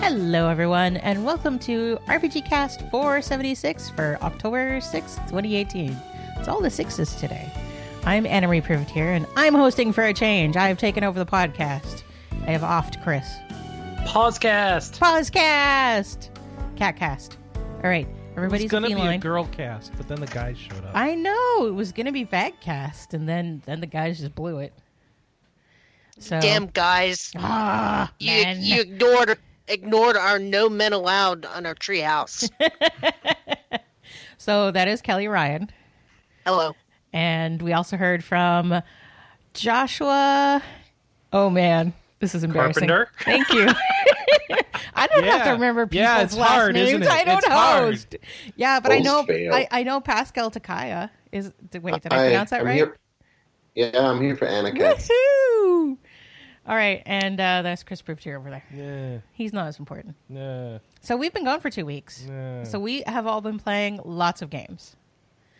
Hello, everyone, and welcome to RPG Cast 476 for October 6th, 2018. It's all the sixes today. I'm Anna Marie Privateer, and I'm hosting for a change. I have taken over the podcast. I have offed Chris. Pausecast. Pausecast! Catcast. All right, everybody's gonna be a feline. girl cast, but then the guys showed up. I know it was gonna be Vagcast, and then then the guys just blew it. So Damn guys, ah you man. you ignored ignored our no men allowed on our treehouse. so that is Kelly Ryan. Hello. And we also heard from Joshua. Oh man, this is embarrassing. Carpenter. Thank you. I don't have to remember people's Yeah, last hard, names. it? I don't It's hard. host. Yeah, but I know fail. I, I know Pascal Tekaia. Is wait, did I Hi, pronounce that I'm right? Here, yeah, I'm here for Anacast. Woohoo! All right, and uh, that's Chris Privateer over there. Nah, He's not as important. nah, So we've been gone for two weeks. nah. So we have all been playing lots of games.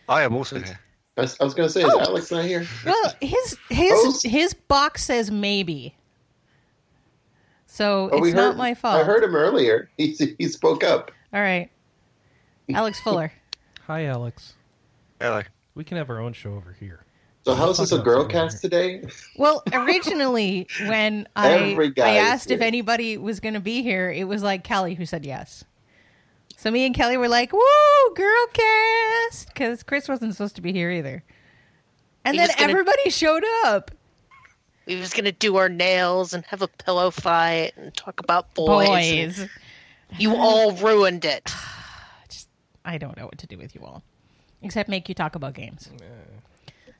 I am also here. I was, I was going to say, is Oh. Alex not here? Well, his his Host? his box says maybe. So Oh, it's we not heard, my fault. I heard him earlier. He he spoke up. All right. Alex Fuller. Hi, Alex. Hello. We can have our own show over here. So how's this a girl cast today? Well, originally when I I asked if anybody was going to be here, it was like Kelly who said yes. So me and Kelly were like, "Woo, girl cast!" Because Chris wasn't supposed to be here either. And He then gonna- everybody showed up. We was gonna do our nails and have a pillow fight and talk about boys. Boys. You all ruined it. Just, I don't know what to do with you all, except make you talk about games.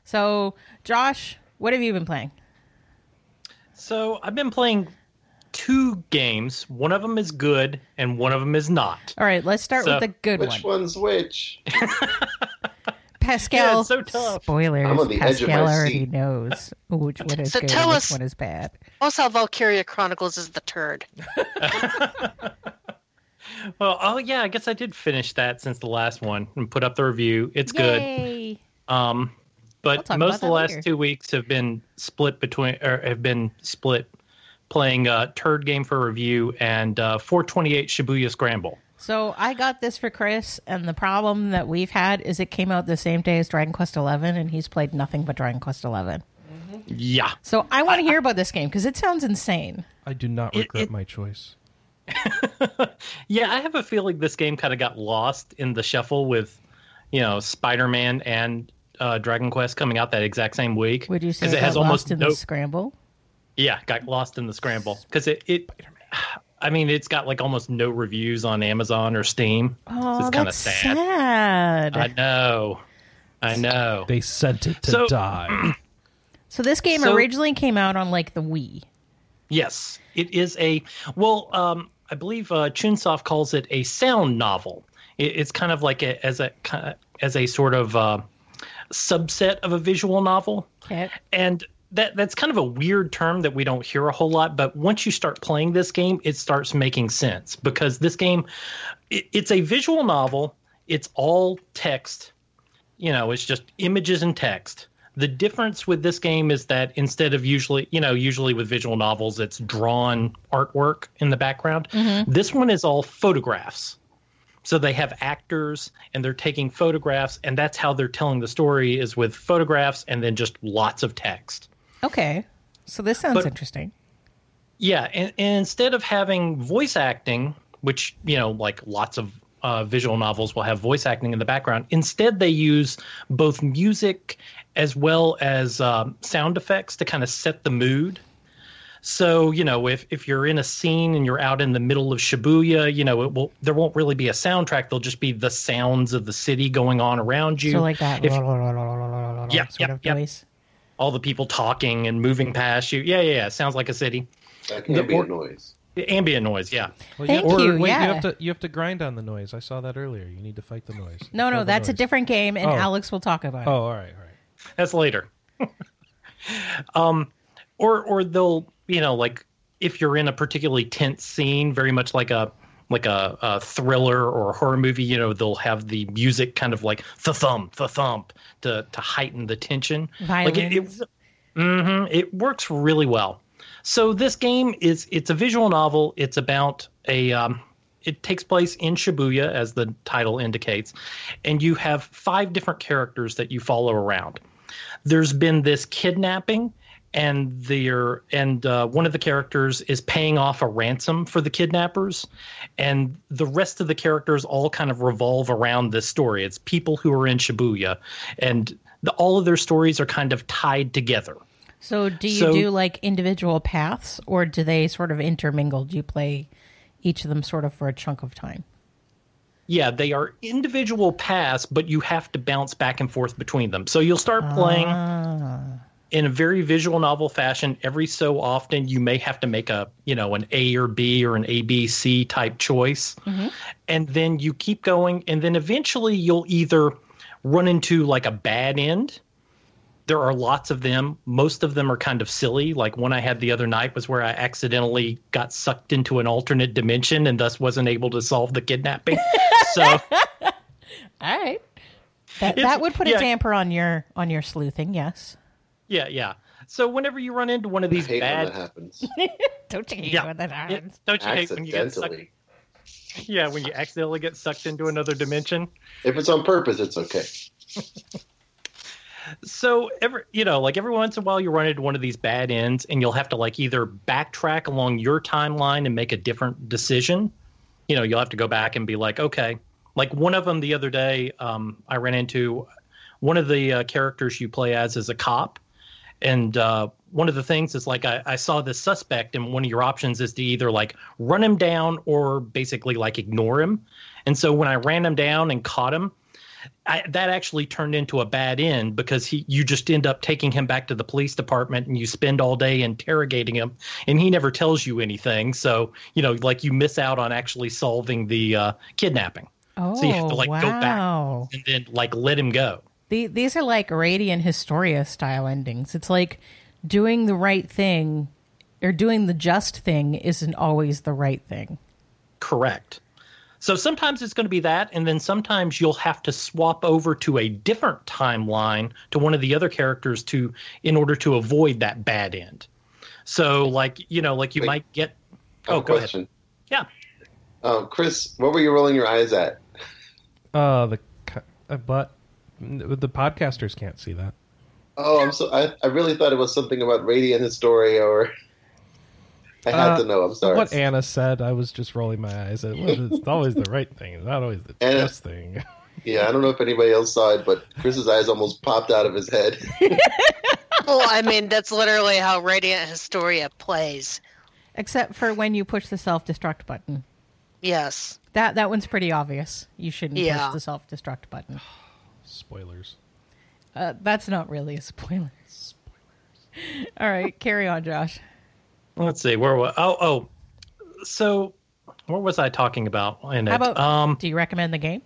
So, Josh, what have you been playing? So I've been playing two games. One of them is good, and one of them is not. All right, let's start So- with the good Which one. Which one's which? Pascal. Yeah, it's so tough. Spoilers. I'm on the edge of my Pascal already seat. knows which one is So good tell and us- which one is bad. Also, Valkyria Chronicles is the turd. Well, oh yeah, I guess I did finish that since the last one and put up the review. It's good. Um, We'll but talk most of the last later. two weeks have been split between, or have been split playing uh, Turd Game for Review and uh, 428 Shibuya Scramble. So I got this for Chris, and the problem that we've had is it came out the same day as Dragon Quest Eleven, and he's played nothing but Dragon Quest Eleven. Yeah. So I want to hear about this game because it sounds insane. I do not It- regret it- my choice. Yeah, I have a feeling this game kind of got lost in the shuffle with, you know, Spider Man and uh, Dragon Quest coming out that exact same week. Would you say Because it it has got almost in no. the scramble? Yeah, got lost in the scramble because it, it. I mean, it's got like almost no reviews on Amazon or Steam. Oh, it's kind of that's sad. sad. I know. I know. They sent it to So- die. So this game So- originally came out on like the Wii. Yes, it is a well. Um, I believe uh, Chunsoft calls it a sound novel. It, it's kind of like a, as a as a sort of uh, subset of a visual novel, Okay. and that that's kind of a weird term that we don't hear a whole lot. But once you start playing this game, it starts making sense because this game, it, it's a visual novel. It's all text. You know, it's just images and text. The difference with this game is that instead of usually, you know, usually with visual novels, it's drawn artwork in the background. Mm-hmm. This one is all photographs. So they have actors and they're taking photographs, and that's how they're telling the story is with photographs and then just lots of text. Okay. So this sounds But- interesting. Yeah, and, and instead of having voice acting, which you know, like lots of uh, visual novels will have voice acting in the background, instead they use both music as well as um, sound effects to kind of set the mood. So you know, if if you're in a scene and you're out in the middle of Shibuya, you know, it will there won't really be a soundtrack. There'll just be the sounds of the city going on around you. So like that If- yeah, Yep, sort yep, of yep. voice. all the people talking and moving past you. Yeah, yeah, yeah. Sounds like a city. That The can't be a or- noise. Ambient noise. Yeah. Well, Thank or, you, Wait, yeah. you have to you have to grind on the noise. I saw that earlier. You need to fight the noise. No, no, the that's a different game, and Oh. Alex will talk about it. Oh, all right, all right. That's later. um, or or they'll you know like if you're in a particularly tense scene, very much like a like a, a thriller or a horror movie, you know, they'll have the music kind of like the thump, the thump to to heighten the tension. Like it, Violence. it hmm It works really well. So this game is it's a visual novel. It's about a um, it takes place in Shibuya as the title indicates, and you have five different characters that you follow around. There's been this kidnapping, and there and uh, one of the characters is paying off a ransom for the kidnappers, and the rest of the characters all kind of revolve around this story. It's people who are in Shibuya, and the, all of their stories are kind of tied together. So, do you So- do like individual paths, or do they sort of intermingle? Do you play each of them sort of for a chunk of time? Yeah, they are individual paths, but you have to bounce back and forth between them. So you'll start playing in a very visual novel fashion. Every so often, you may have to make a you know an A or B or an A B C type choice, mm-hmm. and then you keep going, and then eventually you'll either run into like a bad end. There are lots of them. Most of them are kind of silly. Like one I had the other night was where I accidentally got sucked into an alternate dimension and thus wasn't able to solve the kidnapping. so All right, that that would put a damper on your on your sleuthing. Yes, Yeah, yeah. So whenever you run into one of I these hate when that bad, happens. don't you hate Yeah. when that Yeah, happens? don't you hate when you get sucked? Yeah, when you accidentally get sucked into another dimension. If it's on purpose, it's okay. So every, you know, like every once in a while, you run into one of these bad ends, and you'll have to like either backtrack along your timeline and make a different decision. You know, you'll have to go back and be like, okay, like one of them the other day, um, I ran into one of the uh, characters you play as is a cop, and uh, one of the things is like I, I saw this suspect, and one of your options is to either like run him down or basically like ignore him. And so when I ran him down and caught him, I, that actually turned into a bad end because he you just end up taking him back to the police department and you spend all day interrogating him and he never tells you anything. So you know, like you miss out on actually solving the uh, kidnapping. Oh, So you have to like wow. go back and then like let him go. The, these are like Radiant Historia style endings. It's like doing the right thing or doing the just thing isn't always the right thing. Correct. So sometimes it's going to be that, and then sometimes you'll have to swap over to a different timeline to one of the other characters to in order to avoid that bad end. So like you know, like you Wait. might get. Oh, a go ahead. Yeah. Um, Chris, what were you rolling your eyes at? Uh, the cu- uh, but the podcasters can't see that. Oh, I'm so. I, I really thought it was something about Radiant Historia, or I had Uh, to know. I'm sorry. What Anna said, I was just rolling my eyes at. Well, it's always the right thing. It's not always the Anna- best thing. Yeah, I don't know if anybody else saw it, but Chris's eyes almost popped out of his head. Well, I mean, that's literally how Radiant Historia plays. Except for when you push the self destruct button. Yes. That that one's pretty obvious. You shouldn't Yeah. push the self destruct button. Spoilers. Uh, that's not really a spoiler. Spoilers. All right, carry on, Josh. Let's see where. wa- Oh, oh. So, what was I talking about? In it? About um, do you recommend the game?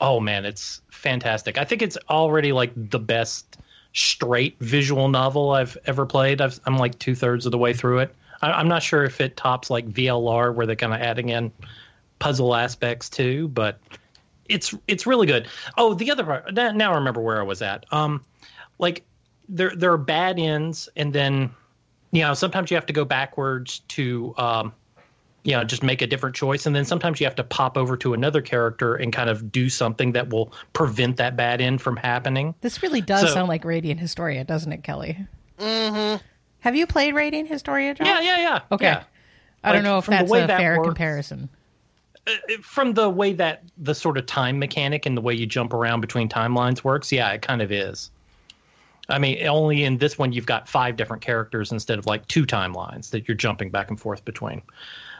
oh man, it's fantastic. I think it's already like the best straight visual novel I've ever played. I've, I'm like two thirds of the way through it. I, I'm not sure if it tops like VLR, where they're kind of adding in puzzle aspects too, but it's it's really good. Oh, the other part. Now now I remember where I was at. Um, like there there are bad ends, and then you know sometimes you have to go backwards to um, you know just make a different choice, and then sometimes you have to pop over to another character and kind of do something that will prevent that bad end from happening. This really does So- sound like Radiant Historia, doesn't it, Kelly? Mm-hmm. Have you played Radiant Historia, Josh? Yeah, yeah, yeah. Okay. yeah. I don't know if that's a that fair works- comparison. From the way that the sort of time mechanic and the way you jump around between timelines works, yeah, it kind of is. I mean, only in this one you've got five different characters instead of like two timelines that you're jumping back and forth between.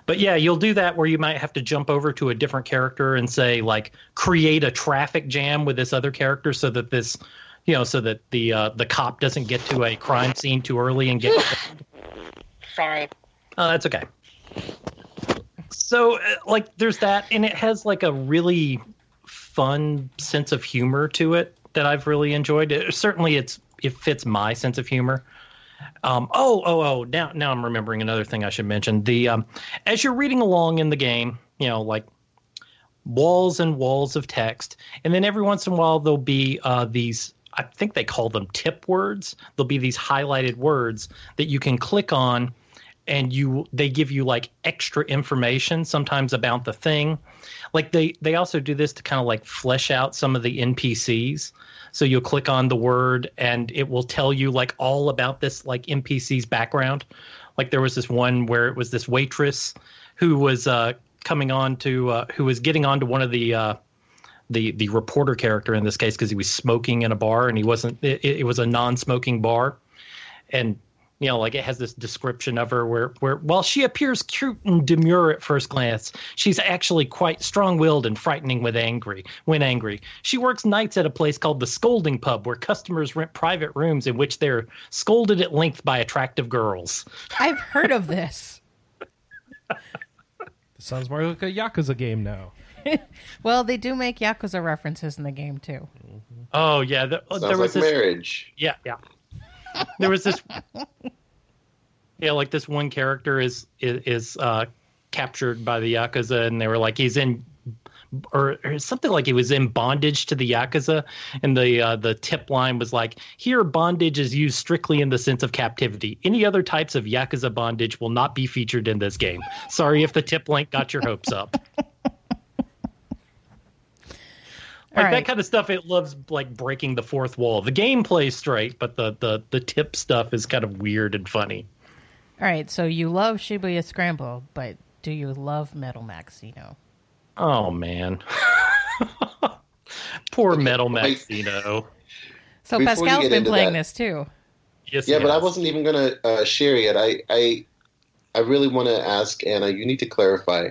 But yeah, you'll do that where you might have to jump over to a different character and say like create a traffic jam with this other character so that this, you know, so that the uh, the cop doesn't get to a crime scene too early and get Sorry. Oh, that's okay. So, uh, like, there's that, and it has like a really fun sense of humor to it that I've really enjoyed. It, certainly, it's it fits my sense of humor. Um, oh, oh, oh! Now, now I'm remembering another thing I should mention. The um, as you're reading along in the game, you know, like walls and walls of text, and then every once in a while there'll be uh, these I think they call them tip words. There'll be these highlighted words that you can click on and you they give you like extra information sometimes about the thing. Like they they also do this to kind of like flesh out some of the NPCs. So you'll click on the word and it will tell you like all about this like NPC's background. Like there was this one where it was this waitress who was uh coming on to uh, who was getting onto one of the uh the the reporter character in this case because he was smoking in a bar and he wasn't it, it was a non-smoking bar and you know like it has this description of her where where while she appears cute and demure at first glance she's actually quite strong-willed and frightening with angry when angry she works nights at a place called the scolding pub where customers rent private rooms in which they're scolded at length by attractive girls I've heard of this. This sounds more like a Yakuza game now. Well, they do make Yakuza references in the game too. oh yeah the, oh, Sounds there was like this marriage. Yeah, yeah. There was this. yeah, like this one character is is, is uh, captured by the yakuza, and they were like he's in. Or, or something like he was in bondage to the yakuza, and the uh, the tip line was like, "Here, bondage is used strictly in the sense of captivity. Any other types of yakuza bondage will not be featured in this game. Sorry if the tip link got your hopes up." Like All that kind of stuff, it loves like breaking the fourth wall. The game plays straight, but the the the tip stuff is kind of weird and funny. All right, so you love Shibuya Scramble, but do you love Metal Max Xeno? Oh man, poor Metal wait. Maxino. So Before you Pascal's been playing that- this too. Yes, Yeah, but I wasn't even gonna uh, share yet. I, I, I really want to ask Anna. You need to clarify,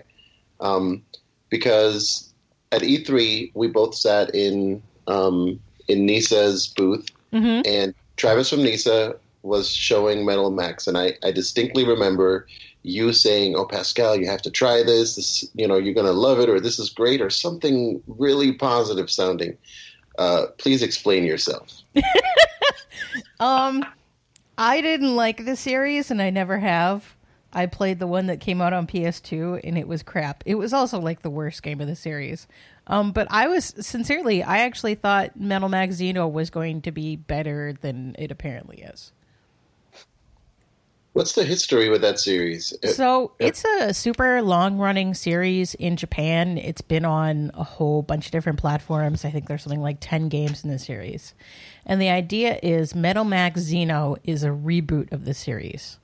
um, because at E3 we both sat in um, in Nisa's booth, Mm-hmm. and Travis from Nisa was showing Metal Max, and I, I distinctly remember you saying, "Oh, Pascal, you have to try this. This, you know, you're gonna love it, or this is great, or something really positive sounding." Uh, please explain yourself. Um, I didn't like the series, and I never have. I played the one that came out on PS2, and it was crap. It was also like the worst game of the series. Um, but I was sincerely, I actually thought Metal Xeno was going to be better than it apparently is. What's the history with that series? So it's a super long running series in Japan. It's been on a whole bunch of different platforms. I think there's something like 10 games in the series. And the idea is Metal Max Xeno is a reboot of the series.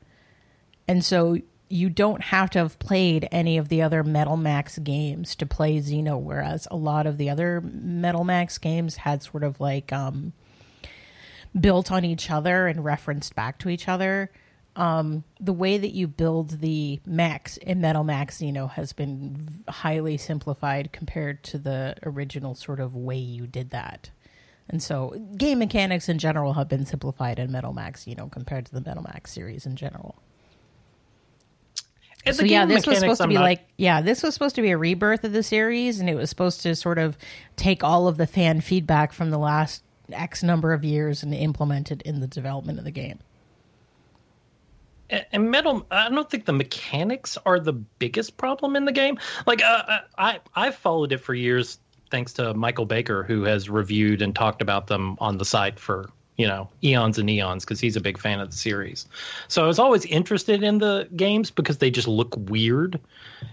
And so you don't have to have played any of the other Metal Max games to play Xeno, whereas a lot of the other Metal Max games had sort of like um, built on each other and referenced back to each other um, the way that you build the max in Metal Max Xeno has been highly simplified compared to the original sort of way you did that. And so game mechanics in general have been simplified in Metal Max Xeno compared to the Metal Max series in general. And So yeah, this was supposed to I'm be not- like yeah, this was supposed to be a rebirth of the series, and it was supposed to sort of take all of the fan feedback from the last X number of years and implement it in the development of the game. And- and metal i don't think the mechanics are the biggest problem in the game like uh, i i've followed it for years thanks to michael baker who has reviewed and talked about them on the site for you know eons and eons because he's a big fan of the series so i was always interested in the games because they just look weird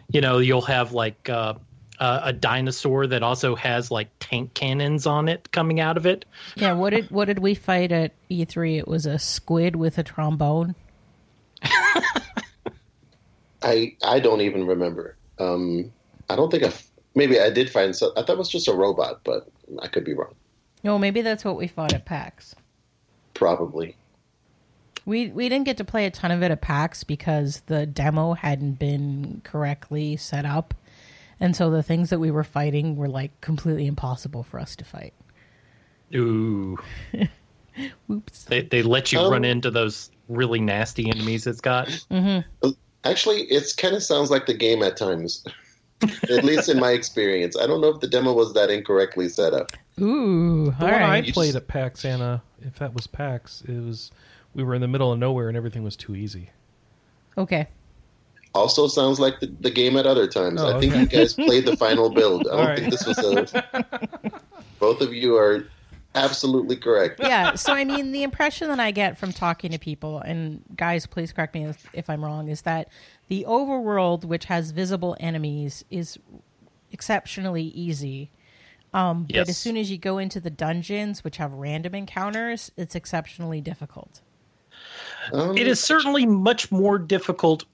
you know you'll have like uh, uh, a dinosaur that also has like tank cannons on it coming out of it Yeah, what did what did we fight at E3? It was a squid with a trombone. I I don't even remember. Um, I don't think I. Maybe I did find. So, I thought it was just a robot, but I could be wrong. No, maybe that's what we fought at PAX. Probably. We we didn't get to play a ton of it at PAX because the demo hadn't been correctly set up, and so the things that we were fighting were like completely impossible for us to fight. ooh Oops. they, they let you Um, run into those really nasty enemies it's got Actually, it kind of sounds like the game at times. at least in my experience, I don't know if the demo was that incorrectly set up. Ooh, The all one I. You played just- at PAX, Anna, if that was PAX, it was we were in the middle of nowhere and everything was too easy. Okay. Also, sounds like the, the game at other times. Oh, I think okay. you guys played the final build. I don't All right. think this was a. Both of you are absolutely correct. yeah. So I mean, the impression that I get from talking to people, and guys, please correct me if, if I'm wrong, is that the overworld, which has visible enemies, is exceptionally easy. Um, But as soon as you go into the dungeons, which have random encounters, it's exceptionally difficult. Um, it is certainly much more difficult.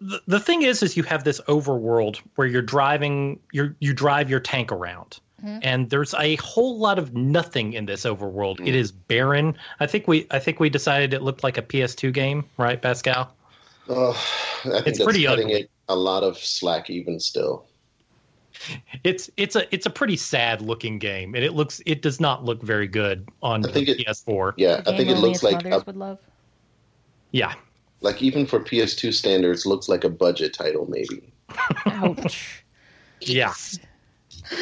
The, the thing is is you have this overworld where you're driving you you drive your tank around. And there's a whole lot of nothing in this overworld. It is barren. I think we i think we decided it looked like a ps2 game right pascal Oh, I think It's that's pretty cutting ugly. it a lot of slack even still. it's it's a it's a pretty sad looking game and it looks it does not look very good on I think the it- ps4 Yeah, I think it looks like mothers a, would love. yeah like even for PS2 standards, looks like a budget title maybe. Ouch. yeah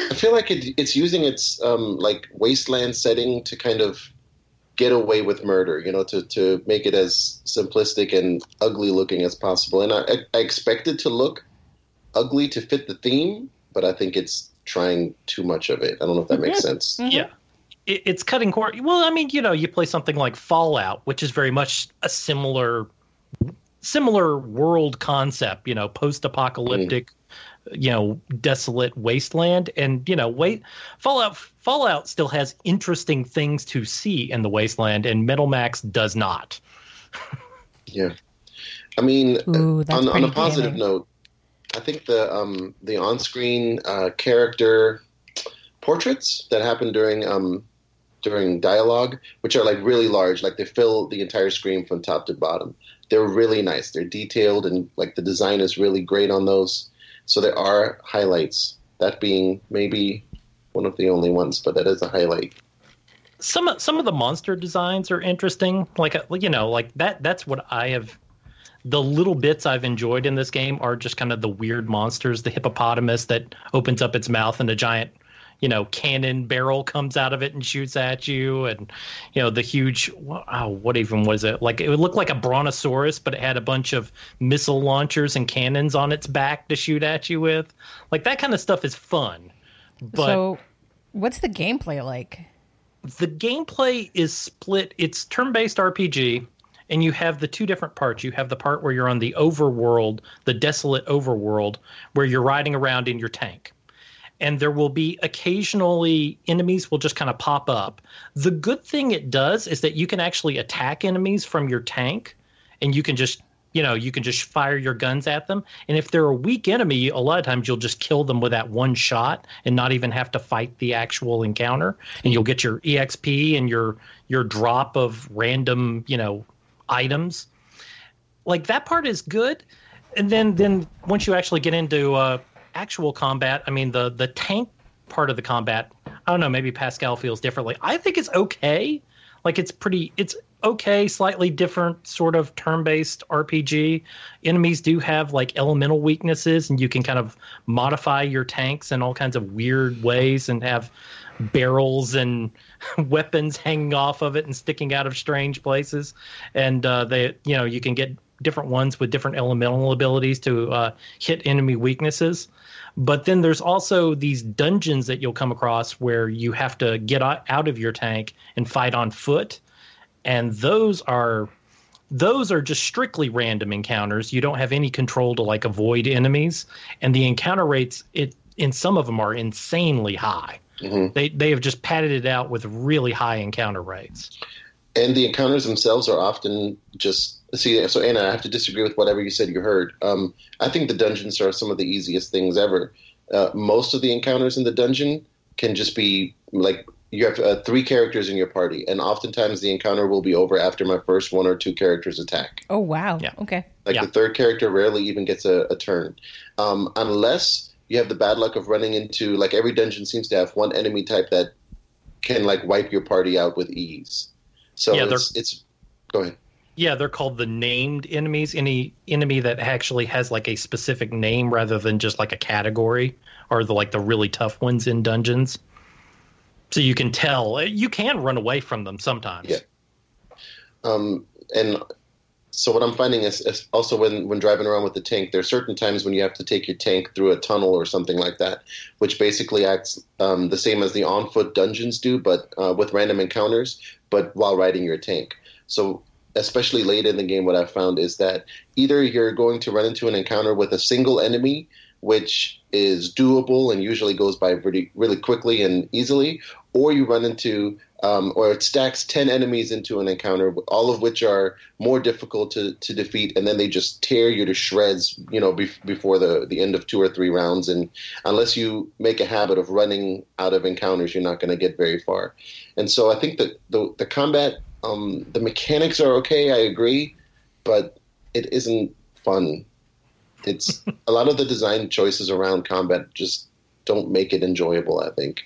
I feel like it, it's using its um, like wasteland setting to kind of get away with murder, you know, to, to make it as simplistic and ugly looking as possible. And I, I expect it to look ugly to fit the theme, but I think it's trying too much of it. I don't know if that makes sense. Mhm. Yeah. It, it's cutting core. Well, I mean, you know, you play something like Fallout, which is very much a similar similar world concept, you know, post-apocalyptic, you know, desolate wasteland and, you know, wait Fallout Fallout still has interesting things to see in the wasteland and Metal Max does not. Yeah. I mean, Ooh, on, on a positive gaming. note, I think the um, the on screen uh, character portraits that happen during um, during dialogue, which are like really large, like they fill the entire screen from top to bottom. They're really nice. They're detailed and like the design is really great on those. So there are highlights. That being maybe one of the only ones, but that is a highlight. some some of the monster designs are interesting. Like uh, you know, like that. That's what I have. The little bits I've enjoyed in this game are just kind of the weird monsters. The hippopotamus that opens up its mouth and a giant, you know, cannon barrel comes out of it and shoots at you, and you know the huge. Wow, what even was it? Like it would look like a brontosaurus, but it had a bunch of missile launchers and cannons on its back to shoot at you with. Like that kind of stuff is fun. But so, what's the gameplay like? the gameplay is split. It's turn-based RPG, and you have the two different parts. You have the part where you're on the overworld, the desolate overworld, where you're riding around in your tank. And there will be occasionally enemies will just kind of pop up. The good thing it does is that you can actually attack enemies from your tank, and you can just you know you can just fire your guns at them. And if they're a weak enemy a lot of times you'll just kill them with that one shot and not even have to fight the actual encounter. And you'll get your exp and your your drop of random you know items. Like that part is good. And then then once you actually get into uh actual combat i mean the the tank part of the combat i don't know maybe pascal feels differently. I think it's okay. Like it's pretty it's okay slightly different sort of turn-based rpg enemies do have like elemental weaknesses and you can kind of modify your tanks in all kinds of weird ways and have barrels and weapons hanging off of it and sticking out of strange places. And uh, they you know you can get different ones with different elemental abilities to uh, hit enemy weaknesses. But then there's also these dungeons that you'll come across where you have to get out of your tank and fight on foot. And those are those are just strictly random encounters. You don't have any control to like avoid enemies. And the encounter rates it in some of them are insanely high. Mhm. they they have just padded it out with really high encounter rates. And the encounters themselves are often just see. So Anna, I have to disagree with whatever you said you heard. Um, I think the dungeons are some of the easiest things ever. Uh, most of the encounters in the dungeon can just be like you have uh, three characters in your party, and oftentimes the encounter will be over after my first one or two characters attack. Oh wow. Yeah. Okay. Like Yeah. the third character rarely even gets a, a turn, um, unless you have the bad luck of running into like every dungeon seems to have one enemy type that can like wipe your party out with ease. So Yeah, it's, it's go ahead. Yeah they're called the named enemies any enemy that actually has like a specific name rather than just like a category are the like the really tough ones in dungeons so you can tell you can run away from them sometimes Yeah. Um, and so what I'm finding is, is also when, when driving around with the tank, there are certain times when you have to take your tank through a tunnel or something like that, which basically acts um, the same as the on foot dungeons do, but uh, with random encounters, but while riding your tank. So especially late in the game, what I've found is that either you're going to run into an encounter with a single enemy, which is doable and usually goes by really, really quickly and easily, or you run into um, or it stacks 10 enemies into an encounter, all of which are more difficult to, to defeat, and then they just tear you to shreds, you know, be- before the, the end of two or three rounds. And unless you make a habit of running out of encounters, you're not going to get very far. And so I think that the, the combat, um, the mechanics are okay, I agree, but it isn't fun. It's a lot of the design choices around combat just don't make it enjoyable, I think.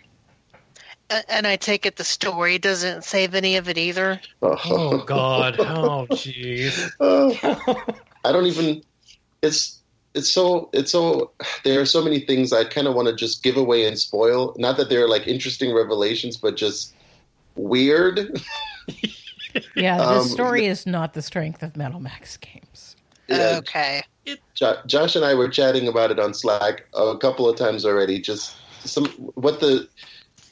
And I take it the story doesn't save any of it either. Oh God. Oh jeez. Oh, I don't even. It's it's so it's so. There are so many things I kind of want to just give away and spoil. Not that they're like interesting revelations, but just weird. Yeah, the Um, story is not the strength of Metal Max games. Yeah, Okay. Jo- Josh and I were chatting about it on Slack a couple of times already. Just some what the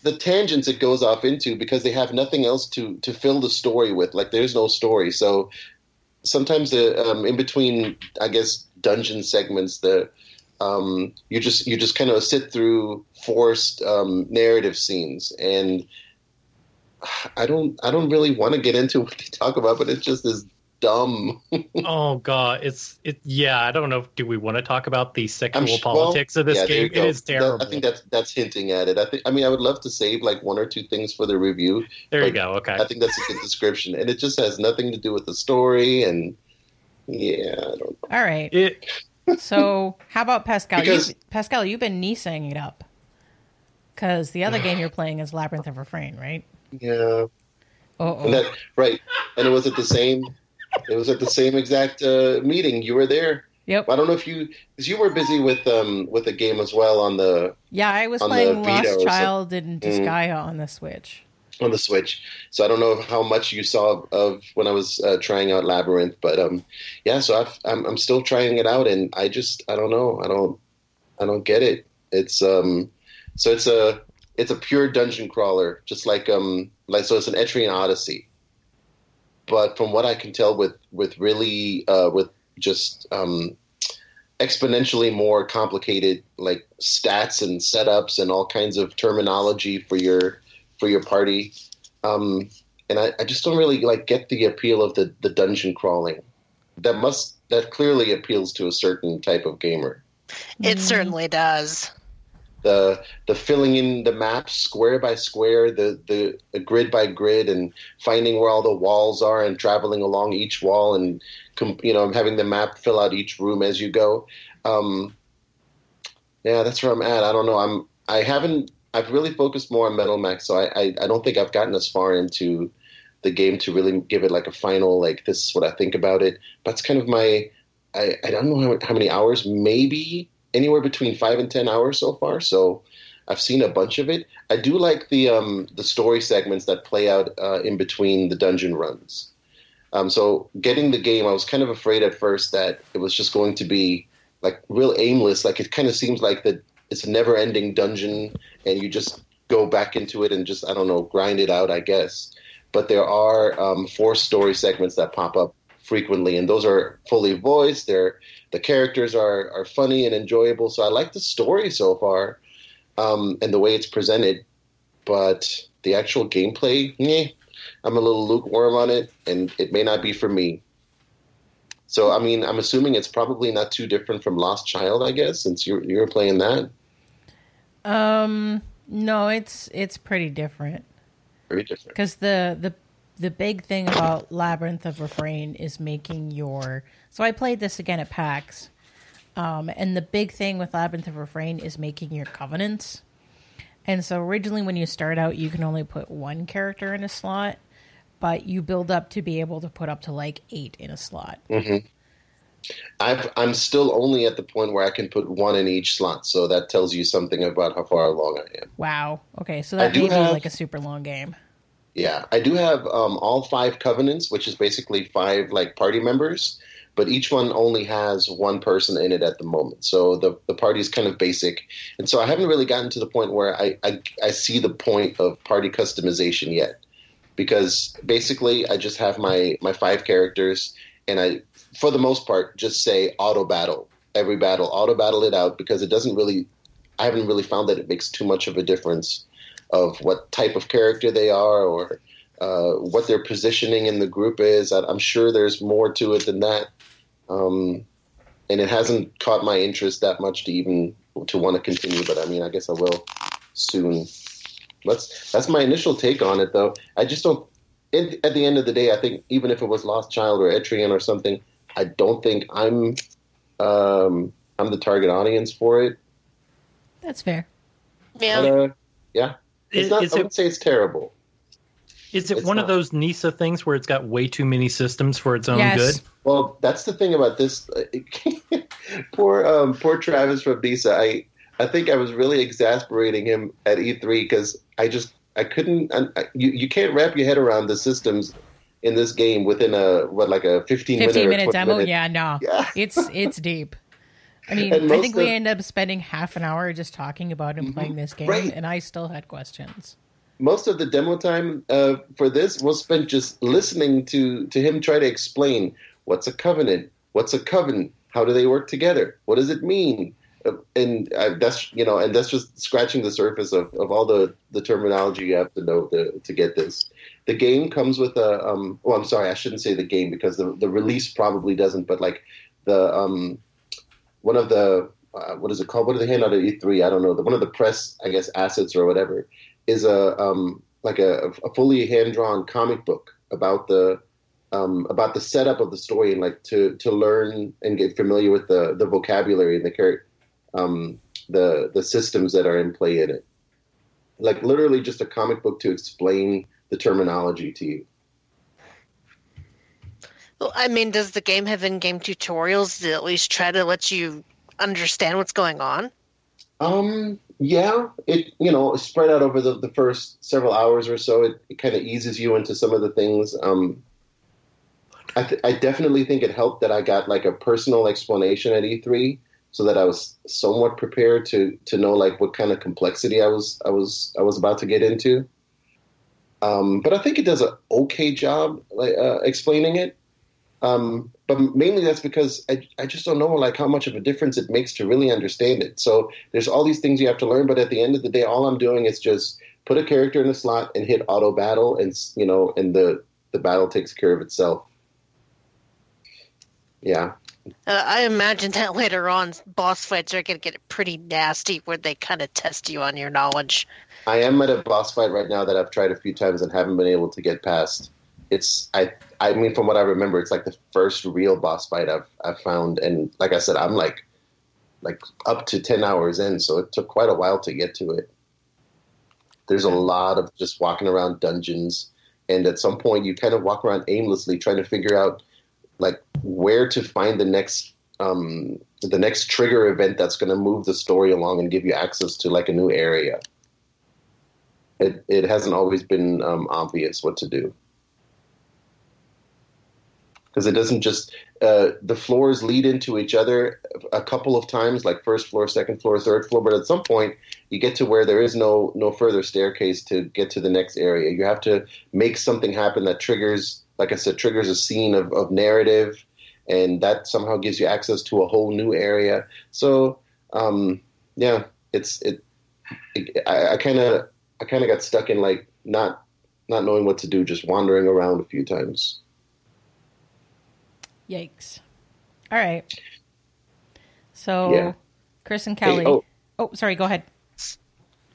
the tangents it goes off into because they have nothing else to to fill the story with. Like there's no story, so sometimes the um, in between, I guess, dungeon segments, the um, you just you just kind of sit through forced um, narrative scenes, and I don't I don't really want to get into what they talk about, but it's just this dumb. Oh God. It's it. Yeah. I don't know. Do we want to talk about the sexual sh- well, politics of this yeah, game? you go. It is That- terrible. I think that's that's hinting at it. I think. I mean, I would love to save like one or two things for the review. there you go. Okay. I think that's a good description, and it just has nothing to do with the story. And yeah, I don't. All right. It. So, how about Pascal? Because- you, Pascal, you've been knee-saying it up. Because the other game you're playing is Labyrinth of Refrain, right? Yeah, Oh, that right, and it was at the same. It was at the same exact uh, meeting. You were there. Yep. I don't know if you because you were busy with um with the game as well on the Yeah, I was playing Lost Child and Mm. Disgaea on the Switch. on the Switch. So I don't know how much you saw of when I was uh, trying out Labyrinth, but um, yeah. So I've, I'm I'm still trying it out, and I just I don't know. I don't I don't get it. It's um, so it's a it's a pure dungeon crawler, just like um like so it's an Etrian Odyssey. But from what I can tell, with with really uh, with just um, exponentially more complicated like stats and setups and all kinds of terminology for your for your party. Um, and I, I just don't really like get the appeal of the, the dungeon crawling. That must that clearly appeals to a certain type of gamer. It certainly does. The the filling in the maps square by square, the, the the grid by grid, and finding where all the walls are, and traveling along each wall, and you know having the map fill out each room as you go. Um, yeah, that's where I'm at. I don't know. I'm I haven't. I've really focused more on Metal Max, so I, I I don't think I've gotten as far into the game to really give it like a final like this is what I think about it. That's kind of my. I I don't know how, how many hours, maybe anywhere between five and ten hours so far. So I've seen a bunch of it. I do like the um, the story segments that play out uh, in between the dungeon runs. Um, so getting the game, I was kind of afraid at first that it was just going to be like real aimless. Like it kind of seems like that it's a never ending dungeon, and you just go back into it and just I don't know grind it out, I guess. But there are um, four story segments that pop up frequently, and those are fully voiced. They're the characters are are funny and enjoyable. So I like the story so far, um, and the way it's presented. But the actual gameplay, yeah, I'm a little lukewarm on it, and it may not be for me. So I mean, I'm assuming it's probably not too different from Lost Child, I guess, since you're you're playing that. Um, no, it's it's pretty different Very different. because the the the big thing about Labyrinth of Refrain is making your. So I played this again at PAX, um, and the big thing with Labyrinth of Refrain is making your covenants. And so originally, when you start out, you can only put one character in a slot, but you build up to be able to put up to like eight in a slot. I've, I'm still only at the point where I can put one in each slot, so that tells you something about how far along I am. Wow. Okay, so I that do may be have- like a super long game. Yeah, I do have um, all five covenants, which is basically five like party members, but each one only has one person in it at the moment. So the the party is kind of basic, and so I haven't really gotten to the point where I I, I see the point of party customization yet, because basically I just have my my five characters, and I for the most part just say auto battle every battle, auto battle it out because it doesn't really. I haven't really found that it makes too much of a difference of what type of character they are or uh, what their positioning in the group is. I, I'm sure there's more to it than that, um, and it hasn't caught my interest that much to even to want to continue. But I mean, I guess I will soon. That's that's my initial take on it, though. I just don't. It, at the end of the day, I think even if it was Lost Child or Etrian or something, I don't think I'm um, I'm the target audience for it. That's fair. Yeah. But, uh, yeah. It's Is, not, is I it would say it's terrible. is it it's one not. of those NISA things where it's got way too many systems for its own Yes. good? Well, that's the thing about this. poor, um, poor Travis from Nisa. I, I think I was really exasperating him at E3 because I just, I couldn't. I, I- you, you can't wrap your head around the systems in this game within a what, like a 15, 15 minute minute 20 demo. minute- Yeah, no. Yeah. It's it's deep. I mean, I think we ended up spending half an hour just talking about and playing this game, Right. and I still had questions. most of the demo time uh, for this was spent just listening to to him try to explain what's a covenant, what's a covenant, how do they work together, what does it mean, Uh, and uh, that's you know, and that's just scratching the surface of, of all the, the terminology you have to know to, to get this. The game comes with a um. Well, I'm sorry, I shouldn't say the game because the the release probably doesn't, but like the um, one of the uh, what is it called? What do they hand out at E3? I don't know. The, one of the press, I guess, assets or whatever is a um, like a, a fully hand drawn comic book about the um, about the setup of the story and like to to learn and get familiar with the the vocabulary and the character um, the the systems that are in play in it. Like literally just a comic book to explain the terminology to you. Well, I mean, does the game have in-game tutorials that at least try to let you understand what's going on? Um, yeah, it you know spread out over the, the first several hours or so. It, it kind of eases you into some of the things. Um, I, th- I definitely think it helped that I got like a personal explanation at E3, so that I was somewhat prepared to to know like what kind of complexity I was I was I was about to get into. Um, but I think it does an okay job like uh, explaining it. Um, but mainly that's because I, I just don't know like how much of a difference it makes to really understand it. So there's all these things you have to learn, but at the end of the day, all I'm doing is just put a character in a slot and hit auto battle, and you know, and the the battle takes care of itself. Yeah, Uh, I imagine that later on, boss fights are going to get pretty nasty, where they kind of test you on your knowledge. I am at a boss fight right now that I've tried a few times and haven't been able to get past. It's I I mean from what I remember, it's like the first real boss fight I've I've found, and like I said, I'm like like up to ten hours in, so it took quite a while to get to it. There's a lot of just walking around dungeons, and at some point you kind of walk around aimlessly trying to figure out like where to find the next um, the next trigger event that's going to move the story along and give you access to like a new area. It it hasn't always been um, obvious what to do because it doesn't just uh, the floors lead into each other a couple of times, like first floor, second floor, third floor. But at some point, you get to where there is no no further staircase to get to the next area. You have to make something happen that triggers, like I said, triggers a scene of, of narrative, and that somehow gives you access to a whole new area. So, um, yeah, it's it. it I kind of I kind of got stuck in like not not knowing what to do, just wandering around a few times. Yikes. All right. So, Yeah. Chris and Hey, Kelly. oh. oh, sorry. Go ahead.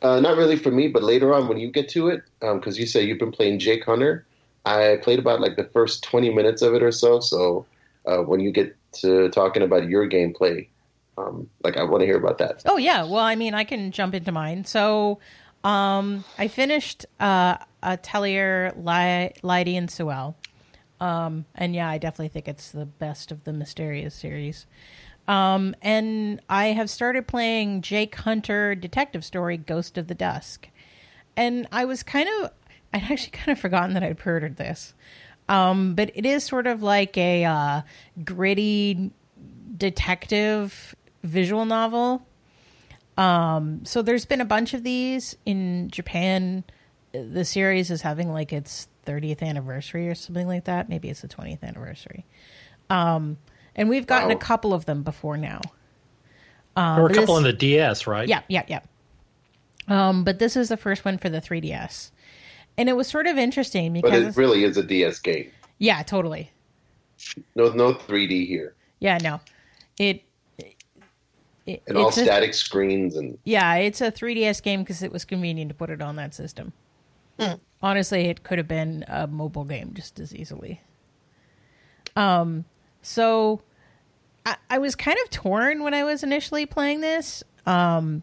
Uh, not really for me, but later on when you get to it, because you say you've been playing Jake Hunter, I played about like the first twenty minutes of it or so. So uh, when you get to talking about your gameplay, um, like I want to hear about that. Oh yeah. Well, I mean, I can jump into mine. So, um, I finished uh, Atelier Li- Lydie and Suelle. Um, and yeah, I definitely think it's the best of the Mysterious series. Um, and I have started playing Jake Hunter Detective Story Ghost of the Dusk. And I was kind of I'd actually kind of forgotten that I'd pre-ordered this. Um, but it is sort of like a uh, gritty detective visual novel. Um, so there's been a bunch of these in Japan. The series is having like its 30th anniversary or something like that. Maybe it's the 20th anniversary. Um, and we've gotten a couple of them before now. There were a couple this- on the DS, right? Yeah, yeah, yeah. Um, but this is the first one for the 3DS. And it was sort of interesting But because it really is a DS game. yeah, totally. No, no 3D here, Yeah, no. It, it and all it's a- static screens and Yeah, it's a 3DS game because it was convenient to put it on that system. Honestly, it could have been a mobile game just as easily. Um, so I, I was kind of torn when I was initially playing this. Um,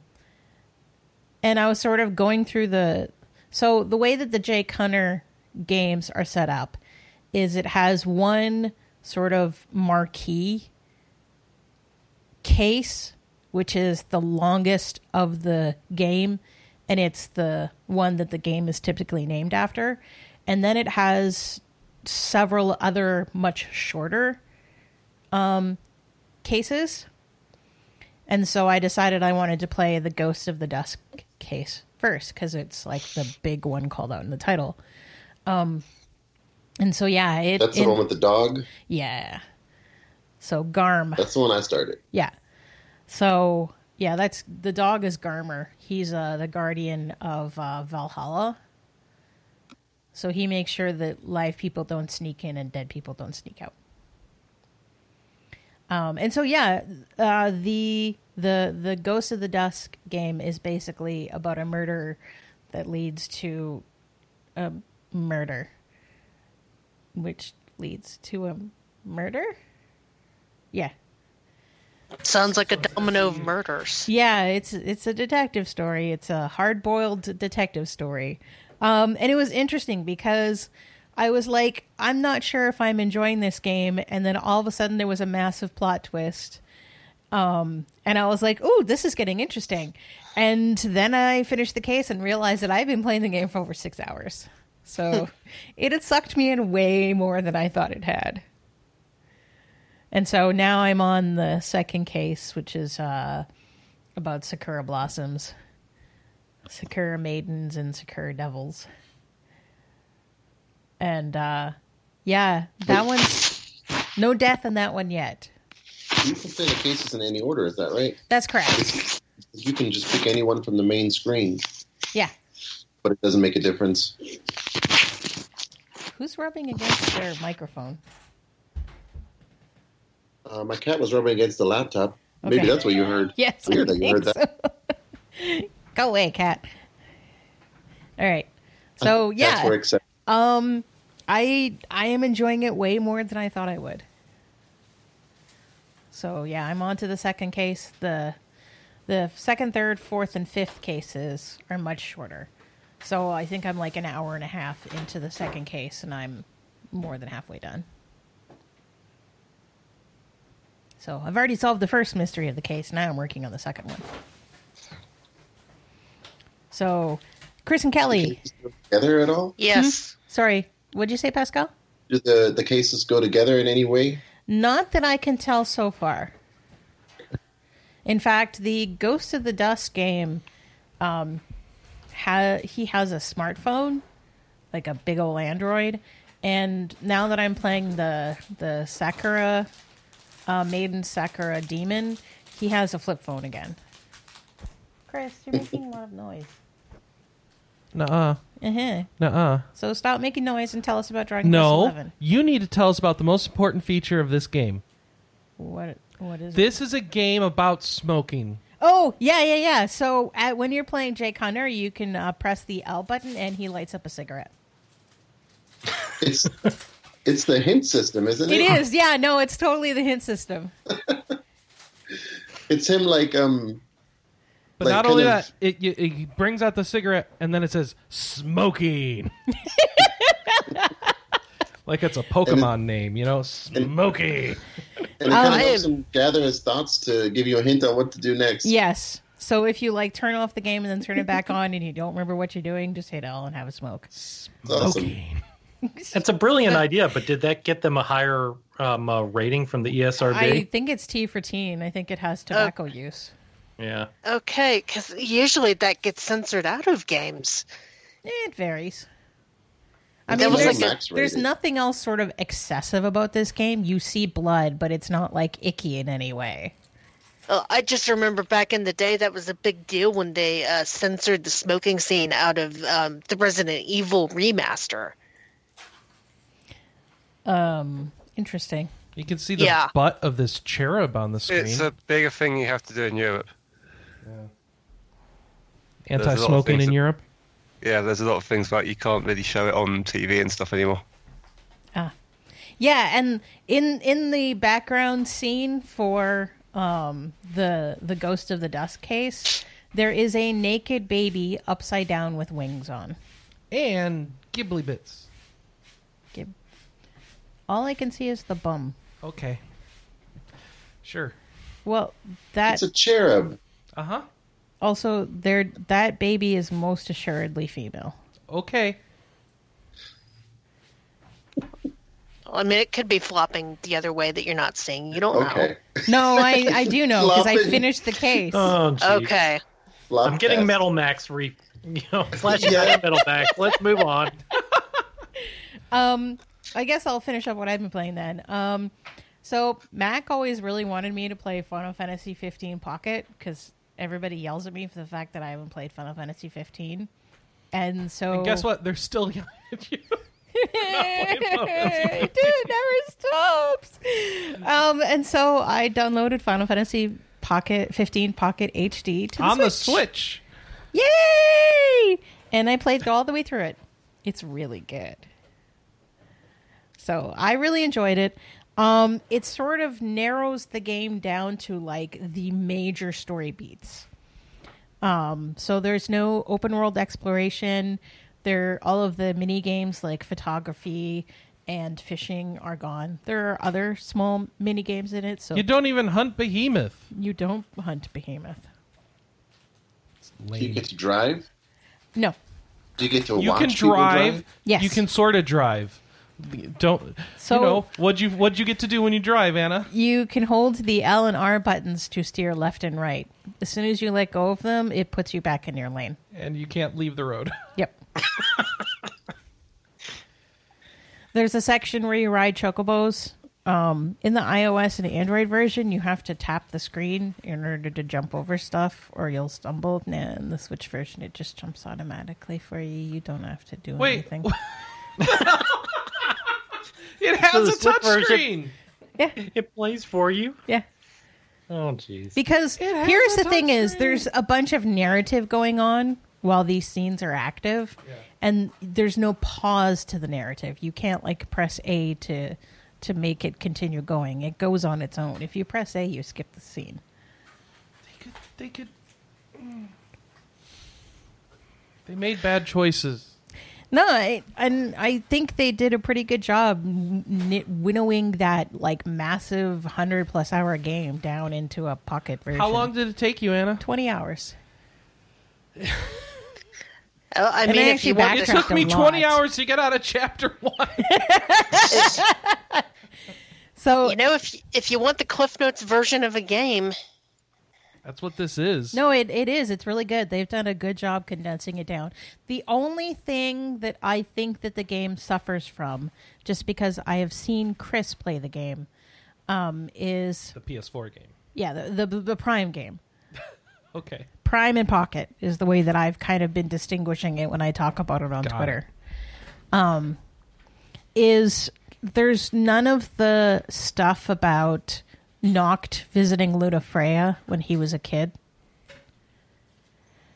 and I was sort of going through the. So the way that the Jake Hunter games are set up is it has one sort of marquee case, which is the longest of the game, and it's the one that the game is typically named after. And then it has several other much shorter um, cases. And so I decided I wanted to play the Ghost of the Dusk case first because it's like the big one called out in the title. Um, and so yeah, it that's the in- one with the dog. yeah. So Garm. That's the one I started. Yeah. So yeah, that's the dog is Garmer. He's uh, the guardian of uh, Valhalla. So he makes sure that live people don't sneak in and dead people don't sneak out. Um, and so yeah, uh, the the the Ghost of the Dusk game is basically about a murder that leads to a murder, which leads to a murder. Yeah, Sounds like a domino of murders. Yeah, it's it's a detective story. It's a hard-boiled detective story. Um, and it was interesting because I was like, I'm not sure if I'm enjoying this game, and then all of a sudden there was a massive plot twist. Um, and I was like, "Oh, this is getting interesting." And then I finished the case and realized that I've been playing the game for over six hours. So it had sucked me in way more than I thought it had. And so now I'm on the second case, which is uh, about Sakura blossoms, Sakura maidens, and Sakura devils. And uh, yeah, that one's no death in that one yet. You can play the cases in any order. Is that right? That's correct. You can just pick anyone from the main screen, Yeah. but it doesn't make a difference. Who's rubbing against their microphone? Uh, my cat was rubbing against the laptop. Maybe that's what you heard. Yes, Weird that you heard think so. Go away, cat. All right. So yeah, Um, I I am enjoying it way more than I thought I would. So yeah, I'm on to the second case. The the second, third, fourth, and fifth cases are much shorter. So I think I'm like an hour and a half into the second case, and I'm more than halfway done. So I've already solved the first mystery of the case. Now I'm working on the second one. So, Chris and Kelly. together at all? Yes. Sorry, what'd you say, Pascal? Do the the cases go together in any way? Not that I can tell so far. In fact, the Ghost of the Dusk game, um, ha- he has a smartphone, like a big old Android, and now that I'm playing the the Sakura uh, Maiden Sakura Demon, he has a flip phone again. Chris, you're making a lot of noise. Nuh-uh. Uh-huh. Nuh-uh. So stop making noise and tell us about Dragon Quest No. Eleven. You need to tell us about the most important feature of this game. What what is it? This is a game about smoking. Oh, yeah, yeah, yeah. So at, when you're playing Jake Hunter, you can uh, press the L button and he lights up a cigarette. It's it's the hint system, isn't it? It is, yeah. No, it's totally the hint system. It's him like um But Like, not only of- that, it, it, it brings out the cigarette and then it says smoking. like it's a Pokemon name, you know? Smoky. and it Oh, kind of I helps him gather his thoughts to give you a hint on what to do next. Yes. So if you like turn off the game and then turn it back on and you don't remember what you're doing, just hit L and have a smoke. It's awesome. Okay. It's a brilliant idea, but did that get them a higher um, uh, rating from the ESRB? I think it's T for teen. I think it has tobacco use. Yeah. Okay, because usually that gets censored out of games. It varies. I mean, was there's, like max there's nothing else sort of excessive about this game. You see blood, but it's not like icky in any way. Uh, I just remember back in the day that was a big deal when they uh, censored the smoking scene out of um, the Resident Evil remaster. Um, interesting. You can see the Yeah. butt of this cherub on the screen. It's a bigger thing you have to do in Europe. there's a lot of Anti-smoking things in that- Europe. Yeah, there's a lot of things like you can't really show it on TV and stuff anymore. Ah. Yeah, and in in the background scene for um the the Ghost of the Dusk case, there is a naked baby upside down with wings on. And Ghibli bits. Gib- All I can see is the bum. Okay. Sure. Well, that It's a cherub. Uh huh. also there that baby is most assuredly female. Okay. I mean, it could be flopping the other way that you're not seeing. You don't Okay. No, I I do know because I Flopping. finished the case. Oh, know. geez. Okay. I'm getting Flopcast. Metal Max re, you know, flashing Yeah. Metal Max. Let's move on. Um, I guess I'll finish up what I've been playing then. Um, so Mac always really wanted me to play Final Fantasy 15 Pocket because everybody yells at me for the fact that I haven't played Final Fantasy 15. And so And guess what? They're still yelling at you. Dude, it never stops. Um, and so I downloaded Final Fantasy Pocket 15 Pocket HD to the on the Switch. Switch. Yay! And I played all the way through it. It's really good. So I really enjoyed it. Um, it sort of narrows the game down to like the major story beats. Um, so there's no open world exploration. There, all of the mini games like photography and fishing are gone. There are other small mini games in it, so You don't even hunt behemoth. you don't hunt behemoth. Do you get to drive? No, Do you get to You watch can people drive. Yes. You can sort of drive. Don't. So- you know what'd you what'd you get to do when you drive, Anna? You can hold the L and R buttons to steer left and right. As soon as you let go of them, it puts you back in your lane. And you can't leave the road. Yep. There's a section where you ride chocobos. Um, in the iOS and Android version, you have to tap the screen in order to jump over stuff, or you'll stumble. Nah, in the Switch version, it just jumps automatically for you. You don't have to do Wait. anything. It has So a Switch touch screen. yeah, It plays for you. yeah. Oh, jeez. Because here's the thing: is there's a bunch of narrative going on while these scenes are active, and there's no pause to the narrative. You can't like press A to to make it continue going. It goes on its own. If you press A, you skip the scene. They could. They could. mm. They made bad choices. No, I, and I think they did a pretty good job n- winnowing that like massive hundred plus hour game down into a pocket version. How long did it take you, Anna? Twenty hours. Oh, I And mean, I if you actually want It took me 20 lot. hours to get out of chapter one. So you know, if if you want the Cliff Notes version of a game, That's what this is. No, it, it is. It's really good. They've done a good job condensing it down. The only thing that I think that the game suffers from, just because I have seen Chris play the game, um, is The PS4 game. yeah, the, the the Prime game. Okay. Prime and Pocket is the way that I've kind of been distinguishing it when I talk about it on Got Twitter. Um, is there's none of the stuff about Noct visiting Lunafreya when he was a kid.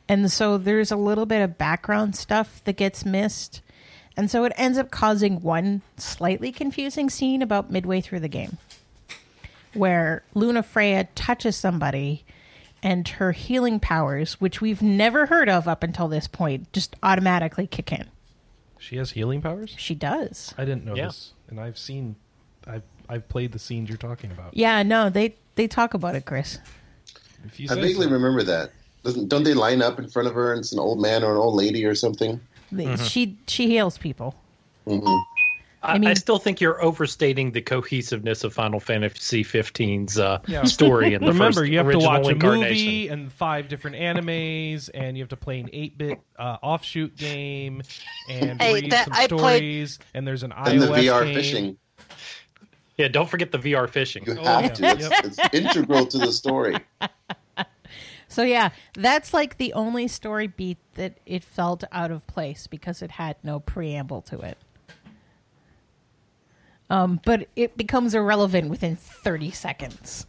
And so there's a little bit of background stuff that gets missed. And so it ends up causing one slightly confusing scene about midway through the game where Luna Freya touches somebody and her healing powers, which we've never heard of up until this point, just automatically kick in. She has healing powers? She does. I didn't know Yeah. this. And I've seen I've I've played the scenes you're talking about. Yeah, no, they they talk about it, Chris. If you I vaguely so. remember that. Doesn't don't they line up in front of her and it's an old man or an old lady or something? The- She she heals people. hmm I, I still think you're overstating the cohesiveness of Final Fantasy 15's uh, Yeah. story. In the Remember, first you have to original watch a incarnation. movie and five different animes, and you have to play an eight-bit uh, offshoot game and Hey, read that- some I played- stories. And there's an And iOS the VR game. fishing. Yeah, don't forget the VR fishing. You Oh, have yeah. to. It's, it's integral to the story. So yeah, that's like the only story beat that it felt out of place because it had no preamble to it. Um, but it becomes irrelevant within 30 seconds.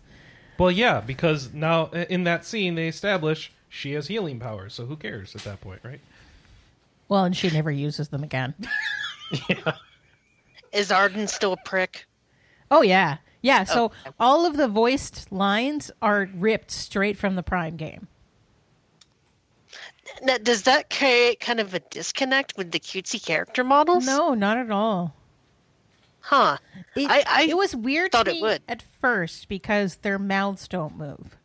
Well, yeah, because now uh, in that scene they establish she has healing powers, so who cares at that point, right? Well, and she never uses them again. yeah. Is Ardyn still a prick? Oh yeah, yeah. So Okay. all of the voiced lines are ripped straight from the Prime game. Now, does that create kind of a disconnect with the cutesy character models? No, not at all. Huh. It, I- I it was weird thought to it would. at first because their mouths don't move,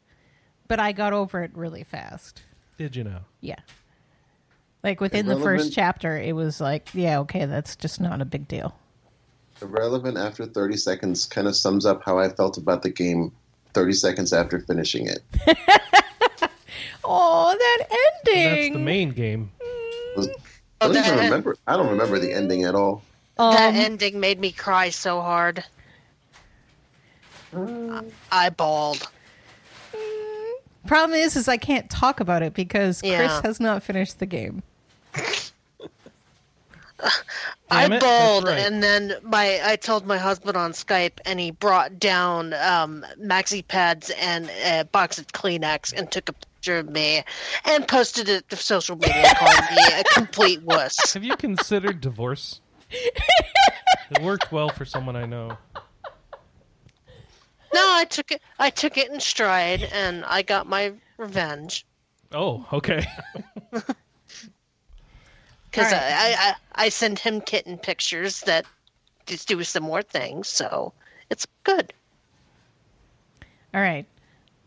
but I got over it really fast. Did you know? Yeah. Like within the first chapter, it was like, yeah, okay, that's just not a big deal. Irrelevant after 30 seconds kind of sums up how I felt about the game 30 seconds after finishing it. Oh, that ending! That's the main game. I Oh, don't even remember. I don't remember the ending at all. that Um, ending made me cry so hard. I bawled. Problem is, is I can't talk about it because Chris has not finished the game. I it, bawled, right. and then my I told my husband on Skype, and he brought down um, maxi pads and a box of Kleenex and took a picture of me and posted it to social media, calling me a complete wuss. Have you considered divorce? it worked well for someone I know. No, I took it. I took it in stride, and I got my revenge Oh, okay. because All right. I, I I send him kitten pictures that just do some more things. So it's good. All right.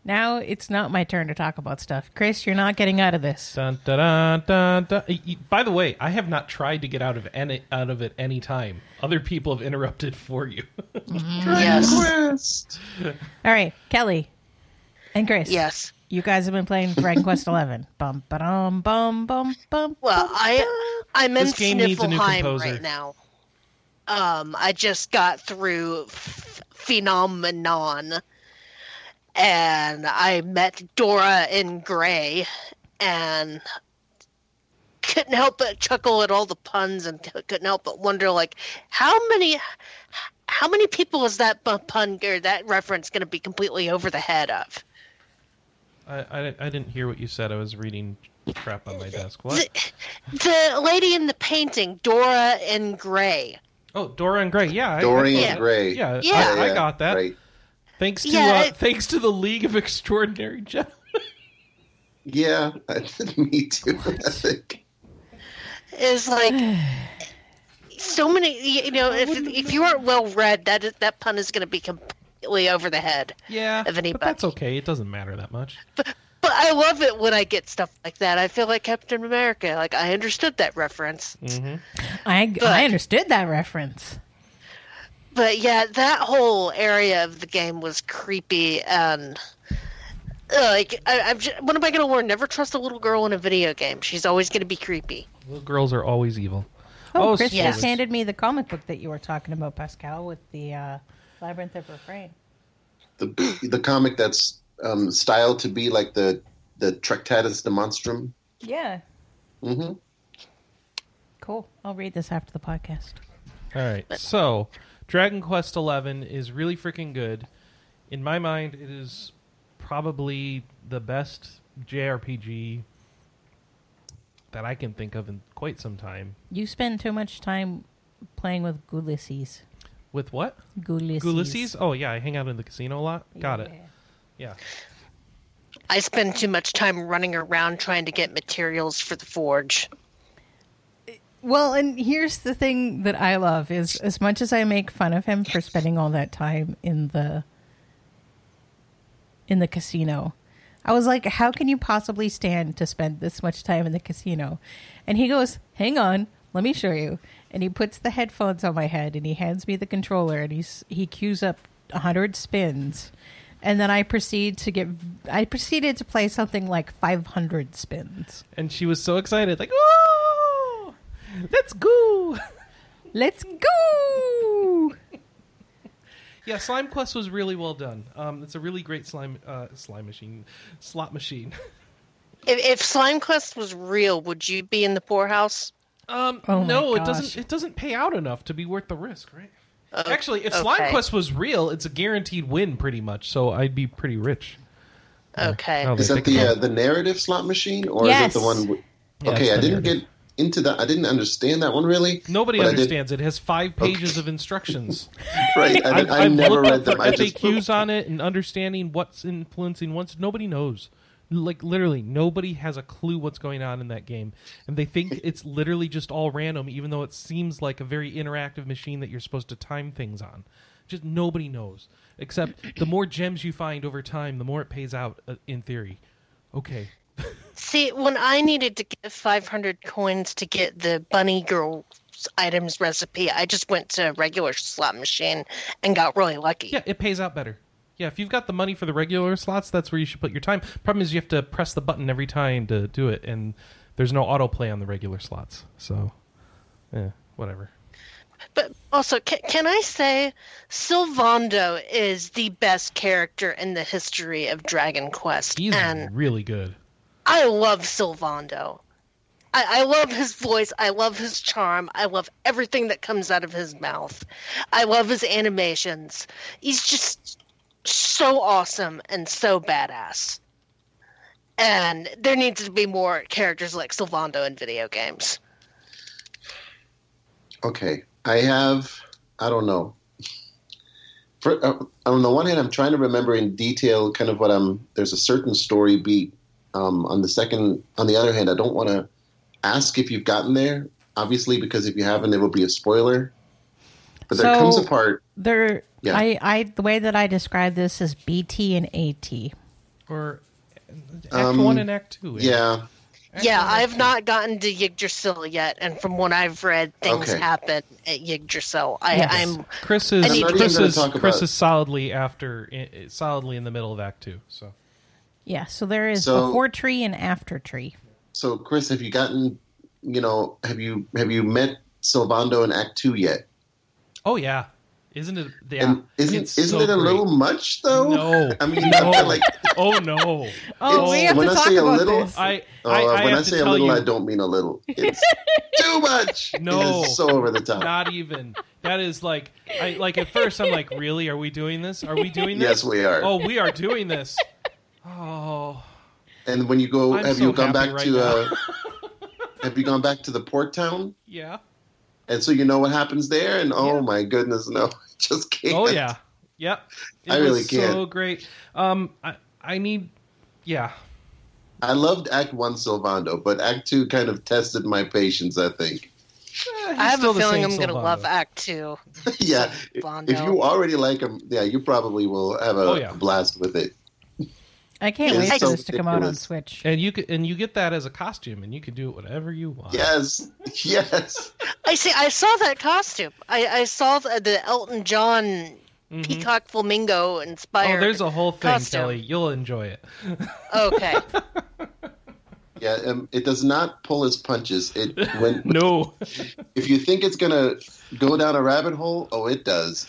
Now it's not my turn to talk about stuff. Chris, you're not getting out of this. Dun, dun, dun, dun, dun. Y- y- By the way, I have not tried to get out of any out of it any time. Other people have interrupted for you. Mm-hmm. Yes, All right, Kelly and Chris. yes. You guys have been playing Dragon Quest Eleven. Bum ba-dum, bum bum bum. Well, I I'm in This game needs a new Sniffelheim composer. right now. Um, I just got through F- Phnom Nonh, and I met Dora in Gray, and couldn't help but chuckle at all the puns, and couldn't help but wonder, like, how many. How many people is that pun or that reference going to be completely over the head of? I, I, I didn't hear what you said. I was reading crap on my desk. What? The, the lady in the painting, Dora in Gray. Oh, Dora and Gray. Yeah, I- I, Dorian Yeah. Gray. Yeah, Yeah. I, I got that. Right. Thanks to Yeah, uh, it- thanks to the League of Extraordinary Gentlemen. Yeah, me too. I think. is like so many you know if if you aren't well read that is, that pun is going to be completely over the head Yeah, Of but that's okay. It doesn't matter that much. but but i love it when i get stuff like that i feel like captain america like i understood that reference hmm I But- I understood that reference. but yeah that whole area of the game was creepy and like I, I'm just, what am i going to learn never trust a little girl in a video game she's always going to be creepy Little girls are always evil. Oh, Oh, Chris yes. just handed me the comic book that you were talking about, Pascal, with the uh, Labyrinth of Refrain. The the comic that's um, styled to be like the the Tractatus de Monstrum. Yeah, hmm cool. I'll read this after the podcast. All right. So, Dragon Quest XI is really freaking good. In my mind, it is probably the best JRPG that I can think of in quite some time. You spend too much time playing with Ulysses. With what? Ulysses. Ulysses? Oh, yeah, I hang out in the casino a lot. Got it. Yeah. i spend too much time running around trying to get materials for the forge Well, and here's the thing that I love is as much as I make fun of him for spending all that time in the in the casino, I was like, how can you possibly stand to spend this much time in the casino? And he goes, hang on, let me show you. And he puts the headphones on my head and he hands me the controller and he's he queues up a hundred spins. And then I proceed to get I proceeded to play something like five hundred spins. And she was so excited, like, oh, let's go. Let's go. Yeah, Slime Quest was really well done. Um, it's a really great slime uh, slime machine, slot machine. If, if Slime Quest was real, would you be in the poorhouse? Um, Oh no, it doesn't. It doesn't pay out enough to be worth the risk, right? Oh, Actually, if okay. Slime Quest was real, it's a guaranteed win, pretty much. So I'd be pretty rich. Okay. Now Is that the uh, the narrative slot machine, or Yes. is it the one? w- Yeah, okay, I didn't narrative. get into that. I didn't understand that one really. Nobody But I did- understands it. It has five pages of instructions. Right, I, I've, I I've never read up the them. I just FAQs on it and understanding what's influencing what's. Nobody knows. Like literally, nobody has a clue what's going on in that game, and they think it's literally just all random, even though it seems like a very interactive machine that you're supposed to time things on. Just nobody knows. Except the more gems you find over time, the more it pays out. Uh, in theory, okay. See, when I needed to get 500 coins to get the Bunny Girl items recipe, I just went to a regular slot machine and got really lucky. Yeah, it pays out better. Yeah, if you've got the money for the regular slots, that's where you should put your time. Problem is, you have to press the button every time to do it, and there's no autoplay on the regular slots. So, yeah, whatever. But also, can, can I say, Sylvando is the best character in the history of Dragon Quest, He's and really good. I love Sylvando. I, I love his voice. I love his charm. I love everything that comes out of his mouth. I love his animations. He's just so awesome and so badass. And there needs to be more characters like Sylvando in video games. Okay, I have. I don't know. For, uh, on the one hand, I'm trying to remember in detail kind of what I'm. There's a certain story beat. Um, on the second, on the other hand, I don't want to ask if you've gotten there. Obviously, because if you haven't, it will be a spoiler. But there So- comes a part. There, Yeah. I, I, the way that I describe this is BT and AT. Or Act Um, One and Act Two. Yeah, Act yeah, One I've Act not gotten to Yggdrasil yet, and from what I've read, things Okay. happen at Yggdrasil. I, Yes. I'm Chris is I need- I'm Chris is Chris is solidly after i- i- solidly in the middle of Act Two. So Yeah, so there is So- before tree and after tree. So, Chris, have you gotten? You know, have you have you met Sylvando in Act Two yet? Oh yeah, isn't it? Yeah, And isn't it's isn't so it a great. little much though? No, I mean, no. like oh no. Oh, we It's- have when to I talk say a about little, this. I, uh, I, I when I say a little, you, I don't mean a little. It's too much. No. it is so over the top. Not even. That is like, I like at first I'm like, really? Are we doing this? Are we doing this? yes, we are. Oh, we are doing this. Oh, and when you go, I'm have so you gone back right to? Uh, have you gone back to the port town? yeah. And so you know what happens there? And oh Yeah. my goodness, no, just can't. Oh yeah. Yep. It I really was can't. so great. Um, I I need. Yeah. I loved Act One Sylvando, but Act Two kind of tested my patience. I think. Eh, I have a feeling I'm going to love Act Two. yeah, Sylvando. if you already like him, yeah, you probably will have a Oh, yeah. blast with it. I can't wait for so this to come out on. Switch. And you could, and you get that as a costume, and you can do it whatever you want. Yes, yes. I see. I saw that costume. I, I saw the, the Elton John Mhm. peacock flamingo inspired. Oh, there's a whole thing, costume. Kelly. You'll enjoy it. Okay. Yeah, um, it does not pull its punches. It when No. if you think it's gonna go down a rabbit hole, oh, it does.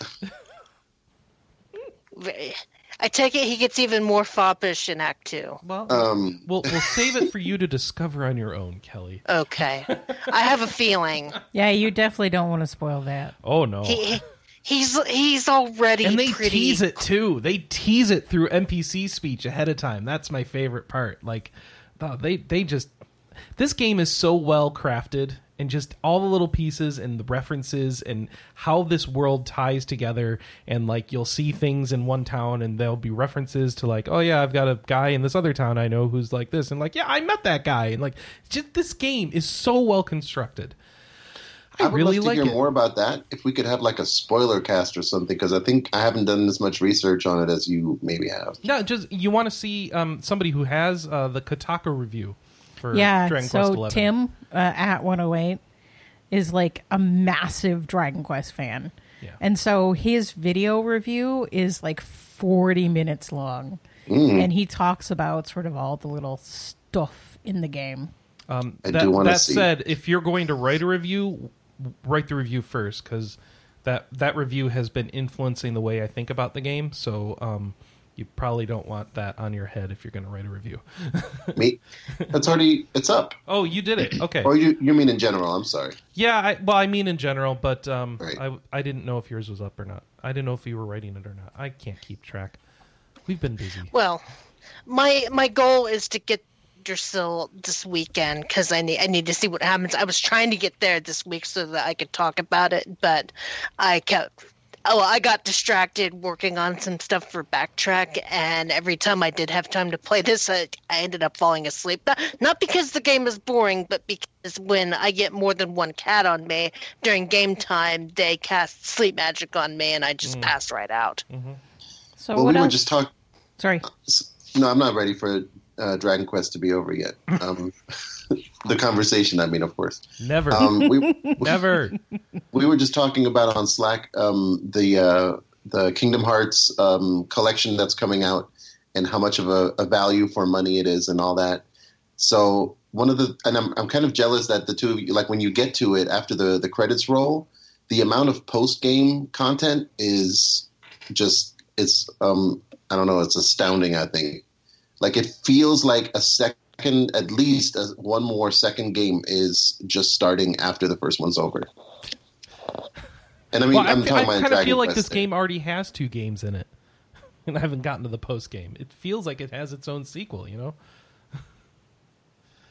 I take it he gets even more foppish in Act Two. Well, Um, we'll we'll save it for you to discover on your own, Kelly. Okay. I have a feeling Yeah, you definitely don't want to spoil that. Oh no. he, he he's he's already and they pretty. tease it too. They tease it through NPC speech ahead of time. That's my favorite part. Like, they they just this game is so well crafted and just all the little pieces and the references and how this world ties together and like you'll see things in one town and there'll be references to like oh yeah i've got a guy in this other town i know who's like this and like yeah i met that guy and like just this game is so well constructed I, I would really love to like hear it. more about that. If we could have like a spoiler cast or something, because I think I haven't done as much research on it as you maybe have. No, just you want to see um, somebody who has uh, the Kotaku review for yeah. Dragon Quest So XI. Tim uh, at 108 is like a massive Dragon Quest fan. Yeah. And so his video review is like 40 minutes long. Mm. And he talks about sort of all the little stuff in the game. Um, I that, do that see. said, if you're going to write a review, write the review first because that that review has been influencing the way I think about the game. So um, you probably don't want that on your head if you're going to write a review. Me, it's already it's up. oh, you did it. Okay. Or you you mean in general? I'm sorry. Yeah. I, well, I mean in general, but um, Right. I I didn't know if yours was up or not. I didn't know if you were writing it or not. I can't keep track. We've been busy. Well, my my goal is to get Yggdrasil this weekend because I need I need to see what happens. I was trying to get there this week so that I could talk about it, but I kept. Oh, I got distracted working on some stuff for Backtrack, and every time I did have time to play this, I, I ended up falling asleep. Not, not because the game is boring, but because when I get more than one cat on me during game time, they cast sleep magic on me, and I just mm. pass right out. Mm-hmm. So well, what we were just talking. Sorry. No, I'm not ready for uh, Dragon Quest to be over yet. Um, the conversation, I mean, of course. Never. Um, we Never. we were just talking about on Slack um, the uh, the Kingdom Hearts um, collection that's coming out and how much of a, a value for money it is and all that. So one of the and I'm I'm kind of jealous that the two of you like when you get to it after the the credits roll, the amount of post game content is just it's um I don't know it's astounding. I think like it feels like a second at least a, one more second game is just starting after the first one's over. And I mean, well, I, I'm fe- talking I kind of feel like this game already has two games in it, and I haven't gotten to the post game. It feels like it has its own sequel. You know.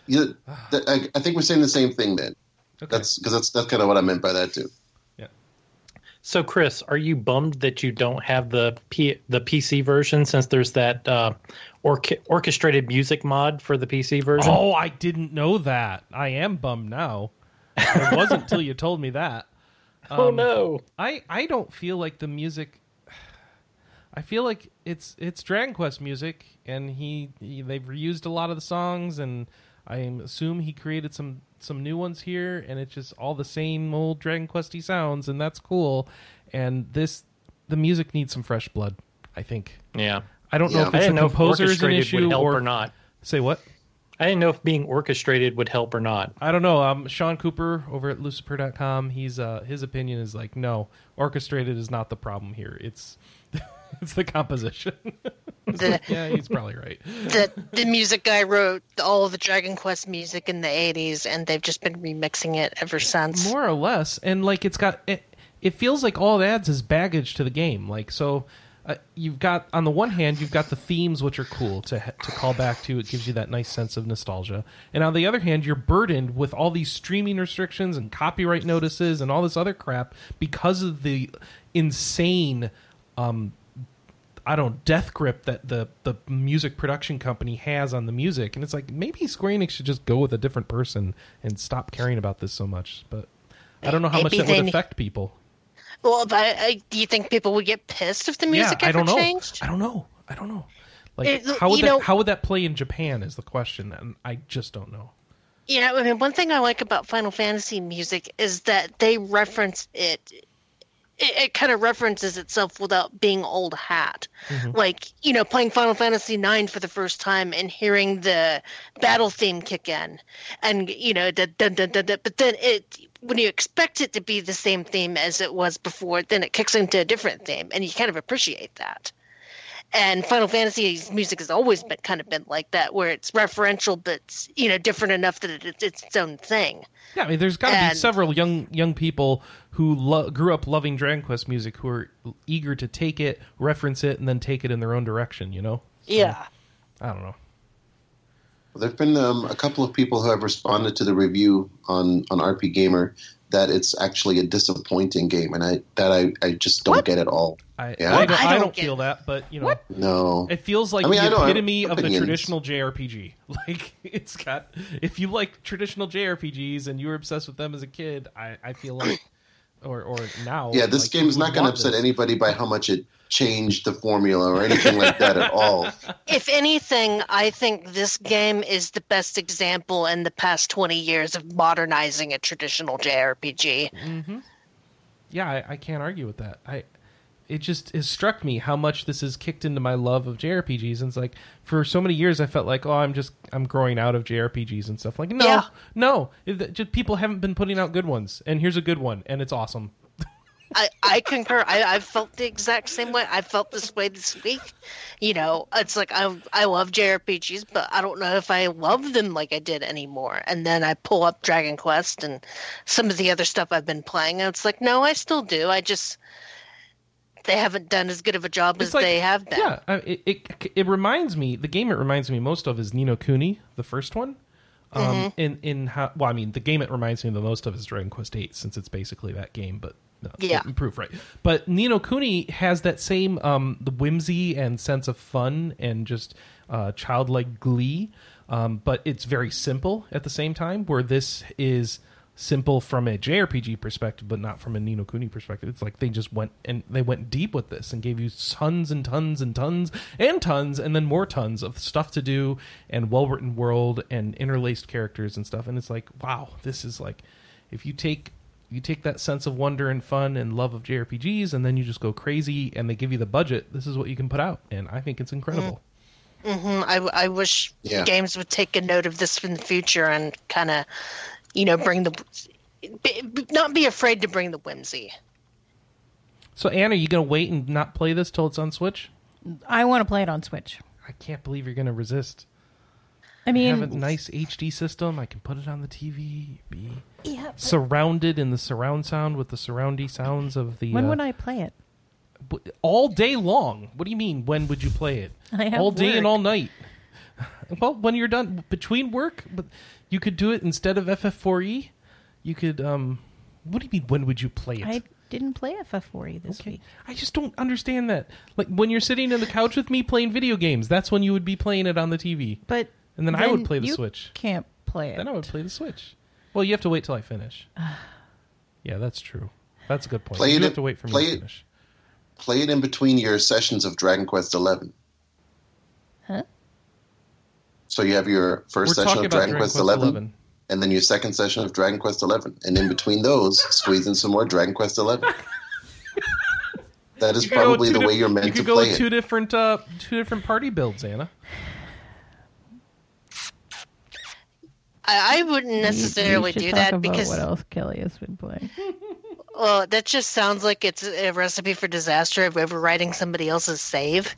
Yeah, I, I think we're saying the same thing then. Okay. That's because that's that's kind of what I meant by that too. So, Chris, are you bummed that you don't have the P- the PC version since there's that uh, orche- orchestrated music mod for the PC version? Oh, I didn't know that. I am bummed now. It wasn't until you told me that. Oh, Um, no! I I don't feel like the music. I feel like it's it's Dragon Quest music, and he, he they've reused a lot of the songs, and I assume he created some some new ones here, and it's just all the same old Dragon Questy sounds, and that's cool. And this the music needs some fresh blood. I think. Yeah, I don't know Yeah. if I it's didn't the know if composer is an issue would help or, or not. Say what? I didn't know if being orchestrated would help or not. I don't know. Um, Sean Cooper over at Lucifer.com, he's uh, his opinion is like, no, orchestrated is not the problem here. It's it's the composition. The, yeah, he's probably right. the the music guy wrote all of the Dragon Quest music in the '80s, and they've just been remixing it ever since. More or less, and like it's got it. It feels like all it adds is baggage to the game. Like so, uh, you've got on the one hand you've got the themes which are cool to to call back to. It gives you that nice sense of nostalgia. And on the other hand, you're burdened with all these streaming restrictions and copyright notices and all this other crap because of the insane. Um, I don't death grip that the the music production company has on the music, and it's like maybe Square Enix should just go with a different person and stop caring about this so much. But I don't know how much that would affect people. Well, but I, do you think people would get pissed if the music yeah, I ever don't know. changed? I don't know. I don't know. Like It- how would that know- how would that play in Japan is the question, and I just don't know. Know, I mean, one thing I like about Final Fantasy music is that they reference it. It, it kind of references itself without being old hat. Mm-hmm. Like, you know, playing Final Fantasy IX for the first time and hearing the battle theme kick in. And, you know, dun, dun, dun, dun, dun, but then it, when you expect it to be the same theme as it was before, then it kicks into a different theme. And you kind of appreciate that. And Final Fantasy's music has always been kind of been like that, where it's referential, but you know, different enough that it, it's its own thing. Yeah, I mean, there's got to be several young young people who lo- grew up loving Dragon Quest music who are eager to take it, reference it, and then take it in their own direction. You know? Yeah. I don't know. There've been um, a couple of people who have responded to the review on on RPGamer that it's actually a disappointing game, and I that I, I just don't What? get it all. I, Yeah. I, don't, I I don't don't feel that, but you know, What? No, it feels like I mean, I the don't have epitome of the traditional JRPG. Like it's got, if you like traditional JRPGs and you were obsessed with them as a kid, I, I feel like, or or now, yeah, this like, you game's would not going to upset this. anybody by how much it changed the formula or anything like that at all. If anything, I think this game is the best example in the past 20 years of modernizing a traditional JRPG. hmm Yeah, I, I can't argue with that. I it just has struck me how much this has kicked into my love of JRPGs. And it's like for so many years, I felt like, oh, I'm just I'm growing out of JRPGs and stuff. Like, no, Yeah. no, it, just people haven't been putting out good ones, and here's a good one, and it's awesome. I, I concur. I, I felt the exact same way. I felt this way this week. You know, it's like I I love JRPGs, but I don't know if I love them like I did anymore. And then I pull up Dragon Quest and some of the other stuff I've been playing, and it's like, no, I still do. I just they haven't done as good of a job as like- they have been. Yeah, it, it it reminds me. The game it reminds me most of is Ni no Kuni, the first one. Um, Mm-hmm. in in how well, I mean, the game it reminds me the most of is Dragon Quest Eight, since it's basically that game, but no, Yeah. improved, right? But Ni no Kuni has that same um, the whimsy and sense of fun and just uh, childlike glee, um, but it's very simple at the same time. Where this is simple from a JRPG perspective, but not from a Ni no Kuni perspective. It's like they just went and they went deep with this and gave you tons and tons and tons and tons and then more tons of stuff to do and well written world and interlaced characters and stuff. And it's like, wow, this is like if you take you take that sense of wonder and fun and love of JRPGs and then you just go crazy and they give you the budget, this is what you can put out. And I think it's incredible. Mm-hmm. I, I wish Yeah. games would take a note of this in the future and kind of, you know, bring the be, be- not be afraid to bring the whimsy. So Anne, are you gonna wait and not play this till it's on Switch? I want to play it on Switch. I can't believe you're gonna resist. I mean, I have a nice HD system. I can put it on the TV. Be yeah, surrounded in the surround sound with the surroundy sounds of the. when uh, would I play it? all day long? What do you mean? When would you play it? I have all day and all night. Well, when you're done between work, but you could do it instead of FFXIV. You could. um What do you mean? When would you play it? I didn't play FFXIV this Okay. week. I just don't understand that. Like when you're sitting on the couch with me playing video games, that's when you would be playing it on the TV. But And then I would play the you Switch. Can't play it. Then I would play the Switch. Well, you have to wait till I finish. yeah, that's true. That's a good point. Play you it- have to wait for me play to it- finish. Play it in between your sessions of Dragon Quest Eleven. Huh? So you have your first We're session of Dragon, Dragon Quest Quest Eleven, 11. and then your second session of Dragon Quest Eleven, and in between those, squeeze in some more Dragon Quest Eleven. That is You could go probably the way you're meant you could to go play with it. two different uh, two different party builds, Anna. I, I wouldn't necessarily you do talk that about because what else Kelly has been playing. well, that just sounds like it's a recipe for disaster of overwriting somebody else's save,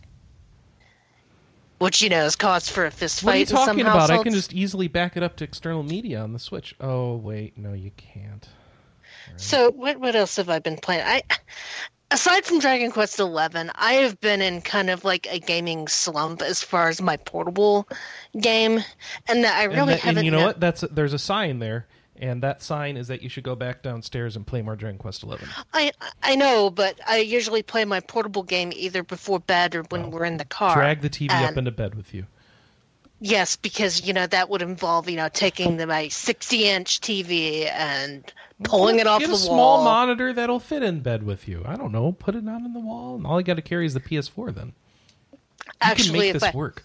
which you know is cause for a fist What are you fight talking about? I can just easily back it up to external media on the Switch. Oh wait, no, you can't. So what what else have I been playing? I aside from Dragon Quest Eleven, I have been in kind of like a gaming slump as far as my portable game, and that I And, really that- haven't. and you know kno- what? That's there's a sign there, and that sign is that you should go back downstairs and play more Dragon Quest Eleven. I I know, but I usually play my portable game either before bed or when we're in the car. Drag the TV up into bed with you. Yes, because you know that would involve you know taking the my sixty inch TV and pulling it off Get the a small monitor that'll fit in bed with you. I don't know. Put it on the wall, and all you got to carry is the PS4. Then you Actually, can make if this I, work.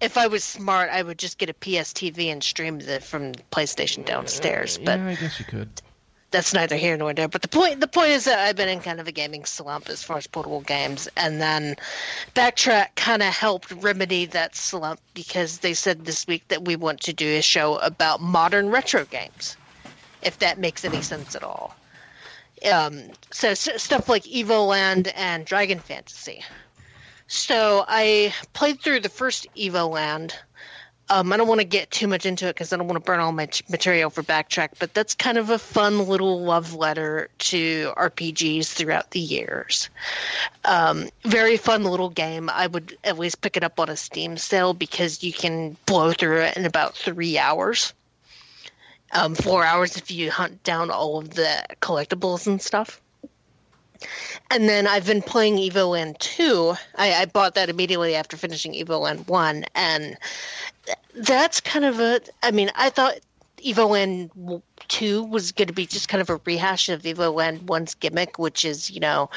If I was smart, I would just get a PS TV and stream it from PlayStation downstairs. But yeah, I guess you could. that's neither here nor there. But the point the point is that I've been in kind of a gaming slump as far as portable games, and then Backtrack kind of helped remedy that slump because they said this week that we want to do a show about modern retro games, if that makes any sense at all. Um, so stuff like Evoland and Dragon Fantasy. So I played through the first Evoland Um, I don't want to get too much into it because I don't want to burn all my material for backtrack, but that's kind of a fun little love letter to RPGs throughout the years. Um, very fun little game. I would at least pick it up on a Steam sale because you can blow through it in about three hours. Um, four hours if you hunt down all of the collectibles and stuff. And then I've been playing Evo Land 2. I, I bought that immediately after finishing Evo Land 1. And that's kind of a. I mean, I thought Evo Land 2 was going to be just kind of a rehash of Evo Land 1's gimmick, which is, you know,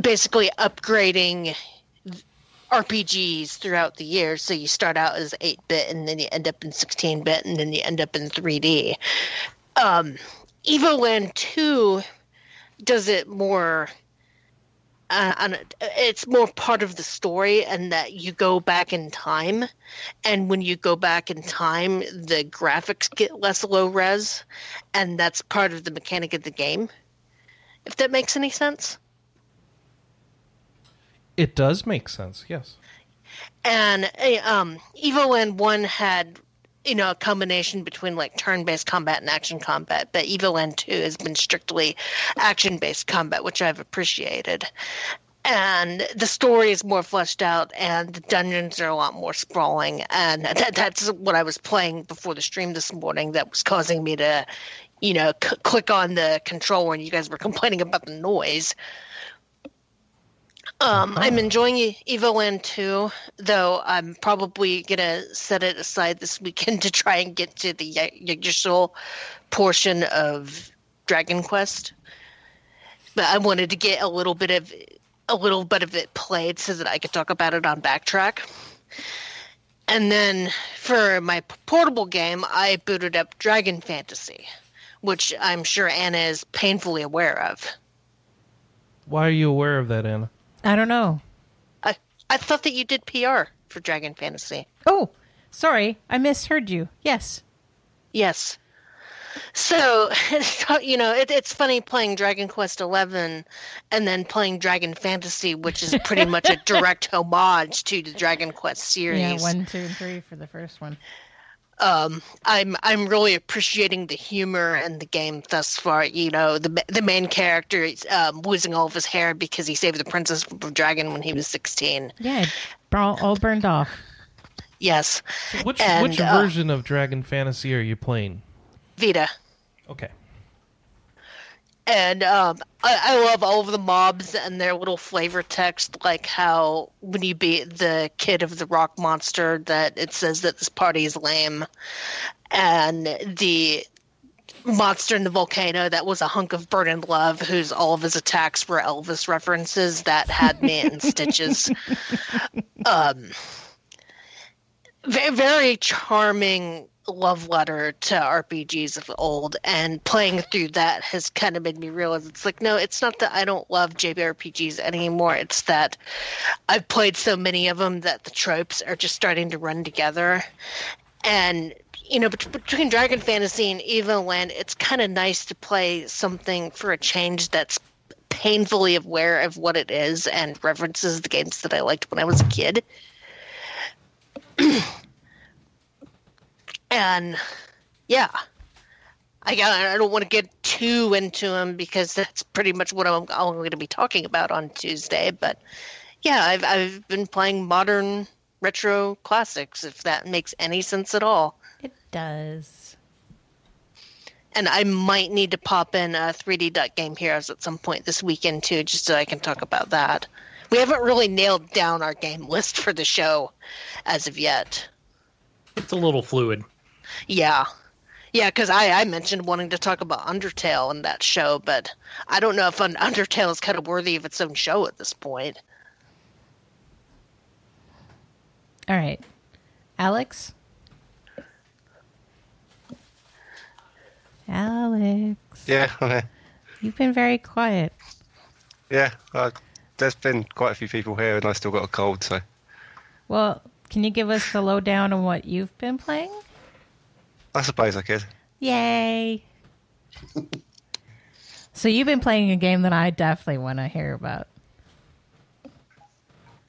basically upgrading RPGs throughout the years. So you start out as 8 bit and then you end up in 16 bit and then you end up in 3D. Um, Evo Land 2 does it more uh, on a- it's more part of the story and that you go back in time and when you go back in time the graphics get less low res and that's part of the mechanic of the game if that makes any sense It does make sense. Yes. and uh, um evo land 1 had you know a combination between like turn-based combat and action combat but Evoland 2 has been strictly action-based combat which i've appreciated. And the story is more fleshed out and the dungeons are a lot more sprawling and that, that's what i was playing before the stream this morning that was causing me to you know c- click on the controller and you guys were complaining about the noise um, I'm enjoying E- Evoland 2, though I'm probably going to set it aside this weekend to try and get to the Yggdrasil portion of Dragon Quest. But I wanted to get a little bit of a little bit of it played so that I could talk about it on Backtrack. And then for my portable game, I booted up Dragon Fantasy, which I'm sure Anna is painfully aware of. Why are you aware of that, Anna? I don't know. I I thought that you did PR for Dragon Fantasy. Oh, sorry, I misheard you. Yes. Yes. So, you know, it, it's funny playing Dragon Quest Eleven and then playing Dragon Fantasy, which is pretty much a direct homage to the Dragon Quest series. Yeah, one, two, and three for the first one. Um, I'm I'm really appreciating the humor in the game thus far. You know, the the main character is um, losing all of his hair because he saved the princess from a dragon when he was 16. Yeah, all, all burned off. Yes, Which And, which uh, version of Dragon Fantasy are you playing? Vita. Okay. And um, I, I love all of the mobs and their little flavor text, like how when you beat the kid of the rock monster, that it says that this party is lame, and the monster in the volcano that was a hunk of burning love, whose all of his attacks were Elvis references, that had me in stitches. Um, very, very charming love letter to RPGs of old, and playing through that has kind of made me realize it's like, no, it's not that I don't love JRPGs anymore. It's that I've played so many of them that the tropes are just starting to run together. And you know, between Dragon Fantasy and Evoland, it's kind of nice to play something for a change that's painfully aware of what it is and references the games that I liked when I was a kid. and yeah, I got, I don't want to get too into them because that's pretty much what I'm, I'm going to be talking about on Tuesday. But yeah, I've I've been playing modern retro classics, if that makes any sense at all. It does. And I might need to pop in a 3D Dot Game Heroes at some point this weekend too, just so I can talk about that. We haven't really nailed down our game list for the show as of yet. It's a little fluid. Yeah. Yeah, because I, I mentioned wanting to talk about Undertale in that show, but I don't know if Un- Undertale is kind of worthy of its own show at this point. All right. Alex? Alex. Yeah, okay. You've been very quiet. yeah. Uh, there's been quite a few people here, and I still got a cold, so Well, can you give us the lowdown on what you've been playing? I suppose I could. Yay. so you've been playing a game that I definitely want to hear about.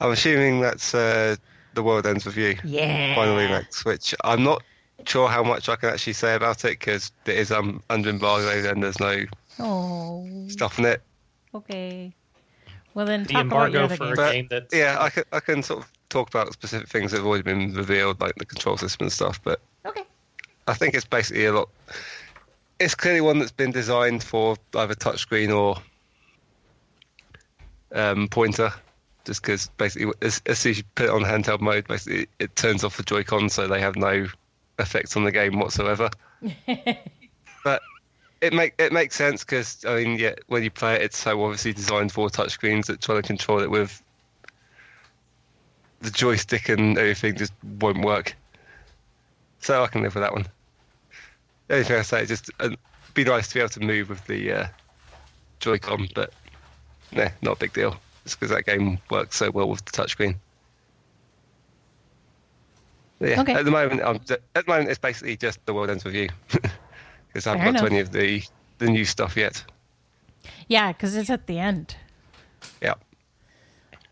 I'm assuming that's uh, The World Ends with You. Yeah. Final remix, which I'm not sure how much I can actually say about it because it is um, under embargo and there's no Oh. stuff in it. Okay. Well then, The talk about your embargo for a game that Yeah, I can, I can sort of talk about specific things that have already been revealed, like the control system and stuff, but Okay. I think it's basically a lot. It's clearly one that's been designed for either touchscreen or um, pointer, just because basically as, as soon as you put it on handheld mode, basically it turns off the Joy-Con, so they have no effect on the game whatsoever. but it make it makes sense because I mean, yeah, when you play it, it's so obviously designed for touchscreens that trying to control it with the joystick and everything just won't work. So I can live with that one. Only thing I say just uh, be nice to be able to move with the uh, Joy-Con, but nah, not a big deal. Just because that game works so well with the touchscreen. Yeah, Okay. at the moment, I'm, ju- at the moment it's basically just the world ends with you because I haven't got to any of the the new stuff yet. Yeah, because it's at the end. Yeah.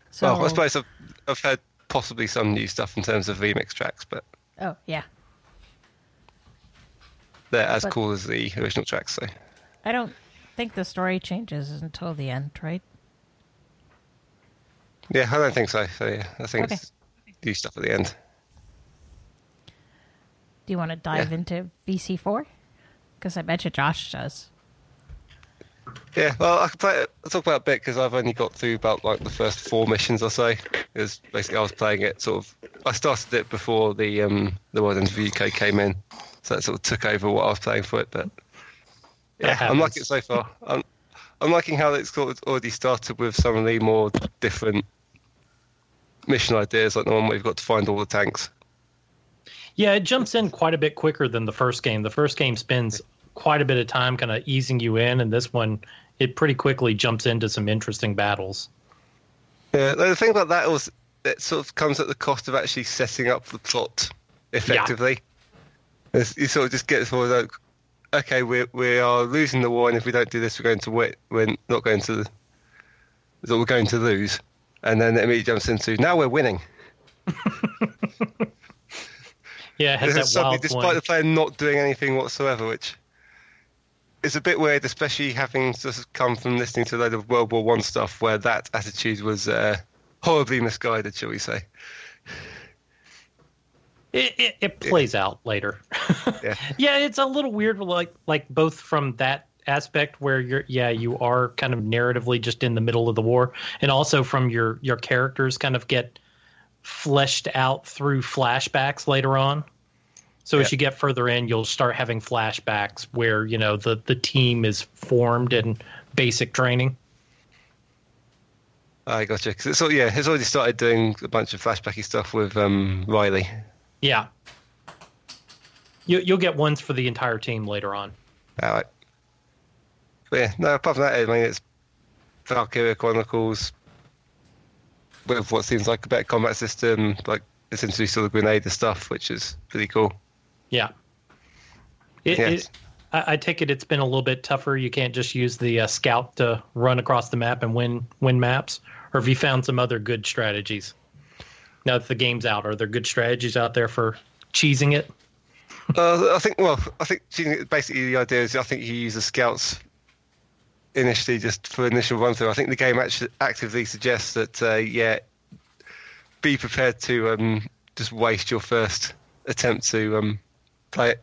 So. Well, I suppose I've, I've heard possibly some new stuff in terms of remix tracks, but Oh yeah. They're as But- cool as the original tracks. So I don't think the story changes until the end, right? yeah, I don't think so. So yeah, I think Okay. it's new stuff at the end. Do you want to dive Yeah. into VC4? Because I bet you Josh does. Yeah, well, I can play, I'll talk about it a bit because I've only got through about like the first four missions or so. Because basically I was playing it sort of. I started it before the um the World Ends with You came in, so that sort of took over what I was playing for it. But yeah, I'm liking it so far. I'm I'm liking how it's sort of already started with some of the more different mission ideas, like the one where you've got to find all the tanks. Yeah, it jumps in quite a bit quicker than the first game. The first game spends quite a bit of time kind of easing you in, and this one, it pretty quickly jumps into some interesting battles. Yeah, the thing about that was it sort of comes at the cost of actually setting up the plot effectively. It's- You sort of just get sort of like, okay, we we are losing the war, and if we don't do this, we're going to win. We're not going to. So we're going to lose, and then it immediately jumps into now we're winning. Yeah, it has that Suddenly, despite one. the player not doing anything whatsoever, which is a bit weird, especially having just come from listening to a load of World War One stuff, where that attitude was uh, horribly misguided, shall we say? It, it, it plays out later. Yeah. yeah, it's a little weird, like like both from that aspect where you're yeah you are kind of narratively just in the middle of the war, and also from your your characters kind of get fleshed out through flashbacks later on. So as you get further in, you'll start having flashbacks where you know the the team is formed and basic training. I gotcha. It's yeah, it's already started doing a bunch of flashbacky stuff with um, Riley. Yeah. You, you'll get ones for the entire team later on. All right. But yeah, no. Apart from that, I mean, it's Valkyria Chronicles with what seems like a better combat system, like essentially sort of grenade stuff, which is pretty cool. Yeah. It, Yes. it, I, I take it it's been a little bit tougher. You can't just use the uh, scout to run across the map and win win maps. Or have you found some other good strategies? Now that the game's out, are there good strategies out there for cheesing it? Uh, I think. Well, I think basically the idea is I think you use the scouts initially just for initial run through. I think the game actually actively suggests that uh, yeah, be prepared to um, just waste your first attempt to um, play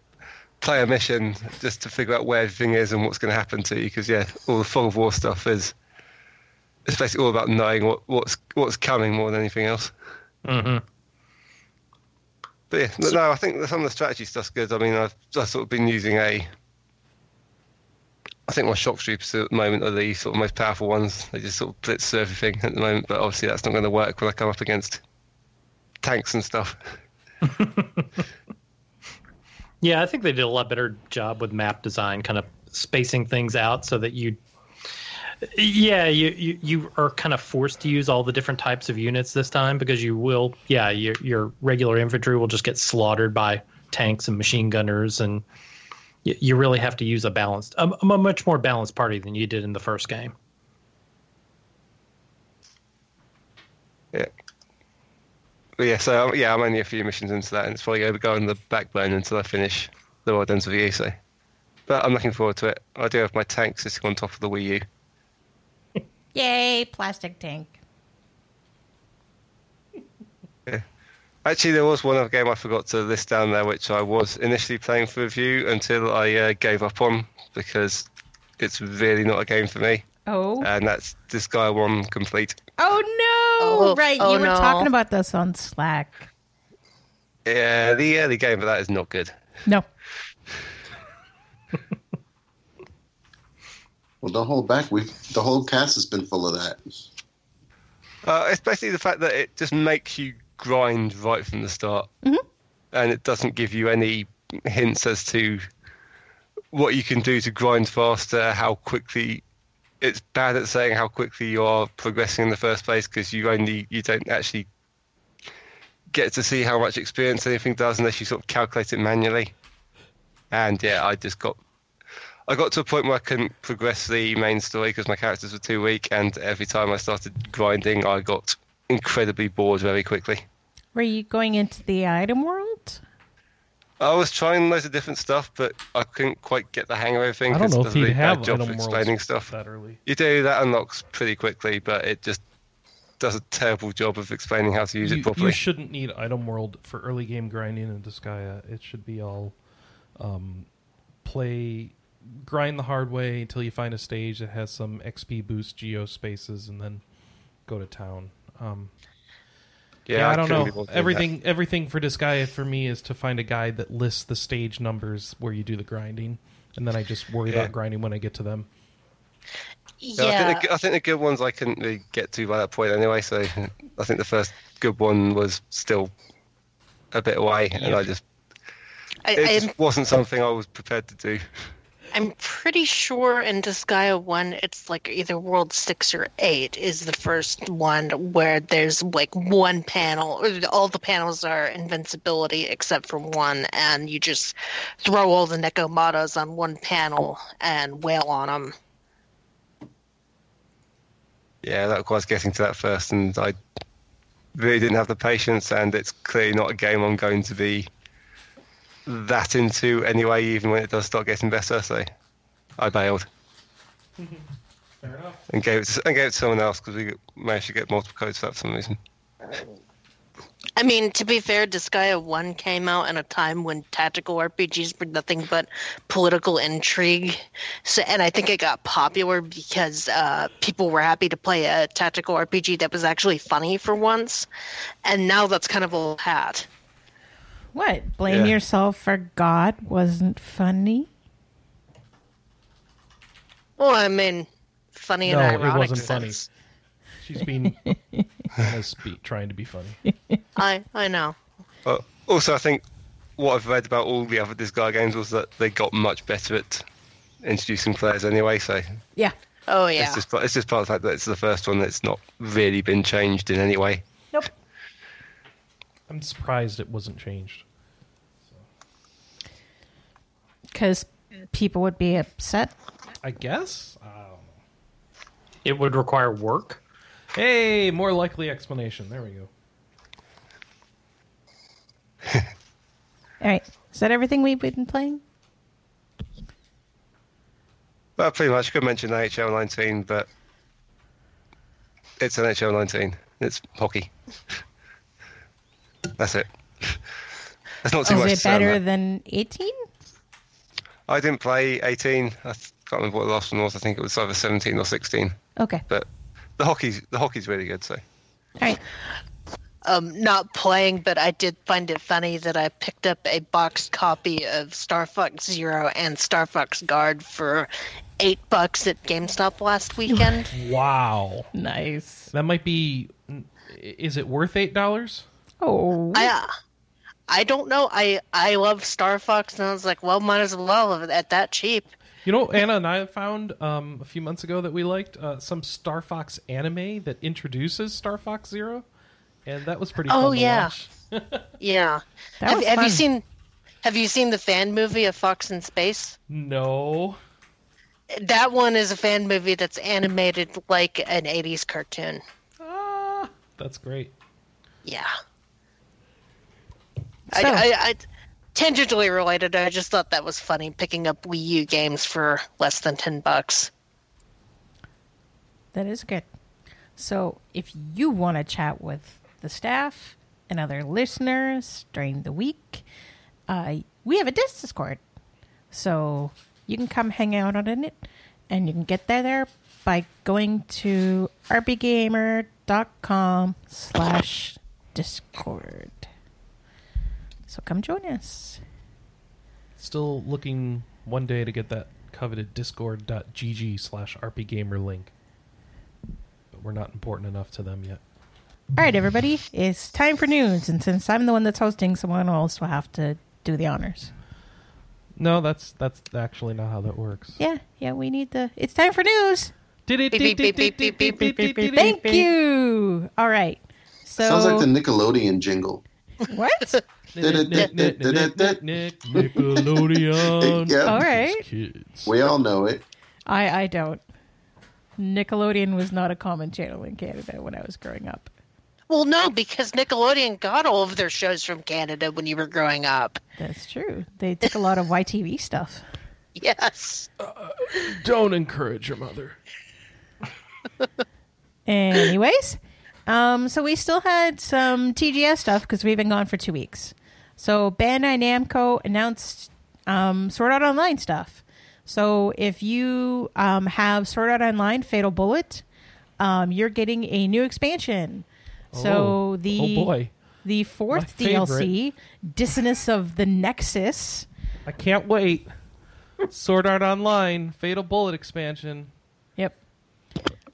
play a mission just to figure out where everything is and what's going to happen to you. Because yeah, all the fog of war stuff is it's basically all about knowing what, what's what's coming more than anything else. Mm-hmm. But yeah, no, I think some of the strategy stuff's good. I mean, I've, I've sort of been using a. I think my shock troopers at the moment are the sort of most powerful ones. They just sort of blitz everything at the moment, but obviously that's not going to work when I come up against tanks and stuff. Yeah, I think they did a lot better job with map design, kind of spacing things out so that you. Yeah, you, you you are kind of forced to use all the different types of units this time because you will. Yeah, your your regular infantry will just get slaughtered by tanks and machine gunners, and you, you really have to use a balanced, a, a much more balanced party than you did in the first game. Yeah. yeah, so yeah, I'm only a few missions into that, and it's probably going to go on the back burner until I finish the World Ends of the So, but I'm looking forward to it. I do have my tank sitting on top of the Wii U. Yay, plastic tank. Actually, there was one other game I forgot to list down there, which I was initially playing for review until I uh, gave up on because it's really not a game for me, Oh. and that's Disgaea 1 Complete. oh no! Oh, right, oh, you were no. talking about this on Slack. Yeah, the early game of that is not good. No. Well, don't hold back. We've the whole cast has been full of that. Uh, it's basically the fact that it just makes you grind right from the start, Mhm. and it doesn't give you any hints as to what you can do to grind faster, how quickly. It's bad at saying how quickly you are progressing in the first place because you only you don't actually get to see how much experience anything does unless you sort of calculate it manually. And yeah, I just got I got to a point where I couldn't progress the main story because my characters were too weak, and every time I started grinding, I got incredibly bored very quickly. Were you going into the item world? I was trying loads of different stuff, but I couldn't quite get the hang of everything. I don't 'cause know it if does a he'd really bad have job item of explaining stuff. that early. You do that unlocks pretty quickly, but it just does a terrible job of explaining how to use You, it properly. you shouldn't need item world for early game grinding in Disgaea. It should be all um, play grind the hard way until you find a stage that has some XP boost geo spaces, and then go to town. Um, yeah, I, don't know. be bothered doing that. Everything everything for Disgaea for me is to find a guide that lists the stage numbers where you do the grinding, and then I just worry Yeah. about grinding when I get to them. Yeah, I, think the, I think the good ones I couldn't really get to by that point anyway. So I think the first good one was still a bit away, and I just I, it I'm just wasn't something I was prepared to do. I'm pretty sure in Disgaea 1, it's like either World 6 or 8 is the first one where there's like one panel, all the panels are invincibility except for one, and you just throw all the Nekomatas on one panel and wail on them. Yeah, that was getting to that first, and I really didn't have the patience, and it's clearly not a game I'm going to be that into anyway, even when it does start getting better. So I bailed Fair enough. and gave it to, and gave it to someone else because we managed to get multiple codes for that for some reason. I mean, to be fair, Disgaea 1 came out in a time when tactical RPGs were nothing but political intrigue. So, and I think it got popular because uh, people were happy to play a tactical RPG that was actually funny for once. And now that's kind of old hat. What? Blame Yeah. yourself for God wasn't funny? Well, I mean, funny No, and it wasn't funny. She's been Hannah's trying to be funny. I, I know. Uh, also, I think what I've read about all the other Disgaea games was that they got much better at introducing players anyway. So Yeah. Oh, yeah. it's just it's just part of the fact that it's the first one that's not really been changed in any way. Nope. I'm surprised it wasn't changed. Because people would be upset. I guess. Um, It would require work. hey, more likely explanation. There we go. All right. Is that everything we've been playing? Well, pretty much. Could mention NHL 19, but it's NHL 19. It's hockey. That's it. That's not too much Is to it say on better than 18? I didn't play 18. I can't remember what the last one was. I think it was either 17 or 16. Okay. But the hockey's the hockey's really good. So All right. um, not playing, but I did find it funny that I picked up a boxed copy of Star Fox Zero and Star Fox Guard for eight bucks at GameStop last weekend. Wow. Nice. That might be. Is it worth eight dollars? Oh. I uh, I don't know. I I love Star Fox, and I was like, well, might as well at that cheap. You know, Anna and I found um, a few months ago that we liked uh, some Star Fox anime that introduces Star Fox Zero, and that was pretty. Oh, yeah. Yeah. Have have you seen Have you seen the fan movie of Fox in Space? No. That one is a fan movie that's animated like an '80s cartoon. Ah, that's great. Yeah. I, So- I, I tangentially related. I just thought that was funny picking up Wii U games for less than ten bucks. That is good. So, if you want to chat with the staff and other listeners during the week, uh, we have a Discord. So, you can come hang out on it, and you can get there, there by going to rpgamer.com slash discord. So come join us. Still looking one day to get that coveted discord.gg slash rpgamer link. But we're not important enough to them yet. All right, everybody, it's time for news. And since I'm the one that's hosting, someone else will have to do the honors. No, that's that's actually not how that works. Yeah, yeah, we need the. It's time for news. Thank you. All right. So sounds like the Nickelodeon jingle what? Nickelodeon. Yeah. All right. Kids. We all know it. I I don't. Nickelodeon was not a common channel in Canada when I was growing up. Well, no, because Nickelodeon got all of their shows from Canada when you were growing up. That's true. They took a lot of YTV stuff. Yes. Uh, don't encourage your mother. Anyways, um, so we still had some TGS stuff because we've been gone for two weeks. So Bandai Namco announced um, Sword Art Online stuff. So if you um, have Sword Art Online Fatal Bullet, um, you're getting a new expansion. So Oh. the Oh, boy. the fourth. DLC, Dissonance of the Nexus. I can't wait. Sword Art Online, Fatal Bullet expansion.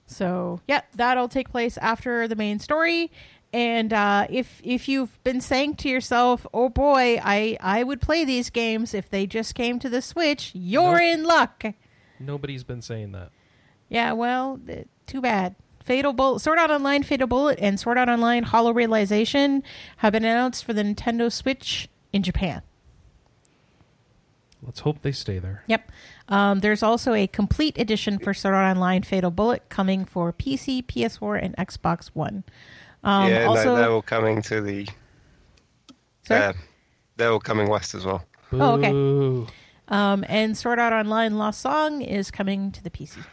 So yeah, that'll take place after the main story. And uh, if if you've been saying to yourself, "Oh boy, I I would play these games if they just came to the Switch," you're Nope. in luck. Nobody's been saying that. Yeah, well, th- too bad. Fatal Bullet, Sword Art Online, Fatal Bullet, and Sword Art Online Hollow Realization have been announced for the Nintendo Switch in Japan. Let's hope they stay there. Yep. Um, there's also a complete edition for Sword Art Online Fatal Bullet coming for PC, PS4, and Xbox One. Um, yeah, also, no, they're all coming to the. Sorry? Uh, they're all coming west as well. Oh, okay. Um, and Sword Art Online Lost Song is coming to the PC.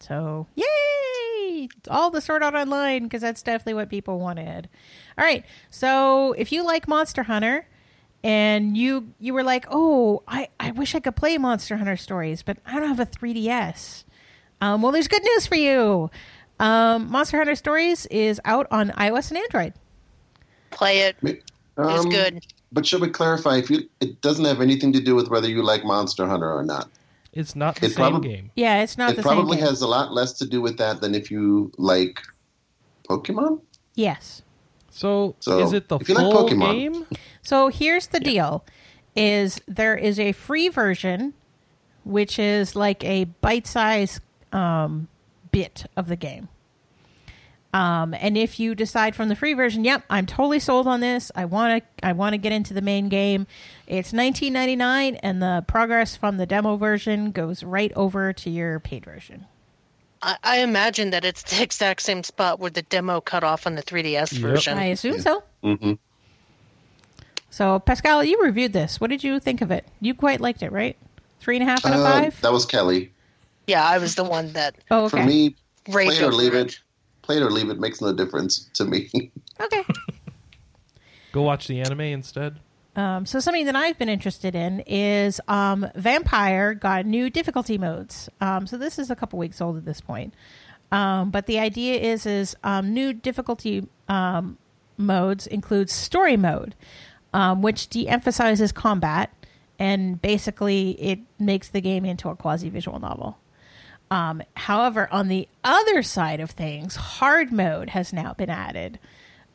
So, yay! All the Sword Art Online because that's definitely what people wanted. All right. So, if you like Monster Hunter and you you were like, "Oh, I I wish I could play Monster Hunter stories, but I don't have a 3DS." Um, well, there's good news for you. Um, Monster Hunter Stories is out on iOS and Android. Play it. It's Um, good. But should we clarify? If you, it doesn't have anything to do with whether you like Monster Hunter or not. It's not the It same probab- game. Yeah, it's not it the probably same. game. has a lot less to do with that than if you like Pokemon. Yes. So, So, is it the if you like full Pokemon- game? So here's the deal: is there is a free version, which is like a bite-sized um, bit of the game. Um, and if you decide from the free version, yep, I'm totally sold on this. I want to. I want to get into the main game. It's 19.99, and the progress from the demo version goes right over to your paid version. I, I imagine that it's the exact same spot where the demo cut off on the 3DS Yep. version. I assume so. hmm So, Pascal, you reviewed this. What did you think of it? You quite liked it, right? Three and a half out of Uh, five. that was Kelly. Yeah, I was the one that oh, okay. For me, raged play it or leave it. it. Play it or leave it makes no difference to me. Okay. Go watch the anime instead. Um, so something that I've been interested in is um, Vampyr got new difficulty modes. Um, so this is a couple weeks old at this point, um, but the idea is is um, new difficulty um, modes includes story mode, which de-emphasizes combat and basically it makes the game into a quasi visual novel. However, on the other side of things, hard mode has now been added,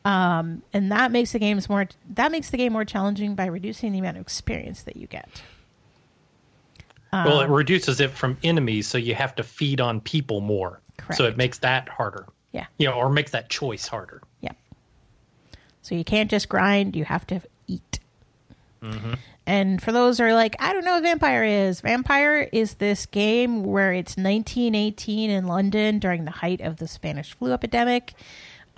um, and that makes the games more that makes the game more challenging by reducing the amount of experience that you get. well, it reduces it from enemies, so you have to feed on people more. Correct. So it makes that harder. Yeah, You know, or makes that choice harder. yeah. So you can't just grind; you have to eat. And for those who are like, I don't know what Vampyr is. Vampyr is this game where it's 1918 in London during the height of the Spanish flu epidemic.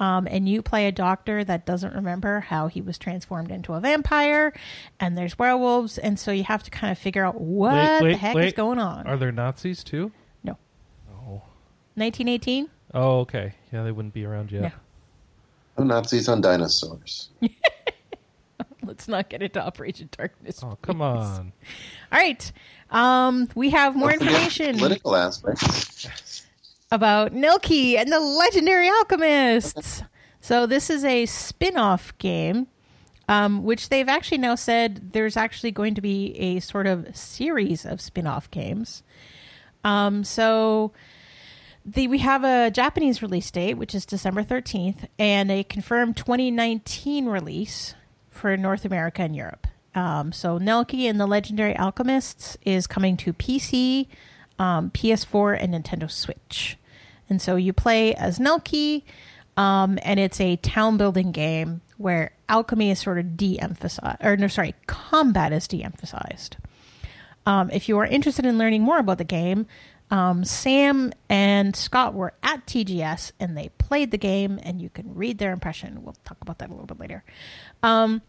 Um, and you play a doctor that doesn't remember how he was transformed into a vampire, and there's werewolves, and so you have to kind of figure out what Wait, wait, the heck is going on. Are there Nazis too? no, Oh. 1918. Oh, okay. Yeah, they wouldn't be around yet. Yeah. No Nazis on dinosaurs. Let's not get into Operation Darkness. Oh, come on. All right. Um, we have more Don't information Political aspects. About Nelke and the Legendary Alchemists. So this is a spin-off game, um, which they've actually now said there's actually going to be a sort of series of spin-off games. Um, so the we have a Japanese release date, which is December 13th, and a confirmed 2019 release for North America and Europe. Um, so Nelke and the Legendary Alchemists is coming to PC, um, PS4, and Nintendo Switch. And so you play as Nelke, um, and it's a town building game where alchemy is sort of de-emphasized, or no, sorry, combat is de-emphasized. Um, if you are interested in learning more about the game, um, Sam and Scott were at TGS and they played the game, and you can read their impression. We'll talk about that a little bit later. Um,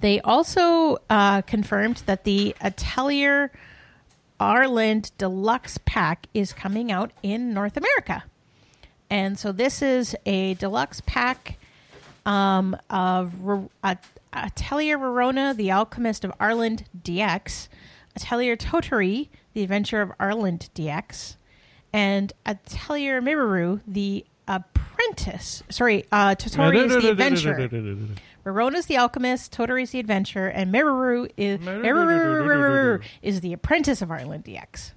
they also uh, confirmed that the Atelier Arland Deluxe Pack is coming out in North America. And so this is a deluxe pack um, of At- Atelier Rorona, The Alchemist of Arland DX, Atelier Totori, The Adventure of Arland DX, and Atelier Meruru, The Apprentice. Sorry, uh, Totori is The Adventure. Rorona's the alchemist, Totori's the adventurer, and Meruru is Meruru is the apprentice of Arland DX.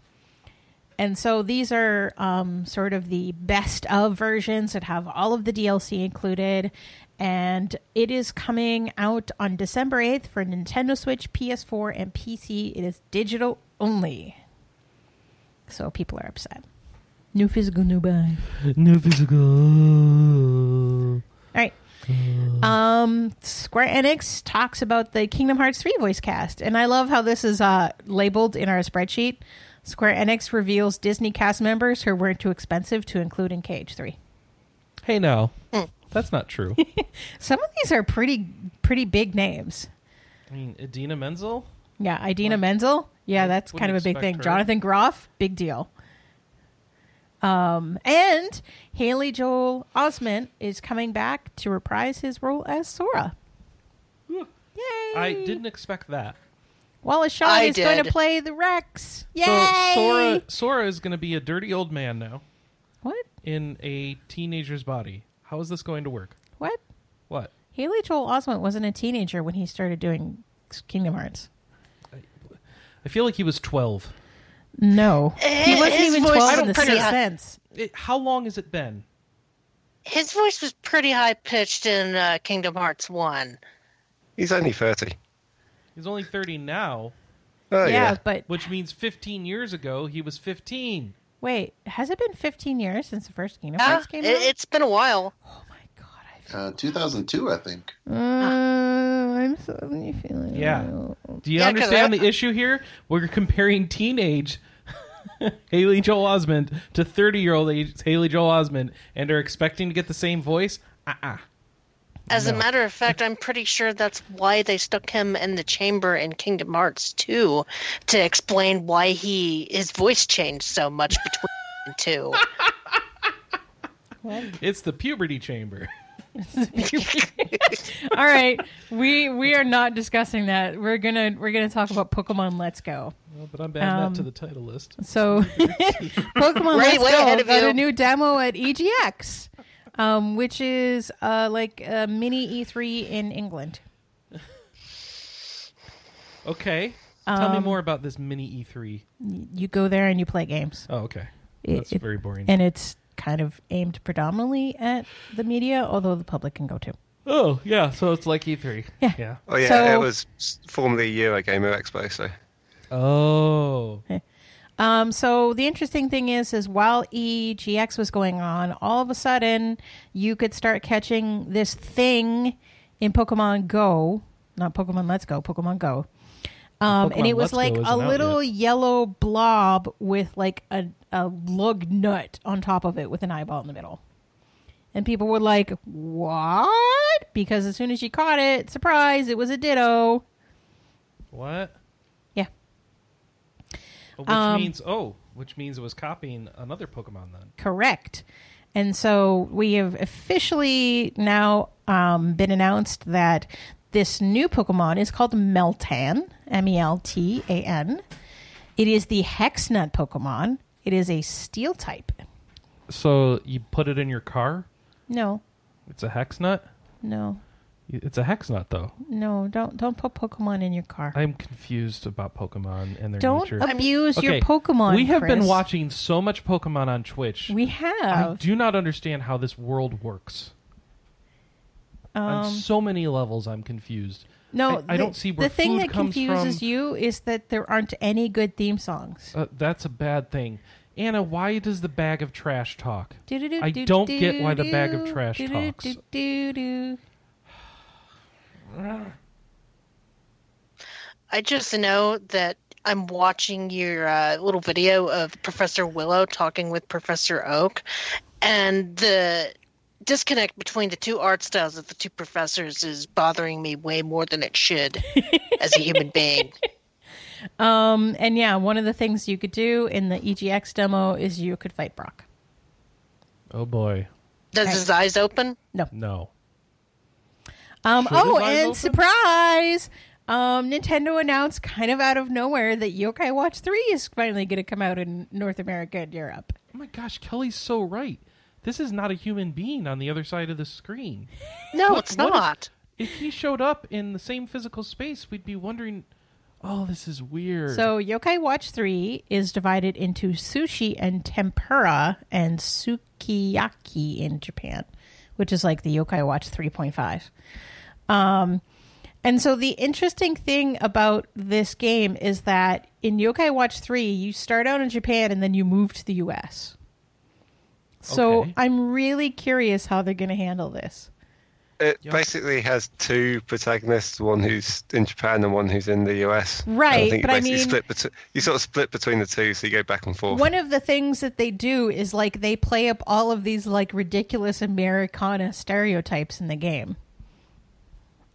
And so these are um, sort of the best of versions that have all of the DLC included. And it is coming out on December 8th for Nintendo Switch, PS4, and PC. It is digital only. So people are upset. New physical, new buy. New physical. All right. Um, Square Enix talks about the Kingdom Hearts 3 voice cast, and I love how this is uh, labeled in our spreadsheet. Square Enix reveals Disney cast members who weren't too expensive to include in KH3. Hey, no, Hmm. That's not true. Some of these are pretty pretty big names. I mean, Idina Menzel? Yeah, Idina Menzel. Yeah, that's kind of a big thing. her. Jonathan Groff, big deal. Um, and Haley Joel Osment is coming back to reprise his role as Sora. Yay! I didn't expect that. Wallace Shawn I is going to play the Rex. Yay! So Sora, Sora is going to be a dirty old man now What? in a teenager's body. How is this going to work? What? What? Haley Joel Osment wasn't a teenager when he started doing Kingdom Hearts. I feel like he was 12. No, he wasn't His even voice twelve was in the pretty sixth high. sense. It, how long has it been? His voice was pretty high pitched in uh, Kingdom Hearts 1. He's only 30. He's only 30 now, Oh, yeah, yeah. but which means 15 years ago he was 15. wait, has it been 15 years since the first Kingdom Yeah, Hearts came it, out? it's been a while. oh my god, I Uh, 2002, I think. Uh, I'm suddenly feeling. Yeah. Do you Yeah, 'cause understand I- the issue here? We're comparing teenage Haley Joel Osment to 30 year old Haley Joel Osment and are expecting to get the same voice? Uh uh As a matter of fact, I'm pretty sure that's why they stuck him in the chamber in Kingdom Hearts 2 to explain why he his voice changed so much between the two. It's the puberty chamber. All right, we we are not discussing that. We're gonna we're gonna talk about Pokemon Let's Go. Well, but I'm adding Um, that to the title list. So, Pokemon Right, Let's Go ahead of got you. a new demo at EGX, um, which is uh, like a mini E3 in England. Okay. Tell me Um, more about this mini E3. You go there and you play games. Oh, okay. It- That's it- very boring. and it's kind of aimed predominantly at the media, although the public can go too. oh, yeah. So it's like E3. Yeah. Yeah. Oh, yeah, So- it was formerly Eurogamer Expo, so. Oh. Um, so the interesting thing is, is while EGX was going on, all of a sudden you could start catching this thing in Pokemon Go, not Pokemon Let's Go, Pokemon Go. Um, and it was Let's like a out little yellow blob with like a, a lug nut on top of it with an eyeball in the middle. And people were like, what? Because as soon as you caught it, surprise, it was a ditto. What? Yeah. Which Um, means oh, which means it was copying another Pokemon then. Correct. And so we have officially now um, been announced that this new Pokemon is called Meltan, M E L T A N. It is the Hexnut Pokemon. It is a steel type. So you put it in your car? No, It's a hex nut? no, It's a hex nut though. no! Don't don't put Pokemon in your car. I'm confused about Pokemon and their don't nature. abuse your Okay, Pokemon. We have been Chris. watching so much Pokemon on Twitch. We have I have. do not understand how this world works. On Um, so many levels, I'm confused. no, I- I don't see where the thing food that comes confuses from. you is that there aren't any good theme songs. Uh, that's a bad thing. Anna, why does the bag of trash talk? I don't get why the bag of trash talks. I just know that I'm watching your uh, little video of Professor Willow talking with Professor Oak, and the disconnect between the two art styles of the two professors is bothering me way more than it should as a human being. Um, and yeah, one of the things you could do in the EGX demo is you could fight Brock. Oh boy, Does his eyes open? no. No. Um, Should oh, and open? surprise! Um, Nintendo announced kind of out of nowhere that Yokai Watch 3 is finally going to come out in North America and Europe. Oh my gosh, Kelly's so right. This is not a human being on the other side of the screen. No, What- it's what if- not. If he showed up in the same physical space, we'd be wondering, "Oh, this is weird." So, Yokai Watch 3 is divided into sushi and tempura and sukiyaki in Japan, which is like the Yokai Watch 3.5. Um, and so, the interesting thing about this game is that in Yokai Watch 3, you start out in Japan and then you move to the US. So, Okay. I'm really curious how they're going to handle this. It Yeah. basically has two protagonists, one who's in Japan and one who's in the US. Right, I think but you I mean- split between you sort of split between the two, so you go back and forth. One of the things that they do is like they play up all of these like ridiculous Americana stereotypes in the game.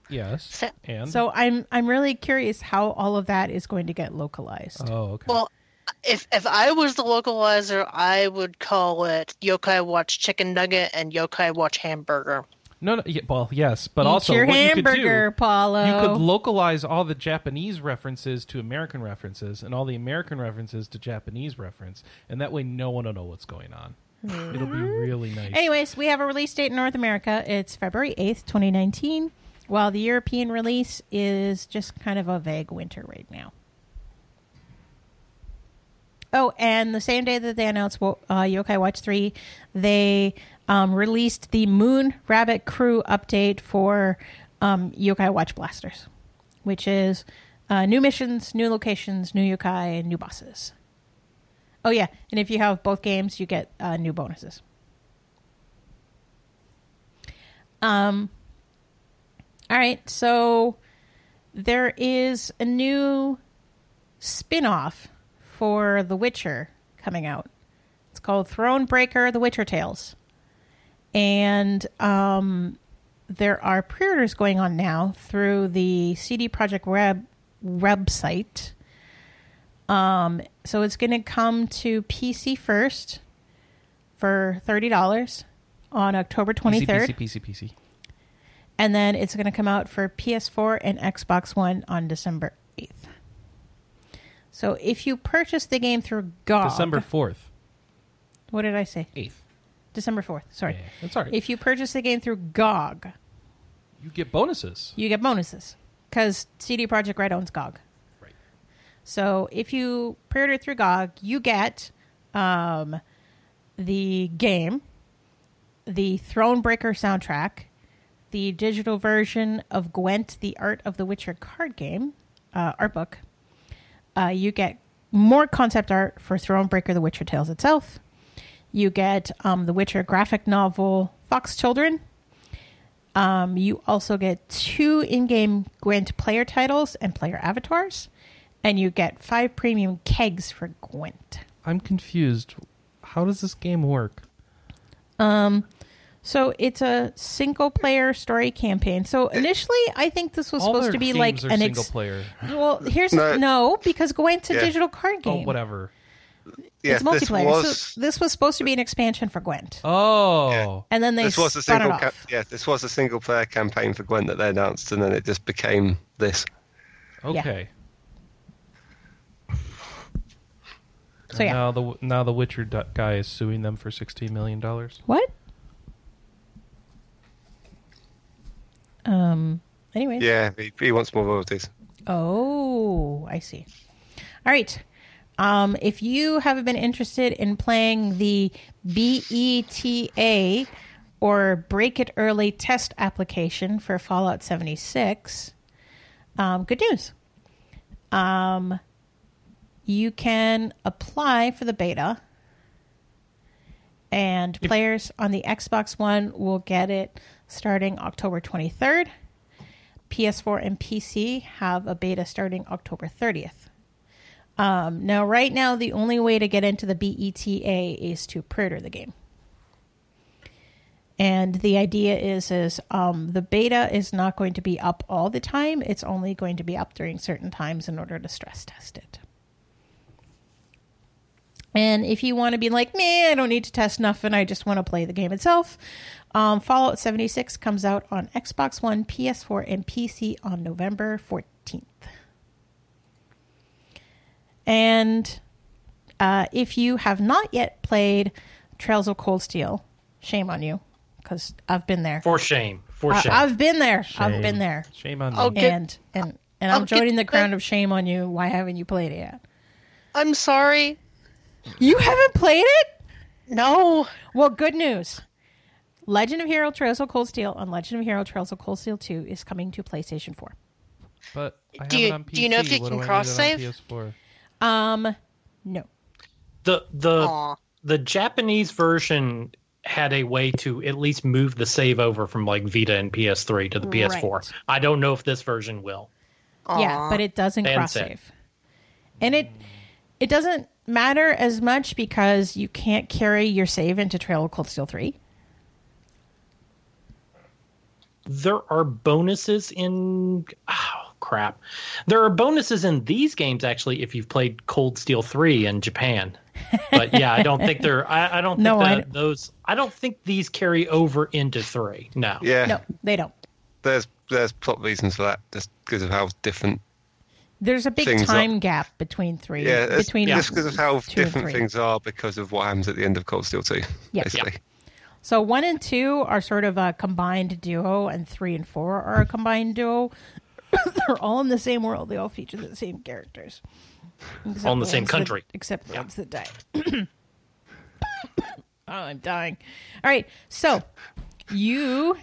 yes, So- and So I'm I'm really curious how all of that is going to get localized. oh, okay. Well, if if I was the localizer, I would call it Yokai Watch Chicken Nugget and Yokai Watch Hamburger. No, no, yeah, well, yes, but Eat also your what hamburger, you could do, Paulo. you could localize all the Japanese references to American references, and all the American references to Japanese reference, and that way no one will know what's going on. It'll be really nice. Anyways, we have a release date in North America. It's February 8th, 2019, while the European release is just kind of a vague winter right now. Oh, and the same day that they announced uh, Yokai Watch 3, they um, released the Moon Rabbit Crew update for um, Yokai Watch Blasters, which is uh, new missions, new locations, new yokai, and new bosses. Oh, yeah. And if you have both games, you get uh, new bonuses. Um, all right. So there is a new spin off for The Witcher coming out. It's called Thronebreaker The Witcher Tales. And um, there are pre orders going on now through the CD Projekt Web website. Um, so it's going to come to PC first for $30 on October 23rd. PC, PC, PC, PC. And then it's going to come out for PS4 and Xbox One on December 8th. So if you purchase the game through GOG. December fourth, What did I say? eighth. December 4th. Sorry. Yeah, that's all right. If you purchase the game through GOG, you get bonuses. you get bonuses because CD Projekt Red owns GOG. Right. So if you pre-order through GOG, you get um, the game, the Thronebreaker soundtrack, the digital version of Gwent, the Art of the Witcher card game, uh, art book. Uh, you get more concept art for Thronebreaker: The Witcher Tales itself. You get um, the Witcher graphic novel Fox Children. Um, you also get two in-game Gwent player titles and player avatars, and you get five premium kegs for Gwent. I'm confused. How does this game work? Um, So it's a single player story campaign. So initially, I think this was All supposed their to be games like are an single ex- player. well. Here's No. no, because Gwent's a Yeah. digital card game. Oh, whatever. Yeah, it's this multiplayer. was So this was supposed to be an expansion for Gwent, Oh, and then they this was a spun single it ca- off. yeah this was a single player campaign for Gwent that they announced, and then it just became this. okay. So yeah, Now the now the Witcher du- guy is suing them for sixteen million dollars. what? Um. Anyway. Yeah, he, he wants more royalties. Oh, I see. All right. Um, if you have been interested in playing the BETA or Break It Early test application for Fallout 76, um, good news. Um, you can apply for the beta, and players on the Xbox One will get it starting October 23rd. PS4 and PC have a beta starting October 30th. Um, now, right now, the only way to get into the BETA is to pre-order the game. And the idea is, is um, the beta is not going to be up all the time. It's only going to be up during certain times in order to stress test it. And if you want to be like, me, I don't need to test nothing. I just want to play the game itself. Um, Fallout 76 comes out on Xbox One, PS4, and PC on November 14th. And uh, if you have not yet played Trails of Cold Steel, shame on you, because I've been there. For shame. For I, shame. I've been there. I've been there. Shame on me. Get- And and and I'll I'm get joining the that- crown of shame on you. Why haven't you played it yet? I'm sorry. You haven't played it? No. Well, good news. Legend of Hero Trails of Cold Steel and Legend of Hero Trails of Cold Steel 2 is coming to PlayStation 4. But I Do have you- it on PC. do you know if you What can do I need it on cross-save? PS4? Um, no. the the Aw. the Japanese version had a way to at least move the save over from like Vita and PS3 to the PS4. Right. I don't know if this version will. Yeah, but it doesn't And cross save. save. And it it doesn't matter as much because you can't carry your save into Trail of Cold Steel 3. There are bonuses in oh crap. There are bonuses in these games actually if you've played Cold Steel 3 in Japan. But yeah, I don't think they're I, I don't think No, I that d- those I don't think these carry over into 3. No. Yeah, No, they don't. there's there's plot reasons for that, just because of how different. There's a big Things time gap between 3 Yeah, it's between just because of how different things are because of what happens at the end of Cold Steel Two. Yeah. basically. So one and two are sort of a combined duo, and three and four are a combined duo. They're all in the same world. They all feature the same characters. Except All in the same ones that- country. except the ones that die. oh, I'm dying. All right, so you.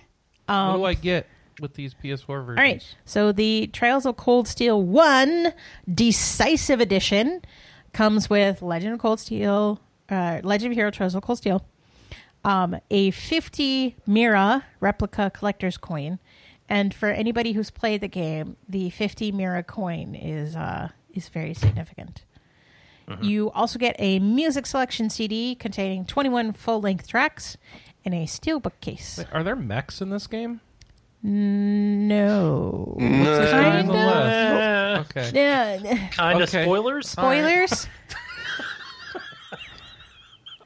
what do I get with these PS4 versions? Um, All right, so the Trails of Cold Steel One Decisive Edition comes with Legend of Cold Steel, uh, Legend of Hero Trails of Cold Steel, um, a 50 Mira replica collector's coin, and for anybody who's played the game, the 50 Mira coin is uh, is very significant. You also get a music selection CD containing 21 full length tracks in a steelbook case. Wait, Are there mechs in this game? No. What's this No. guy on the Kinda. left? Uh, Okay. Yeah. kind of Okay. spoilers. Spoilers.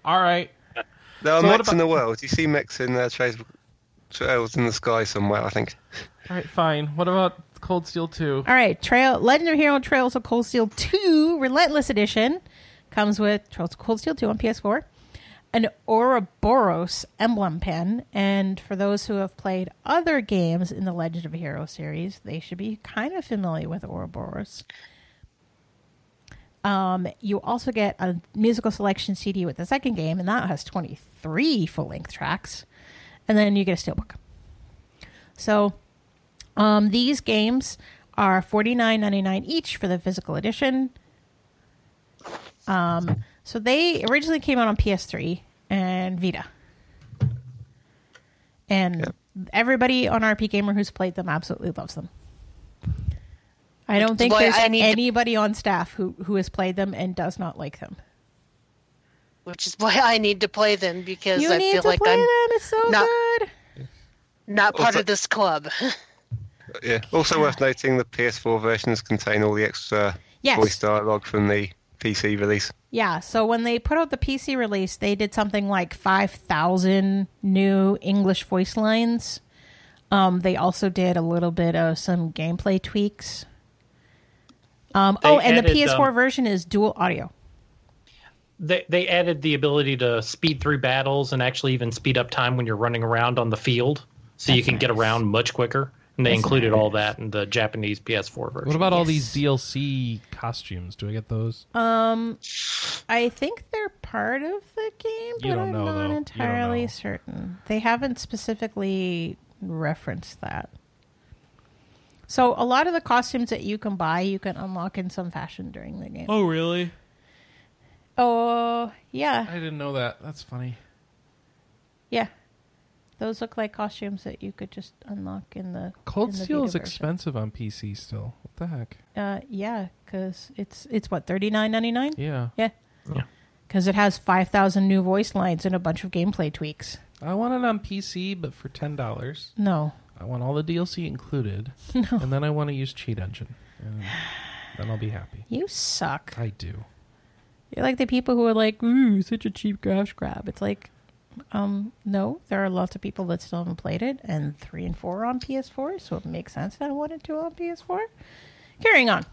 All right. There are So mechs about- in the world. You see mechs in uh, trails, trails in the sky somewhere, I think. All right, fine. What about Cold Steel 2? All right, Trail Legend of Hero Trails of Cold Steel 2 Relentless Edition comes with Trails of Cold Steel 2 on PS4, an Ouroboros emblem pen, and for those who have played other games in the Legend of Hero series, they should be kind of familiar with Ouroboros. Um, you also get a musical selection CD with the second game, and that has 23 full length tracks. And then you get a steelbook. So um, these games are forty nine ninety nine each for the physical edition. Um, so they originally came out on PS3 and Vita, and everybody on RPGamer who's played them absolutely loves them. I don't think Boy, there's need to- anybody on staff who who has played them and does not like them. Which is why I need to play them because You I need feel to like play I'm them. It's so not- good. not part Also- of this club. Yeah. Also worth noting, the PS4 versions contain all the extra Yes. voice dialogue from the PC release. Yeah, so when they put out the PC release, they did something like 5,000 new English voice lines. Um, they also did a little bit of some gameplay tweaks. Um, oh, and the PS4 um, version is dual audio. They they added the ability to speed through battles and actually even speed up time when you're running around on the field, so you That's can get around much quicker. And they That's included all that in the Japanese PS4 version. What about all these DLC costumes? Do I get those? Um, I think they're part of the game, but You don't I'm know, not though. You don't entirely know. certain. They haven't specifically referenced that. So a lot of the costumes that you can buy, you can unlock in some fashion during the game. Oh, really? Oh, yeah, I didn't know that. That's funny. yeah. Those look like costumes that you could just unlock in the Cold in the Steel Vita is version. expensive on PC still. What the heck? Uh, yeah, because it's it's what thirty nine ninety nine. Yeah. Yeah, Yeah. because it has five thousand new voice lines and a bunch of gameplay tweaks. I want it on PC, but for ten dollars. No, I want all the DLC included, No. and then I want to use Cheat Engine, and then I'll be happy. you suck. I do. You're like the people who are like, "Ooh, such a cheap cash grab." It's like, um, no, there are lots of people that still haven't played it, and three and four are on PS4, so it makes sense that I wanted to on PS4. Carrying on.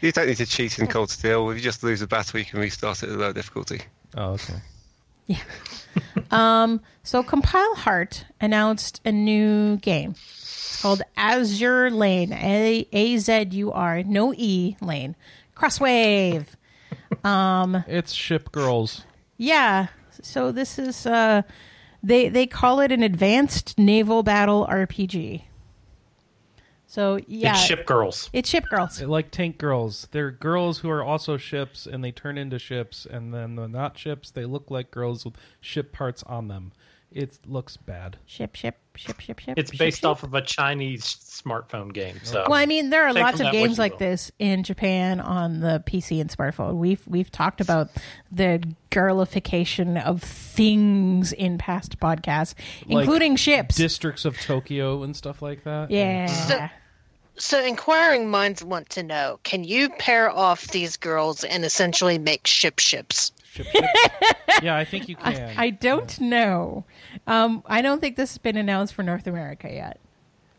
You don't need to cheat in Cold Steel. If you just lose a battle, you can restart it at low difficulty. Oh, okay. Yeah. um, so Compile Heart announced a new game. It's called Azure Lane, A A Z U R, no E Lane, Crosswave. It's Ship Girls. Yeah. So this is uh they they call it an advanced naval battle RPG. So yeah, It's ship girls. It's ship girls. Like Tank Girls. They're girls who are also ships, and they turn into ships, and then they're not ships. They look like girls with ship parts on them. It looks bad. Ship, ship, ship, ship, ship. It's ship, based ship. off of a Chinese smartphone game. So Well, I mean, there are Take lots of games like will. this in Japan on the PC and smartphone. We've we've talked about the girlification of things in past podcasts, Like including ships. Districts of Tokyo and stuff like that. yeah. So- So, inquiring minds want to know: Can you pair off these girls and essentially make ship ships? Ship, ship. yeah, I think you can. I don't know. Um, I don't think this has been announced for North America yet.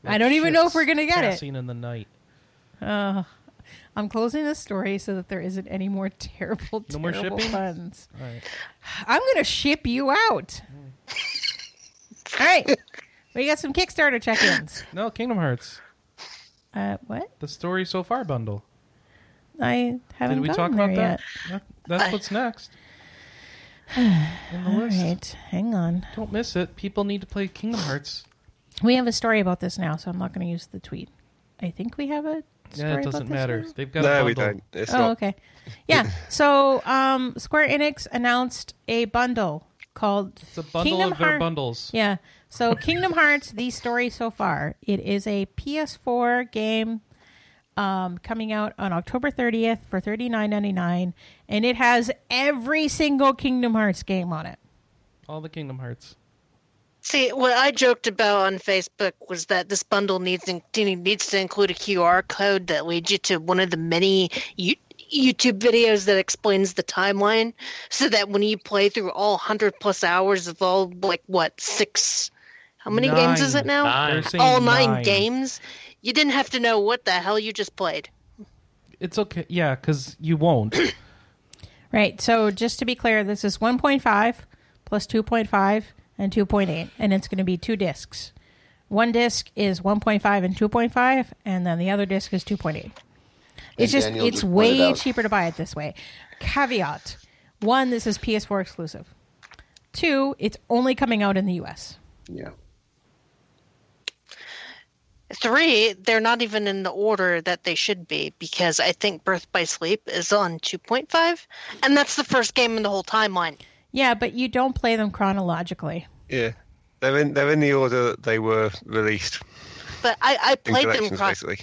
I don't even know if we're gonna get it. passing in the night. I'm closing this story so that there isn't any more terrible, No more terrible shipping? puns. All right. I'm gonna ship you out. All right, we got some Kickstarter check-ins. No, Kingdom Hearts. Uh, what? The story so far bundle. I haven't Did we talk about yet. that? that? That's what's next. In the All list. right, hang on. Don't miss it. People need to play Kingdom Hearts. We have a story about this now, so I'm not going to use the tweet. I think we have a story Yeah, it doesn't this matter. now? They've got a No, bundle. we don't. It's Oh, not. okay. Yeah. So, um, Square Enix announced a bundle called It's a bundle Kingdom of their Heart- bundles. Yeah. So Kingdom Hearts, the story so far, it is a PS4 game um, coming out on October 30th for $39.99, and it has every single Kingdom Hearts game on it. All the Kingdom Hearts. See, what I joked about on Facebook was that this bundle needs needs to include a QR code that leads you to one of the many you, YouTube videos that explains the timeline, so that when you play through all hundred plus hours of all like what six, how many games is it now? Nine. They're saying all nine, games. You didn't have to know what the hell you just played. It's okay. Yeah, because you won't. Right. So just to be clear, this is 1.5 plus 2.5 and 2.8, and it's going to be two discs. One disc is 1.5 and 2.5, and then the other disc is 2.8. It's just Daniel it's just way out- cheaper to buy it this way. Caveat: one, this is PS4 exclusive. Two, it's only coming out in the US. Yeah. Three, they're not even in the order that they should be because I think Birth by Sleep is on 2.5, and that's the first game in the whole timeline. Yeah, but you don't play them chronologically. Yeah. They're in, they're in the order that they were released But I, I played them. collections, Chron- basically.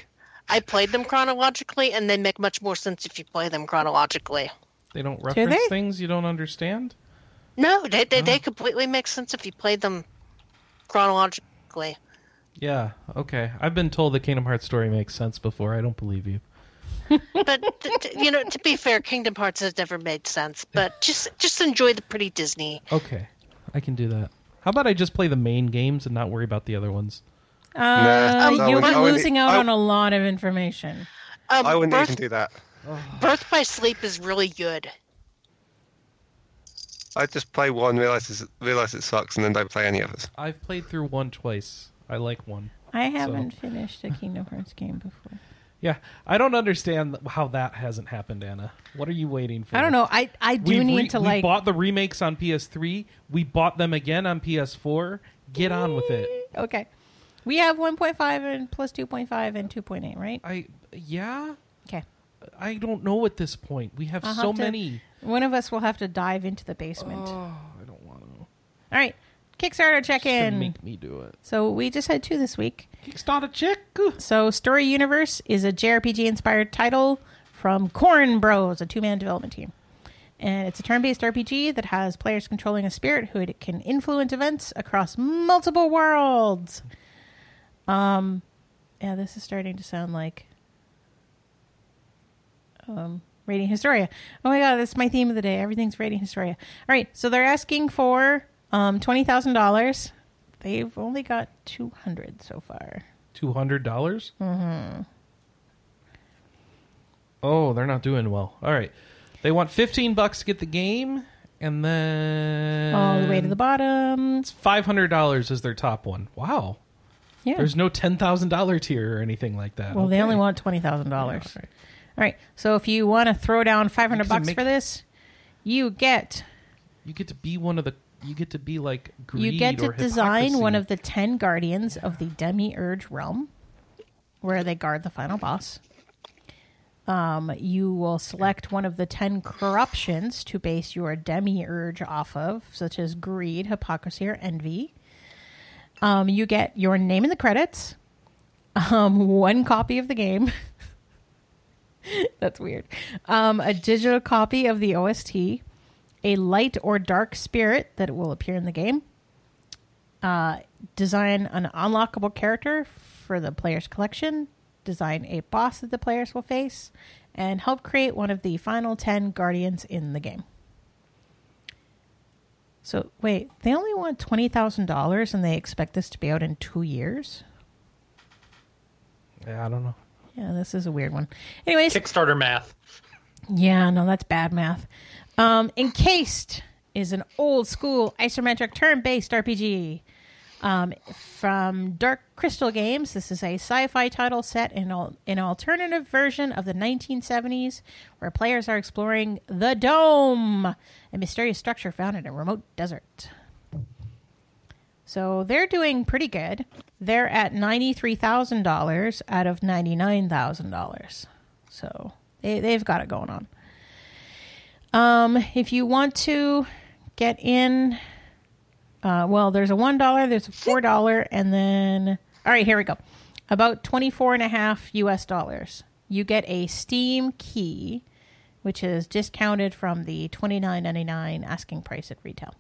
I played them chronologically, and they make much more sense if you play them chronologically. They don't reference they? things you don't understand. No, they they, oh. they completely make sense if you play them chronologically. Yeah. Okay. I've been told the Kingdom Hearts story makes sense before. I don't believe you. But t- t- you know, to be fair, Kingdom Hearts has never made sense. But just just enjoy the pretty Disney. Okay. I can do that. How about I just play the main games and not worry about the other ones? Uh, I you'll wouldn't- be losing out I- on a lot of information. Um, I wouldn't Birth, even do that. Birth by Sleep is really good. I just play one, realize realize it sucks, and then don't play any others. I've played through one twice. I like one. I haven't finished a Kingdom Hearts game before. Yeah. I don't understand how that hasn't happened, Anna. What are you waiting for? I don't know. I I do We've need re- to we like. We bought the remakes on PS3. We bought them again on PS4. Get on with it. Okay, we have 1.5 and plus 2.5 and 2.8, right? I yeah. Okay. I don't know at this point. We have I'll so have to- many. One of us will have to dive into the basement. Oh, I don't want to. All right, Kickstarter check in. make me do it. So we just had two this week. Kickstarter check. So Story Universe is a JRPG inspired title from Corn Bros, a two man development team. And it's a turn based RPG that has players controlling a spirit who can influence events across multiple worlds. Um, yeah, this is starting to sound like um, Radiant Historia. Oh my god, that's my theme of the day. Everything's Radiant Historia. All right, so they're asking for um, $20,000. They've only got 200 so far. Two hundred dollars. Mm-hmm. Oh, they're not doing well. All right, they want fifteen bucks to get the game, and then all the way to the bottom. It's five hundred dollars is their top one. Wow. Yeah. There's no ten thousand dollar tier or anything like that. well, they only want twenty thousand dollars. All right. So if you want to throw down five hundred bucks make- for this, you get You get to be one of the. You get to be like greed you get to design one of the ten guardians of the Demiurge realm, where they guard the final boss. Um, you will select one of the ten corruptions to base your demiurge off of, such as greed, hypocrisy, or envy. Um, you get your name in the credits, um, one copy of the game. That's weird. Um, a digital copy of the OST, a light or dark spirit that will appear in the game. Uh, design an unlockable character for the player's collection. Design a boss that the players will face, and help create one of the final ten guardians in the game. So wait, they only want twenty thousand dollars, and they expect this to be out in two years. Yeah, I don't know. Yeah, this is a weird one. Anyways, Kickstarter math. Yeah, no, that's bad math. Um, Encased is an old school isometric turn based RPG. Um, from Dark Crystal Games, this is a sci fi title set in al- an alternative version of the 1970s where players are exploring the Dome, a mysterious structure found in a remote desert. So they're doing pretty good. They're at $93,000 out of $99,000. So they, they've got it going on. Um, if you want to get in, uh, well, there's a one dollar, there's a four dollar, and then all right, here we go. About twenty four and a half U.S. dollars. You get a Steam key, which is discounted from the twenty nine ninety nine asking price at retail.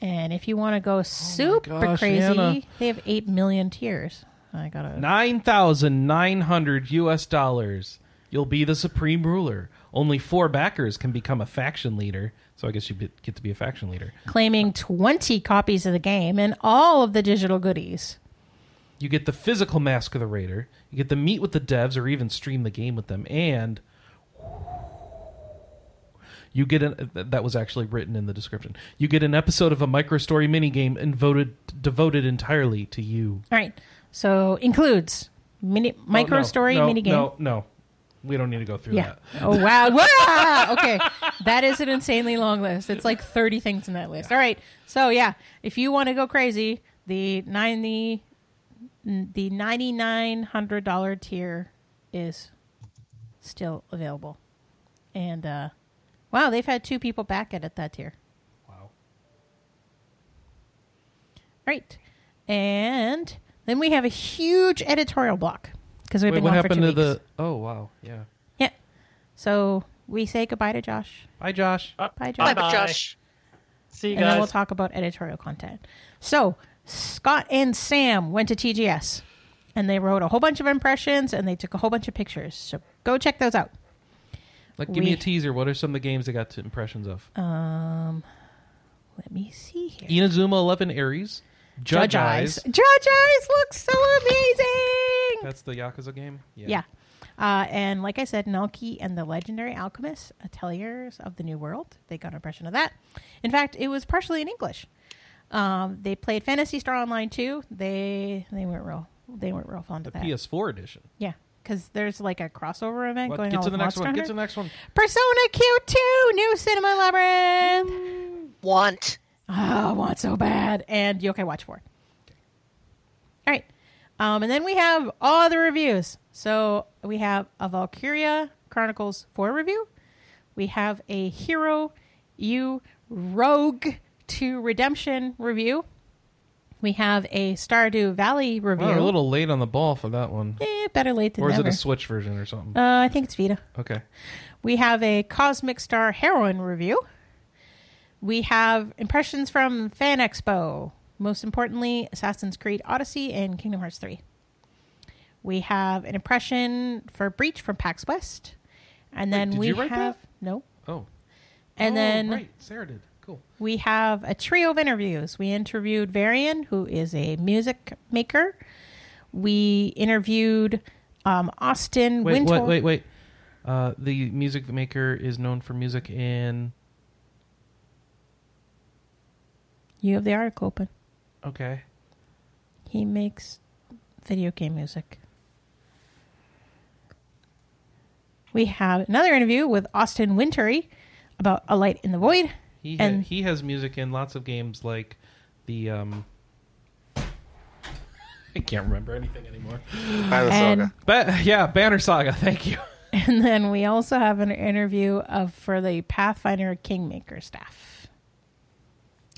And if you want to go super gosh, crazy, Anna. they have eight million tiers. I thousand nine hundred U.S. dollars. You'll be the supreme ruler. Only four backers can become a faction leader. So I guess you get to be a faction leader. claiming 20 copies of the game and all of the digital goodies. You get the physical mask of the raider. You get to meet with the devs or even stream the game with them. And you get an that was actually written in the description. You get an episode of a micro microstory minigame and voted devoted entirely to you. All right. So includes mini oh, micro Oh, no, story no, minigame. No, no, we don't need to go through Yeah. that. Oh wow. wow. Okay. That is an insanely long list. It's like 30 things in that list. All right. So yeah, if you want to go crazy, the 90 the $9900 tier is still available. And uh wow, they've had two people back at it at that tier. Wow. Right. And then we have a huge editorial block because we've Wait, been what going happened for to two weeks. the? Oh wow, yeah. Yeah. So we say goodbye to Josh. Bye, Josh. Uh, Bye, Josh. Bye, Josh. See you and then we'll talk about editorial content. So Scott and Sam went to TGS, and they wrote a whole bunch of impressions, and they took a whole bunch of pictures. So go check those out. Like, give me We- a teaser. What are some of the games they got to impressions of? Um, let me see here. Inazuma Eleven Aries, Judge, Eyes. Judge Eyes looks so amazing. That's the Yakuza game. Yeah. Uh, and like I said, Nelke and the Legendary Alchemist, Ateliers of the New World, they got an impression of that. In fact, it was partially in English. Um, they played Phantasy Star Online 2. They they weren't real they weren't real fond The of that. PS4 edition. Yeah, because there's like a crossover event What? going Get on to the next Monster one. Get to the next one. Persona Q2, new Cinema Labyrinth. Want. Oh, want so bad. And Yokai Watch 4. Um, and then we have all the reviews. So we have a Valkyria Chronicles 4 review. We have a Hero U Rogue to Redemption review. We have a Stardew Valley review. Wow, we're a little late on the ball for that one. Eh, better late than Or is never. it a Switch version or something? uh, I think it's Vita. okay. We have a Cosmic Star Heroine review. We have impressions from Fan Expo. Most importantly, Assassin's Creed Odyssey and Kingdom Hearts 3. We have an impression for Breach from PAX West. And Wait, then did we have that? no. Oh. And Oh, then right, Sarah did. Cool. we have a trio of interviews. We interviewed Varian, who is a music maker. We interviewed um, Austin Wait, Wintory. wait, wait, wait. Uh, the music maker is known for music in. You have the article open. Okay. He makes video game music. We have another interview with Austin Wintory about A Light in the Void. He ha- And- he has music in lots of games like the um. I can't remember anything anymore. Banner And Saga. But yeah, Banner Saga. Thank you. and then we also have an interview of for the Pathfinder Kingmaker staff.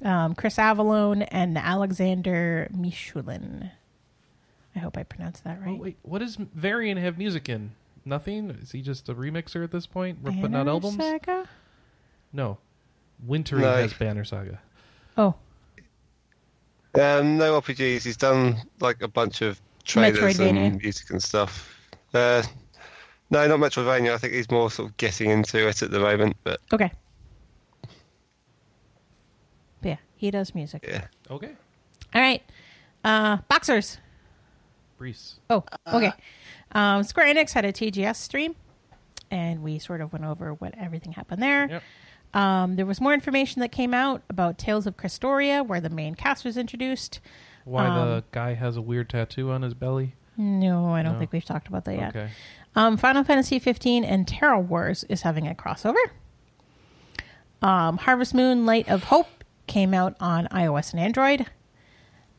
Um, Chris Avellone and Alexander Mishulin. I hope I pronounced that right. Oh wait, what does Varian have music in? Nothing. Is he just a remixer at this point? We're putting out Banner albums. Saga? No, Wintory No. has Banner Saga. Oh, Um, no RPGs. He's done like a bunch of trailers and music and stuff. Uh, no, not Metroidvania. I think he's more sort of getting into it at the moment. But okay. But yeah, he does music. yeah, Okay, All right. Uh, boxers. Brees. Oh, okay. Um, Square Enix had a TGS stream, and we sort of went over what everything happened there. Yep. Um, there was more information that came out about Tales of Crestoria, where the main cast was introduced. Why Um, the guy has a weird tattoo on his belly? No, I don't No. think we've talked about that yet. Okay. Um, Final Fantasy 15 and Terra Wars is having a crossover. Um, Harvest Moon Light of Hope came out on iOS and Android.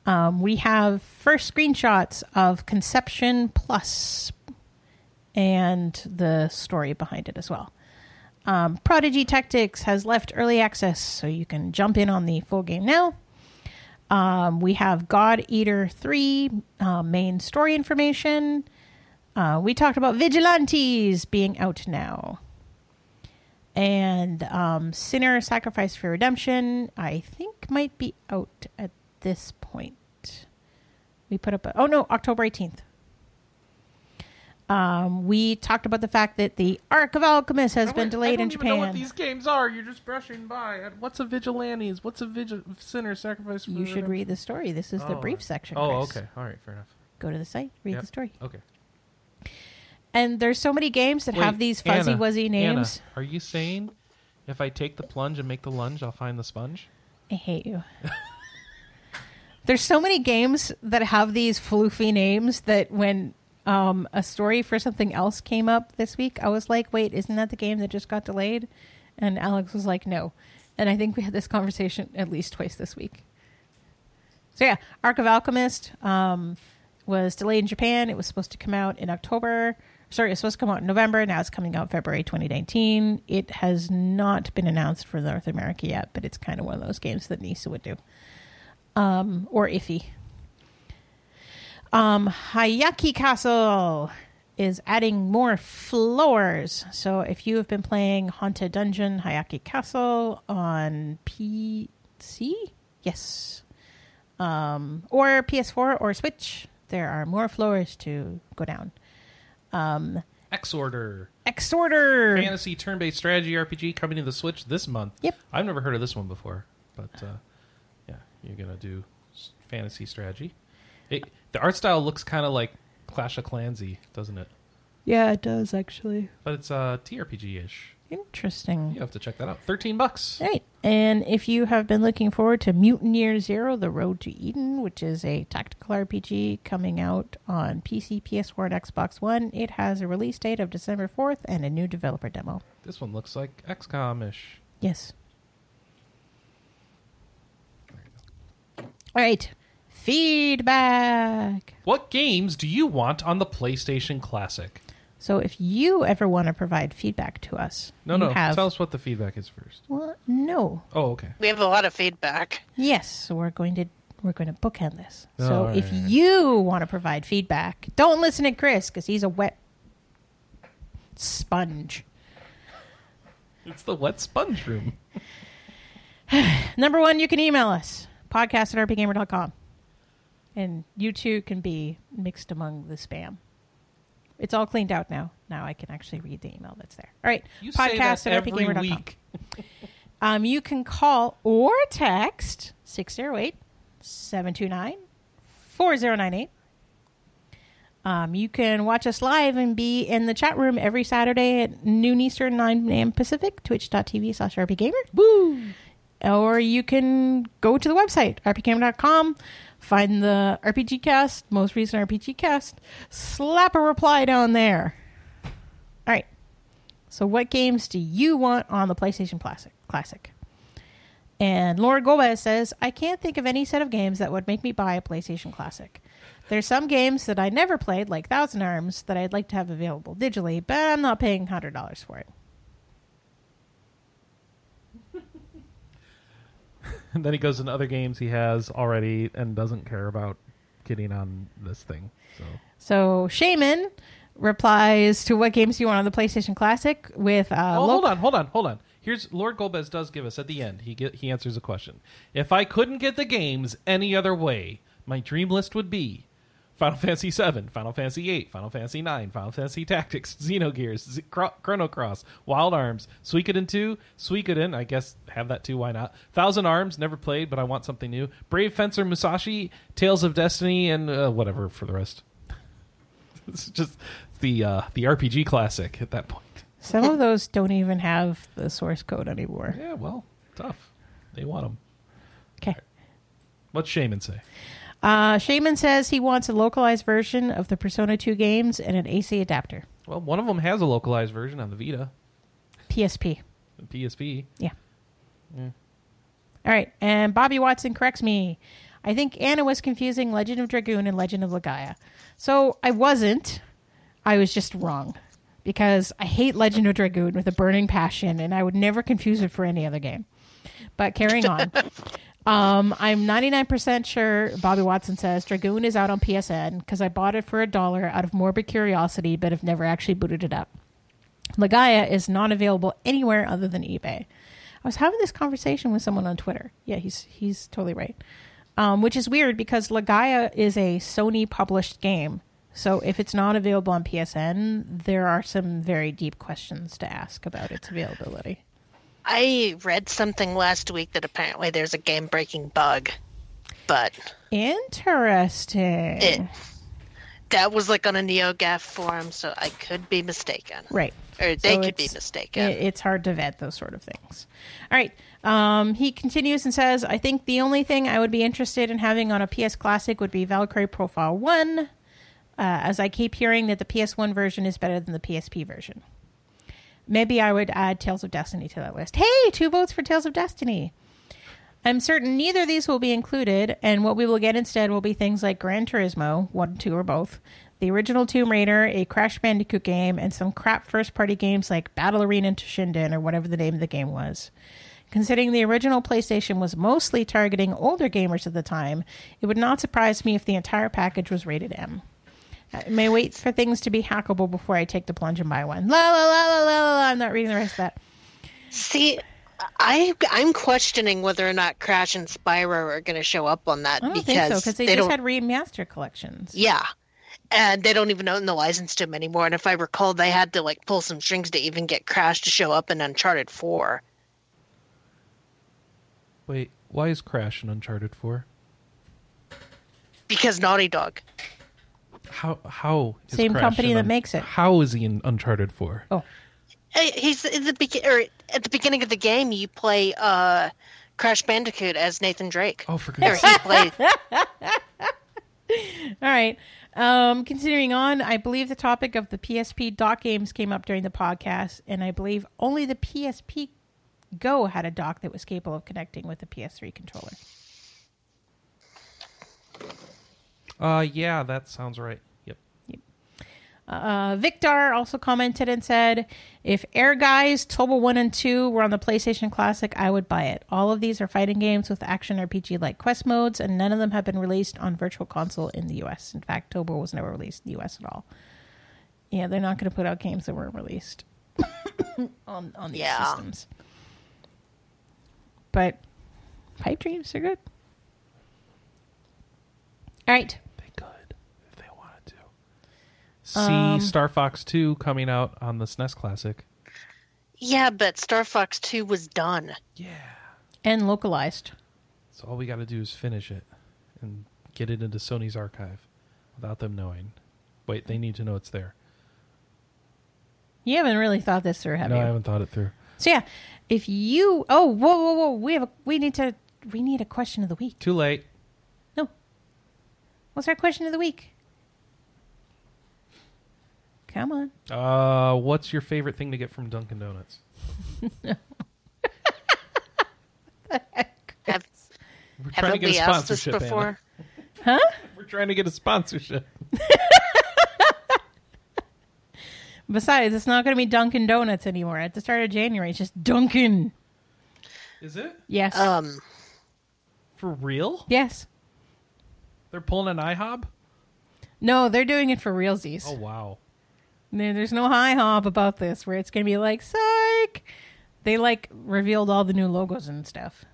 Um, we have first screenshots of Conception Plus and the story behind it as well. Um, Prodigy Tactics has left early access, so you can jump in on the full game now. Um, we have God Eater 3 uh, main story information. Uh, we talked about Vigilantes being out now. And um, Sinner Sacrifice for Redemption, I think, might be out at this point. We put up a, oh no, October 18th. Um, we talked about the fact that the Arc of Alchemist has been delayed in Japan. know what these games are. You're just brushing by. What's a vigilantes? What's a vigil- sinner sacrifice? For you should redemption? read the story. This is the Oh, brief right. section. Oh, Chris. okay. All right. Fair enough. Go to the site, read Yep. the story. Okay. And there's so many games that have these fuzzy Anna, wuzzy names. Anna, are you saying if I take the plunge and make the lunge, I'll find the sponge? I hate you. There's so many games that have these floofy names that when um, a story for something else came up this week, I was like, wait, isn't that the game that just got delayed? And Alex was like, no. And I think we had this conversation at least twice this week. So yeah, Arc of Alchemist um, was delayed in Japan. It was supposed to come out in October. Sorry, it was supposed to come out in November. Now it's coming out February 2019. It has not been announced for North America yet, but it's kind of one of those games that Nisa would do. Um, or Iffy. Um, Hyakki Castle is adding more floors. So if you have been playing Haunted Dungeon Hyakki Castle on PC, yes, um, or PS4 or Switch, there are more floors to go down. X Order. Exorder. Fantasy turn based strategy RPG coming to the Switch this month. Yep. I've never heard of this one before, but uh, yeah, you're going to do fantasy strategy. It, the art style looks kind of like Clash of Clansy, doesn't it? Yeah, it does actually. But it's uh, TRPG ish. Interesting. You have to check that out. 13 bucks. Right. And if you have been looking forward to Mutant Year Zero, The Road to Eden, which is a tactical RPG coming out on PC, PS4, and Xbox One, it has a release date of December 4th and a new developer demo. This one looks like XCOM ish. Yes. All right. Feedback. What games do you want on the PlayStation Classic? So if you ever want to provide feedback to us, No, you no. have. Tell us what the feedback is first. Well, no. Oh, okay. We have a lot of feedback. Yes, so we're going to we're going to bookend this. Oh, so all right, if all right. you want to provide feedback, don't listen to Chris because he's a wet sponge. It's the wet sponge room. Number one, you can email us podcast at rpgamer.com, and you too can be mixed among the spam. It's all cleaned out now. Now I can actually read the email that's there. All right, You say that every rpgamer.com. week. Um, you can call or text 608 729 4098. Um, you can watch us live and be in the chat room every Saturday at noon Eastern, 9 a.m. Pacific, twitch.tv slash rpgamer. Woo! Or you can go to the website, rpgamer.com, find the RPG cast, most recent RPG cast, slap a reply down there. All right. So, what games do you want on the PlayStation Classic? Classic. And Lord Golbez says, I can't think of any set of games that would make me buy a PlayStation Classic. There's some games that I never played, like Thousand Arms, that I'd like to have available digitally, but I'm not paying $100 for it. And then he goes into other games he has already and doesn't care about getting on this thing. So So, Shaman replies to what games do you want on the PlayStation Classic with uh, Oh, hold on, hold on, hold on. Here's Lord Golbez does give us at the end. He get, he answers a question. If I couldn't get the games any other way, my dream list would be Final Fantasy VII, Final Fantasy VIII, Final Fantasy IX, Final Fantasy Tactics, Xenogears, Z- Chro- Chrono Cross, Wild Arms, Suikoden 2, Suikoden, I guess have that too, why not? Thousand Arms, never played, but I want something new. Brave Fencer Musashi, Tales of Destiny, and uh, whatever for the rest. it's just the uh, the RPG classic at that point. Some of those don't even have the source code anymore. Yeah, well, tough. They want them. Okay. What's Shaman say? Uh, Shaman says he wants a localized version of the Persona 2 games and an AC adapter. Well, one of them has a localized version on the Vita, PSP. the PSP. Yeah. All right. And Bobby Watson corrects me. I think Anna was confusing Legend of Dragoon and Legend of Legaia. So I wasn't. I was just wrong. Because I hate Legend of Dragoon with a burning passion, and I would never confuse it for any other game. But carrying on. Um, I'm 99% sure Bobby Watson says Dragoon is out on PSN because I bought it for a dollar out of morbid curiosity, but have never actually booted it up. Legaia is not available anywhere other than eBay. I was having this conversation with someone on Twitter. Yeah, he's he's totally right. Um, which is weird because Legaia is a Sony published game. So if it's not available on PSN, there are some very deep questions to ask about its availability. I read something last week that apparently there's a game breaking bug, but Interesting. it that was like on a NeoGAF forum, so I could be mistaken. Right. Or they So could be mistaken. it- it's hard to vet those sort of things. All right. Um, he continues and says, I think the only thing I would be interested in having on a PS Classic would be Valkyrie Profile 1, uh, as I keep hearing that the PS1 version is better than the PSP version. Maybe I would add Tales of Destiny to that list. Hey, two votes for Tales of Destiny. I'm certain neither of these will be included, and what we will get instead will be things like Gran Turismo, one, two, or both, the original Tomb Raider, a Crash Bandicoot game, and some crap first party games like Battle Arena Toshinden, or whatever the name of the game was. Considering the original PlayStation was mostly targeting older gamers at the time, it would not surprise me if the entire package was rated M. I may wait for things to be hackable before I take the plunge and buy one. La la la la la la. la. I'm not reading the rest of that. See, I I'm questioning whether or not Crash and Spyro are going to show up on that I don't because think so because they, just don't. had remaster collections. yeah, and they don't even own the license to them anymore. And if I recall, they had to like pull some strings to even get Crash to show up in Uncharted Four. Wait, why is Crash in Uncharted 4? Because Naughty Dog. How how is Same Crash company that Un- makes it. How is he in Uncharted 4? Oh, He's in the begin or at the beginning of the game. You play uh, Crash Bandicoot as Nathan Drake. Oh, for Or goodness he plays. all right. Um, continuing on, I believe the topic of the PSP dock games came up during the podcast, and I believe only the PSP Go had a dock that was capable of connecting with the PS3 controller. Uh yeah, that sounds right. Yep. Uh, Victor also commented and said, "If Air Guys, Tobal One and Two were on the PlayStation Classic, I would buy it. All of these are fighting games with action RPG-like quest modes, and none of them have been released on Virtual Console in the U.S. In fact, Tobal was never released in the U.S. at all. Yeah, they're not going to put out games that weren't released on on these Yeah. systems. But pipe dreams are good. All right." They could if they wanted to. See Um, Star Fox 2 coming out on the SNES Classic. yeah, but Star Fox Two was done. Yeah. And localized. So all we got to do is finish it and get it into Sony's archive without them knowing. Wait, they need to know it's there. You haven't really thought this through, have no, you? I haven't thought it through. So yeah, if you oh whoa whoa whoa we have a we need to we need a question of the week. Too late. No, what's our question of the week? Come on. Uh, what's your favorite thing to get from Dunkin' Donuts? Have, We're trying to haven't get we a asked this sponsorship. before? Anna. We're trying to get a sponsorship. Besides, it's not going to be Dunkin' Donuts anymore. At the start of January, it's just Dunkin'. Is it Yes. Um, for real? yes. They're pulling an IHOB. No, they're doing it for realsies. Oh wow. There- There's no high hop about this where it's going to be like psych. They like revealed all the new logos and stuff.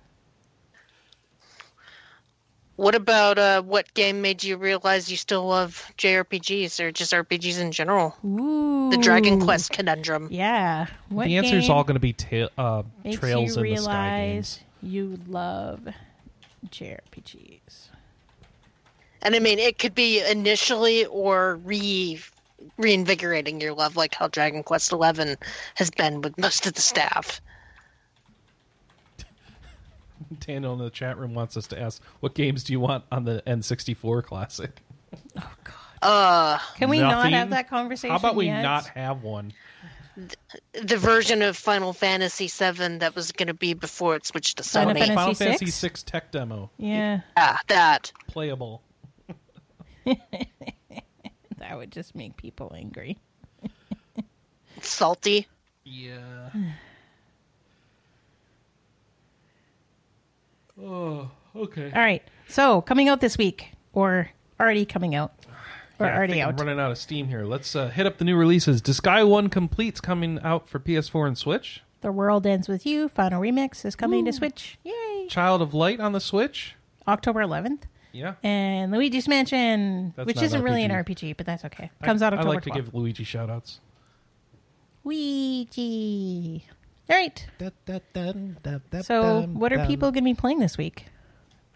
what about uh, what game made you realize you still love JRPGs or just RPGs in general? Ooh. The Dragon Quest conundrum. Yeah. What the answer is all going to be ta- uh, trails you in the sky realize games. you love JRPGs. And I mean, it could be initially or re reinvigorating your love, like how Dragon Quest Eleven has been with most of the staff. Daniel in the chat room wants us to ask, "What games do you want on the N64 Classic?" Oh God. Uh, Can we not have that conversation? How about we yet? not have one? the version of Final Fantasy VII that was going to be before it switched to Final Sony. Fantasy Final VI? Fantasy VI tech demo, Yeah, Yeah, that. playable. that would just make people angry. Salty. Yeah. oh, okay. All right. So coming out this week, or already coming out, or Yeah, I already think I'm running out of steam here. Let's uh, hit up the new releases. Disgaea 1 Complete's coming out for PS4 and Switch. The World Ends with You Final Remix is coming to Switch. Yay! Child of Light on the Switch. October 11th. Yeah. And Luigi's Mansion, That's which not isn't really an RPG. RPG, but that's okay. Comes out I, I October like to 12th. give Luigi shoutouts. Ouija. All right. So, what are people going to be playing this week?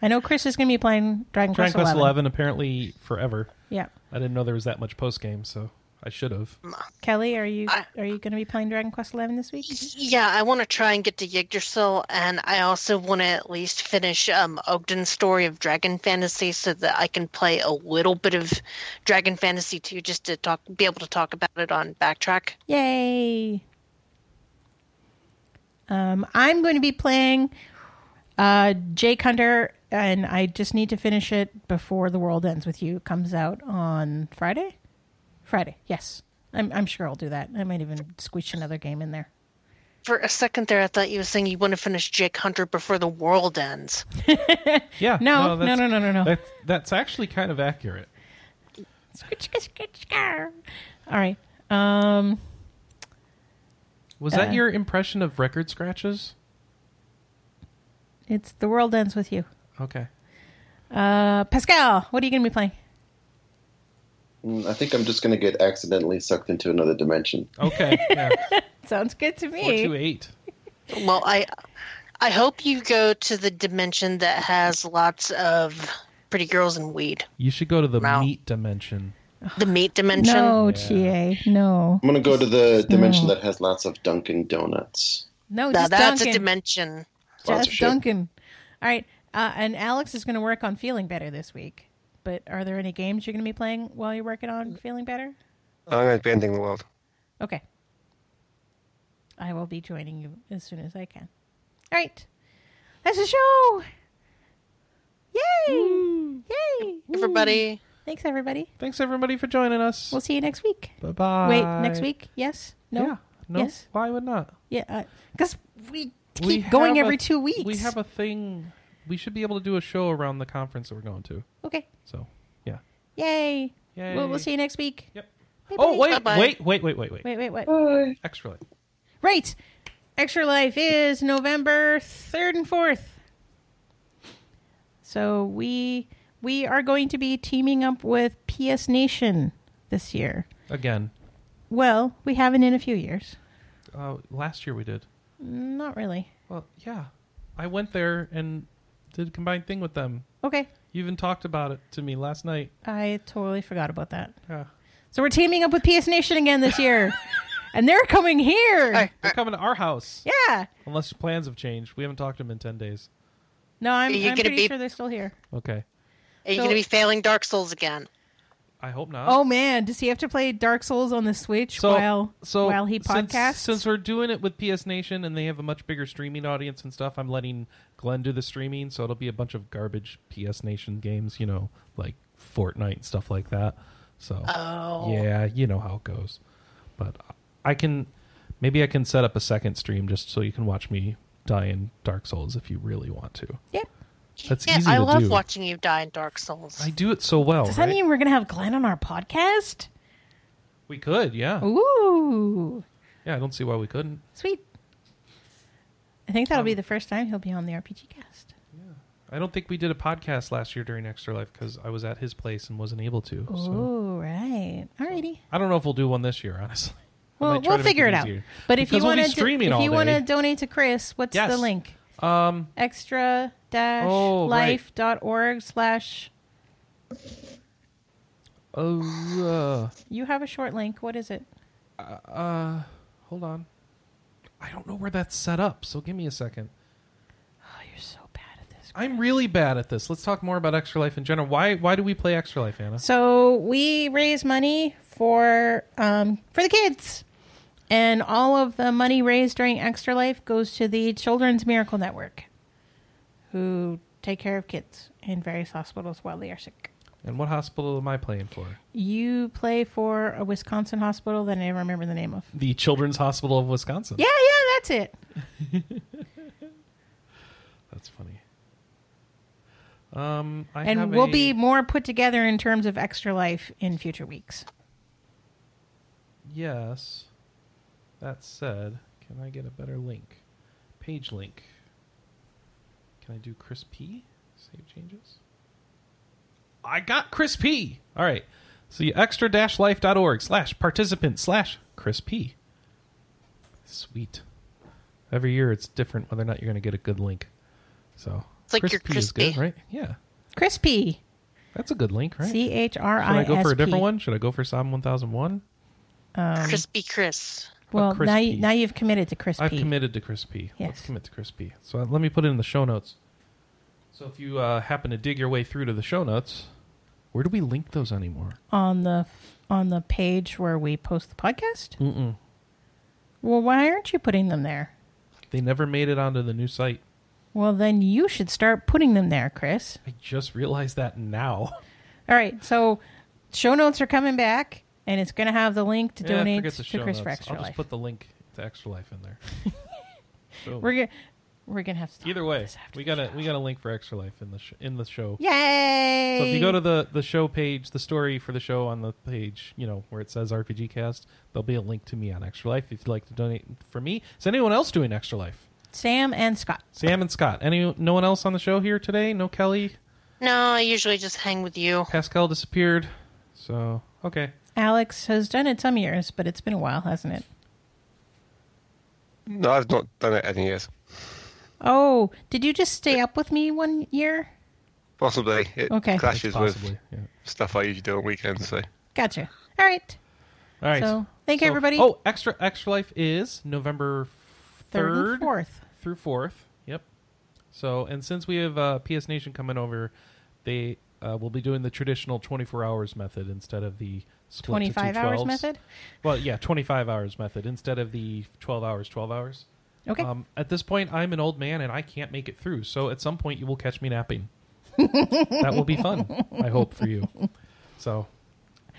I know Chris is going to be playing Dragon, Dragon Quest Quest 11. 11 apparently forever. Yeah. I didn't know there was that much post game, so I should have. Kelly, are you I- are you going to be playing Dragon Quest 11 this week? Yeah, I want to try and get to Yggdrasil, and I also want to at least finish um, Ogden's story of Dragon Fantasy so that I can play a little bit of Dragon Fantasy 2 just to talk, be able to talk about it on Backtrack. Yay! Um, I'm going to be playing uh, Jake Hunter, and I just need to finish it before The World Ends with You comes out on Friday. Friday, yes. I'm, I'm sure I'll do that. I might even squish another game in there. For a second there, I thought you were saying you want to finish Jake Hunter before the world ends. Yeah. No, no, that's- no, no, no, no. That's, that's actually kind of accurate. All right. Um, Was that Uh, your impression of record scratches? it's the world ends with you. Okay. Uh, Pascal, what are you going to be playing? Mm, I think I'm just going to get accidentally sucked into another dimension. Okay. Yeah. Sounds good to Four me. two eight. Well, I I hope you go to the dimension that has lots of pretty girls and weed. You should go to the Wow. meat dimension. The meat dimension. No, Yeah. GA. No. I'm going to go to the dimension No. that has lots of Dunkin' Donuts. No, Now just that's a dimension. Just Sponsorship. Dunkin'. All right. Uh, and Alex is going to work on feeling better this week. But are there any games you're going to be playing while you're working on feeling better? Oh, I'm going to be ending the world. Okay. I will be joining you as soon as I can. All right. That's the show. Yay! Yay! Everybody, Thanks, everybody. Thanks everybody for joining us. We'll see you next week. bye bye. Wait, next week? Yes? No? Yeah. No. Yes? Why would not? Yeah. Uh, because we keep We going every a- two weeks. We have a thing. We should be able to do a show around the conference that we're going to. Okay. So, yeah. Yay. Yay. We'll, we'll see you next week. Yep. Bye-bye. Oh wait, Bye-bye. wait, wait, wait, wait, wait. Wait, wait, wait. Bye. Extra life. Right. Extra Life is November 3rd and 4th. So we we are going to be teaming up with PS Nation this year. Again. Well, we haven't in a few years. Uh, last year we did. Not really. Well, yeah. I went there and did a combined thing with them. Okay. You even talked about it to me last night. I totally forgot about that. Yeah. So we're teaming up with PS Nation again this year. and they're coming here. Hey. They're coming to our house. Yeah. Unless plans have changed. We haven't talked to them in 10 days. No, I'm, you I'm pretty be- sure they're still here. Okay. are you So- going to be failing Dark Souls again? I hope not. Oh man, does he have to play Dark Souls on the Switch so, while so while he since- podcasts? Since, we're doing it with PS Nation and they have a much bigger streaming audience and stuff, I'm letting Glenn do the streaming, so it'll be a bunch of garbage PS Nation games, you know, like Fortnite and stuff like that. So Oh. yeah, you know how it goes. But I can maybe I can set up a second stream just so you can watch me die in Dark Souls if you really want to. yep. That's yeah, easy I to love do. watching you die in Dark Souls. I do it so well. Does that right? mean we're gonna have Glenn on our podcast? we could, yeah. Ooh, Yeah, I don't see why we couldn't. sweet. I think that'll be Um, the first time he'll be on the RPG cast. Yeah. I don't think we did a podcast last year during Extra Life because I was at his place and wasn't able to. So right. Alrighty. I don't know if we'll do one this year, honestly. Well, we'll figure it, out. easier. But if Because you we'll be want to, streaming if you want to donate to Chris, what's the link? Um, Extra dash Oh, right. life dot org slash. oh, You have a short link. What is it? uh, uh, hold on. I don't know where that's set up, so give me a second. Oh, you're so bad at this. I'm really bad at this. Let's talk more about Extra Life in general. Why why do we play Extra Life, Anna? So we raise money for um, for the kids, and all of the money raised during Extra Life goes to the Children's Miracle Network, who take care of kids in various hospitals while they are sick. And what hospital am I playing for? You play for a Wisconsin hospital that I never remember the name of. The Children's Hospital of Wisconsin. Yeah, yeah, that's it. That's funny. Um, I and we'll a- be more put together in terms of Extra Life in future weeks. Yes. That said, can I get a better link? Page link. Can I do Chris P? Save changes? I got Chris P. All right. So you extra dash life.org slash participant slash Chris P. Sweet. Every year it's different whether or not you're going to get a good link. So It's like Chris your P is good, crispy. right? Yeah. Crispy. That's a good link, right? C H R Should I go for a different one? Should I go for Psalm 1001? Crispy um, Chris. Well, Chris now you, now you've committed to Crispy. I've committed to Chris P. Let's Yes. commit to Chris P. So uh, let me put it in the show notes. So if you uh, happen to dig your way through to the show notes, where do we link those anymore? on the on the page where we post the podcast. Mm-mm. Well, why aren't you putting them there? They never made it onto the new site. Well, then you should start putting them there, Chris. I just realized that now. All right, so show notes are coming back, and it's going to have the link to Yeah, donate forget the to Chris for notes. Extra I'll just Life. put the link to Extra Life in there. Boom. We're gonna, We're gonna have to. talk Either about way, this after we the got a show. we got a link for Extra Life in the sh- in the show. Yay! So if you go to the the show page, the story for the show on the page, you know where it says RPG Cast, there'll be a link to me on Extra Life if you'd like to donate for me. Is anyone else doing Extra Life? Sam and Scott. Sam and Scott. Any no one else on the show here today? No Kelly. No, I usually just hang with you. Pascal disappeared. So okay. Alex has done it some years, but it's been a while, hasn't it? No, I've not done it any years. Oh, did you just stay up with me one year? Possibly. It Okay. clashes Possibly. with Yeah. stuff I usually do on weekends. So Gotcha. All right. All right. So thank you, So- everybody. Oh, extra extra life is November Third and fourth. through fourth. Yep. So and since we have uh, PS Nation coming over, they uh, will be doing the traditional twenty four hours method instead of the split to two 25 hours 12s. method? Well, yeah, twenty five hours method instead of the twelve hours, twelve hours. Okay. Um, at this point, I'm an old man and I can't make it through. So at some point, you will catch me napping. that will be fun. I hope for you. So,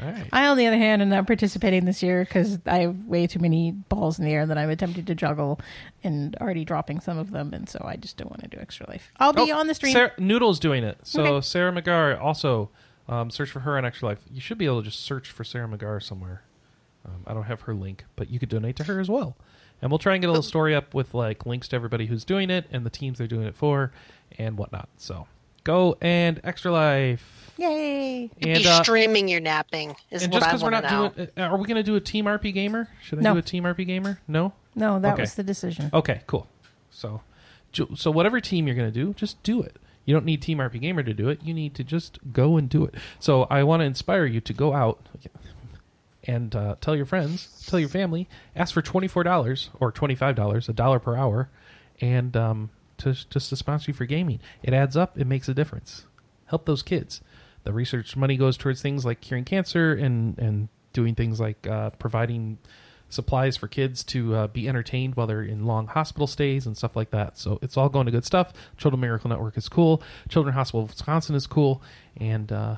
all right. I, on the other hand, am not participating this year because I have way too many balls in the air that I'm attempting to juggle and already dropping some of them, and so I just don't want to do extra life. I'll be Oh, on the stream. Sarah, Noodle's doing it. So Okay. Sarah McGar also um, search for her on Extra Life. You should be able to just search for Sarah McGar somewhere. Um, I don't have her link, but you could donate to her as well. And we'll try and get a little story up with like links to everybody who's doing it and the teams they're doing it for and whatnot. So go and Extra Life. Yay! And, be uh, streaming your napping is and what just I because we're not know. doing, uh, are we going to do a Team RPGamer? Should I No. do a Team RPGamer? No. No, that Okay. was the decision. Okay, cool. So, so whatever team you're going to do, just do it. You don't need Team RPGamer to do it. You need to just go and do it. So, I want to inspire you to go out and uh, tell your friends, tell your family, ask for twenty four dollars or twenty five dollars, a dollar per hour, and um, to just to sponsor you for gaming. It adds up. It makes a difference. Help those kids. The research money goes towards things like curing cancer and and doing things like uh, providing supplies for kids to uh, be entertained while they're in long hospital stays and stuff like that. So it's all going to good stuff. Children Miracle Network is cool. Children Hospital of Wisconsin is cool, and uh,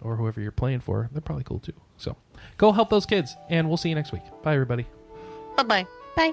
or whoever you're playing for, they're probably cool too. So go help those kids, and we'll see you next week. Bye, everybody. Bye bye. Bye.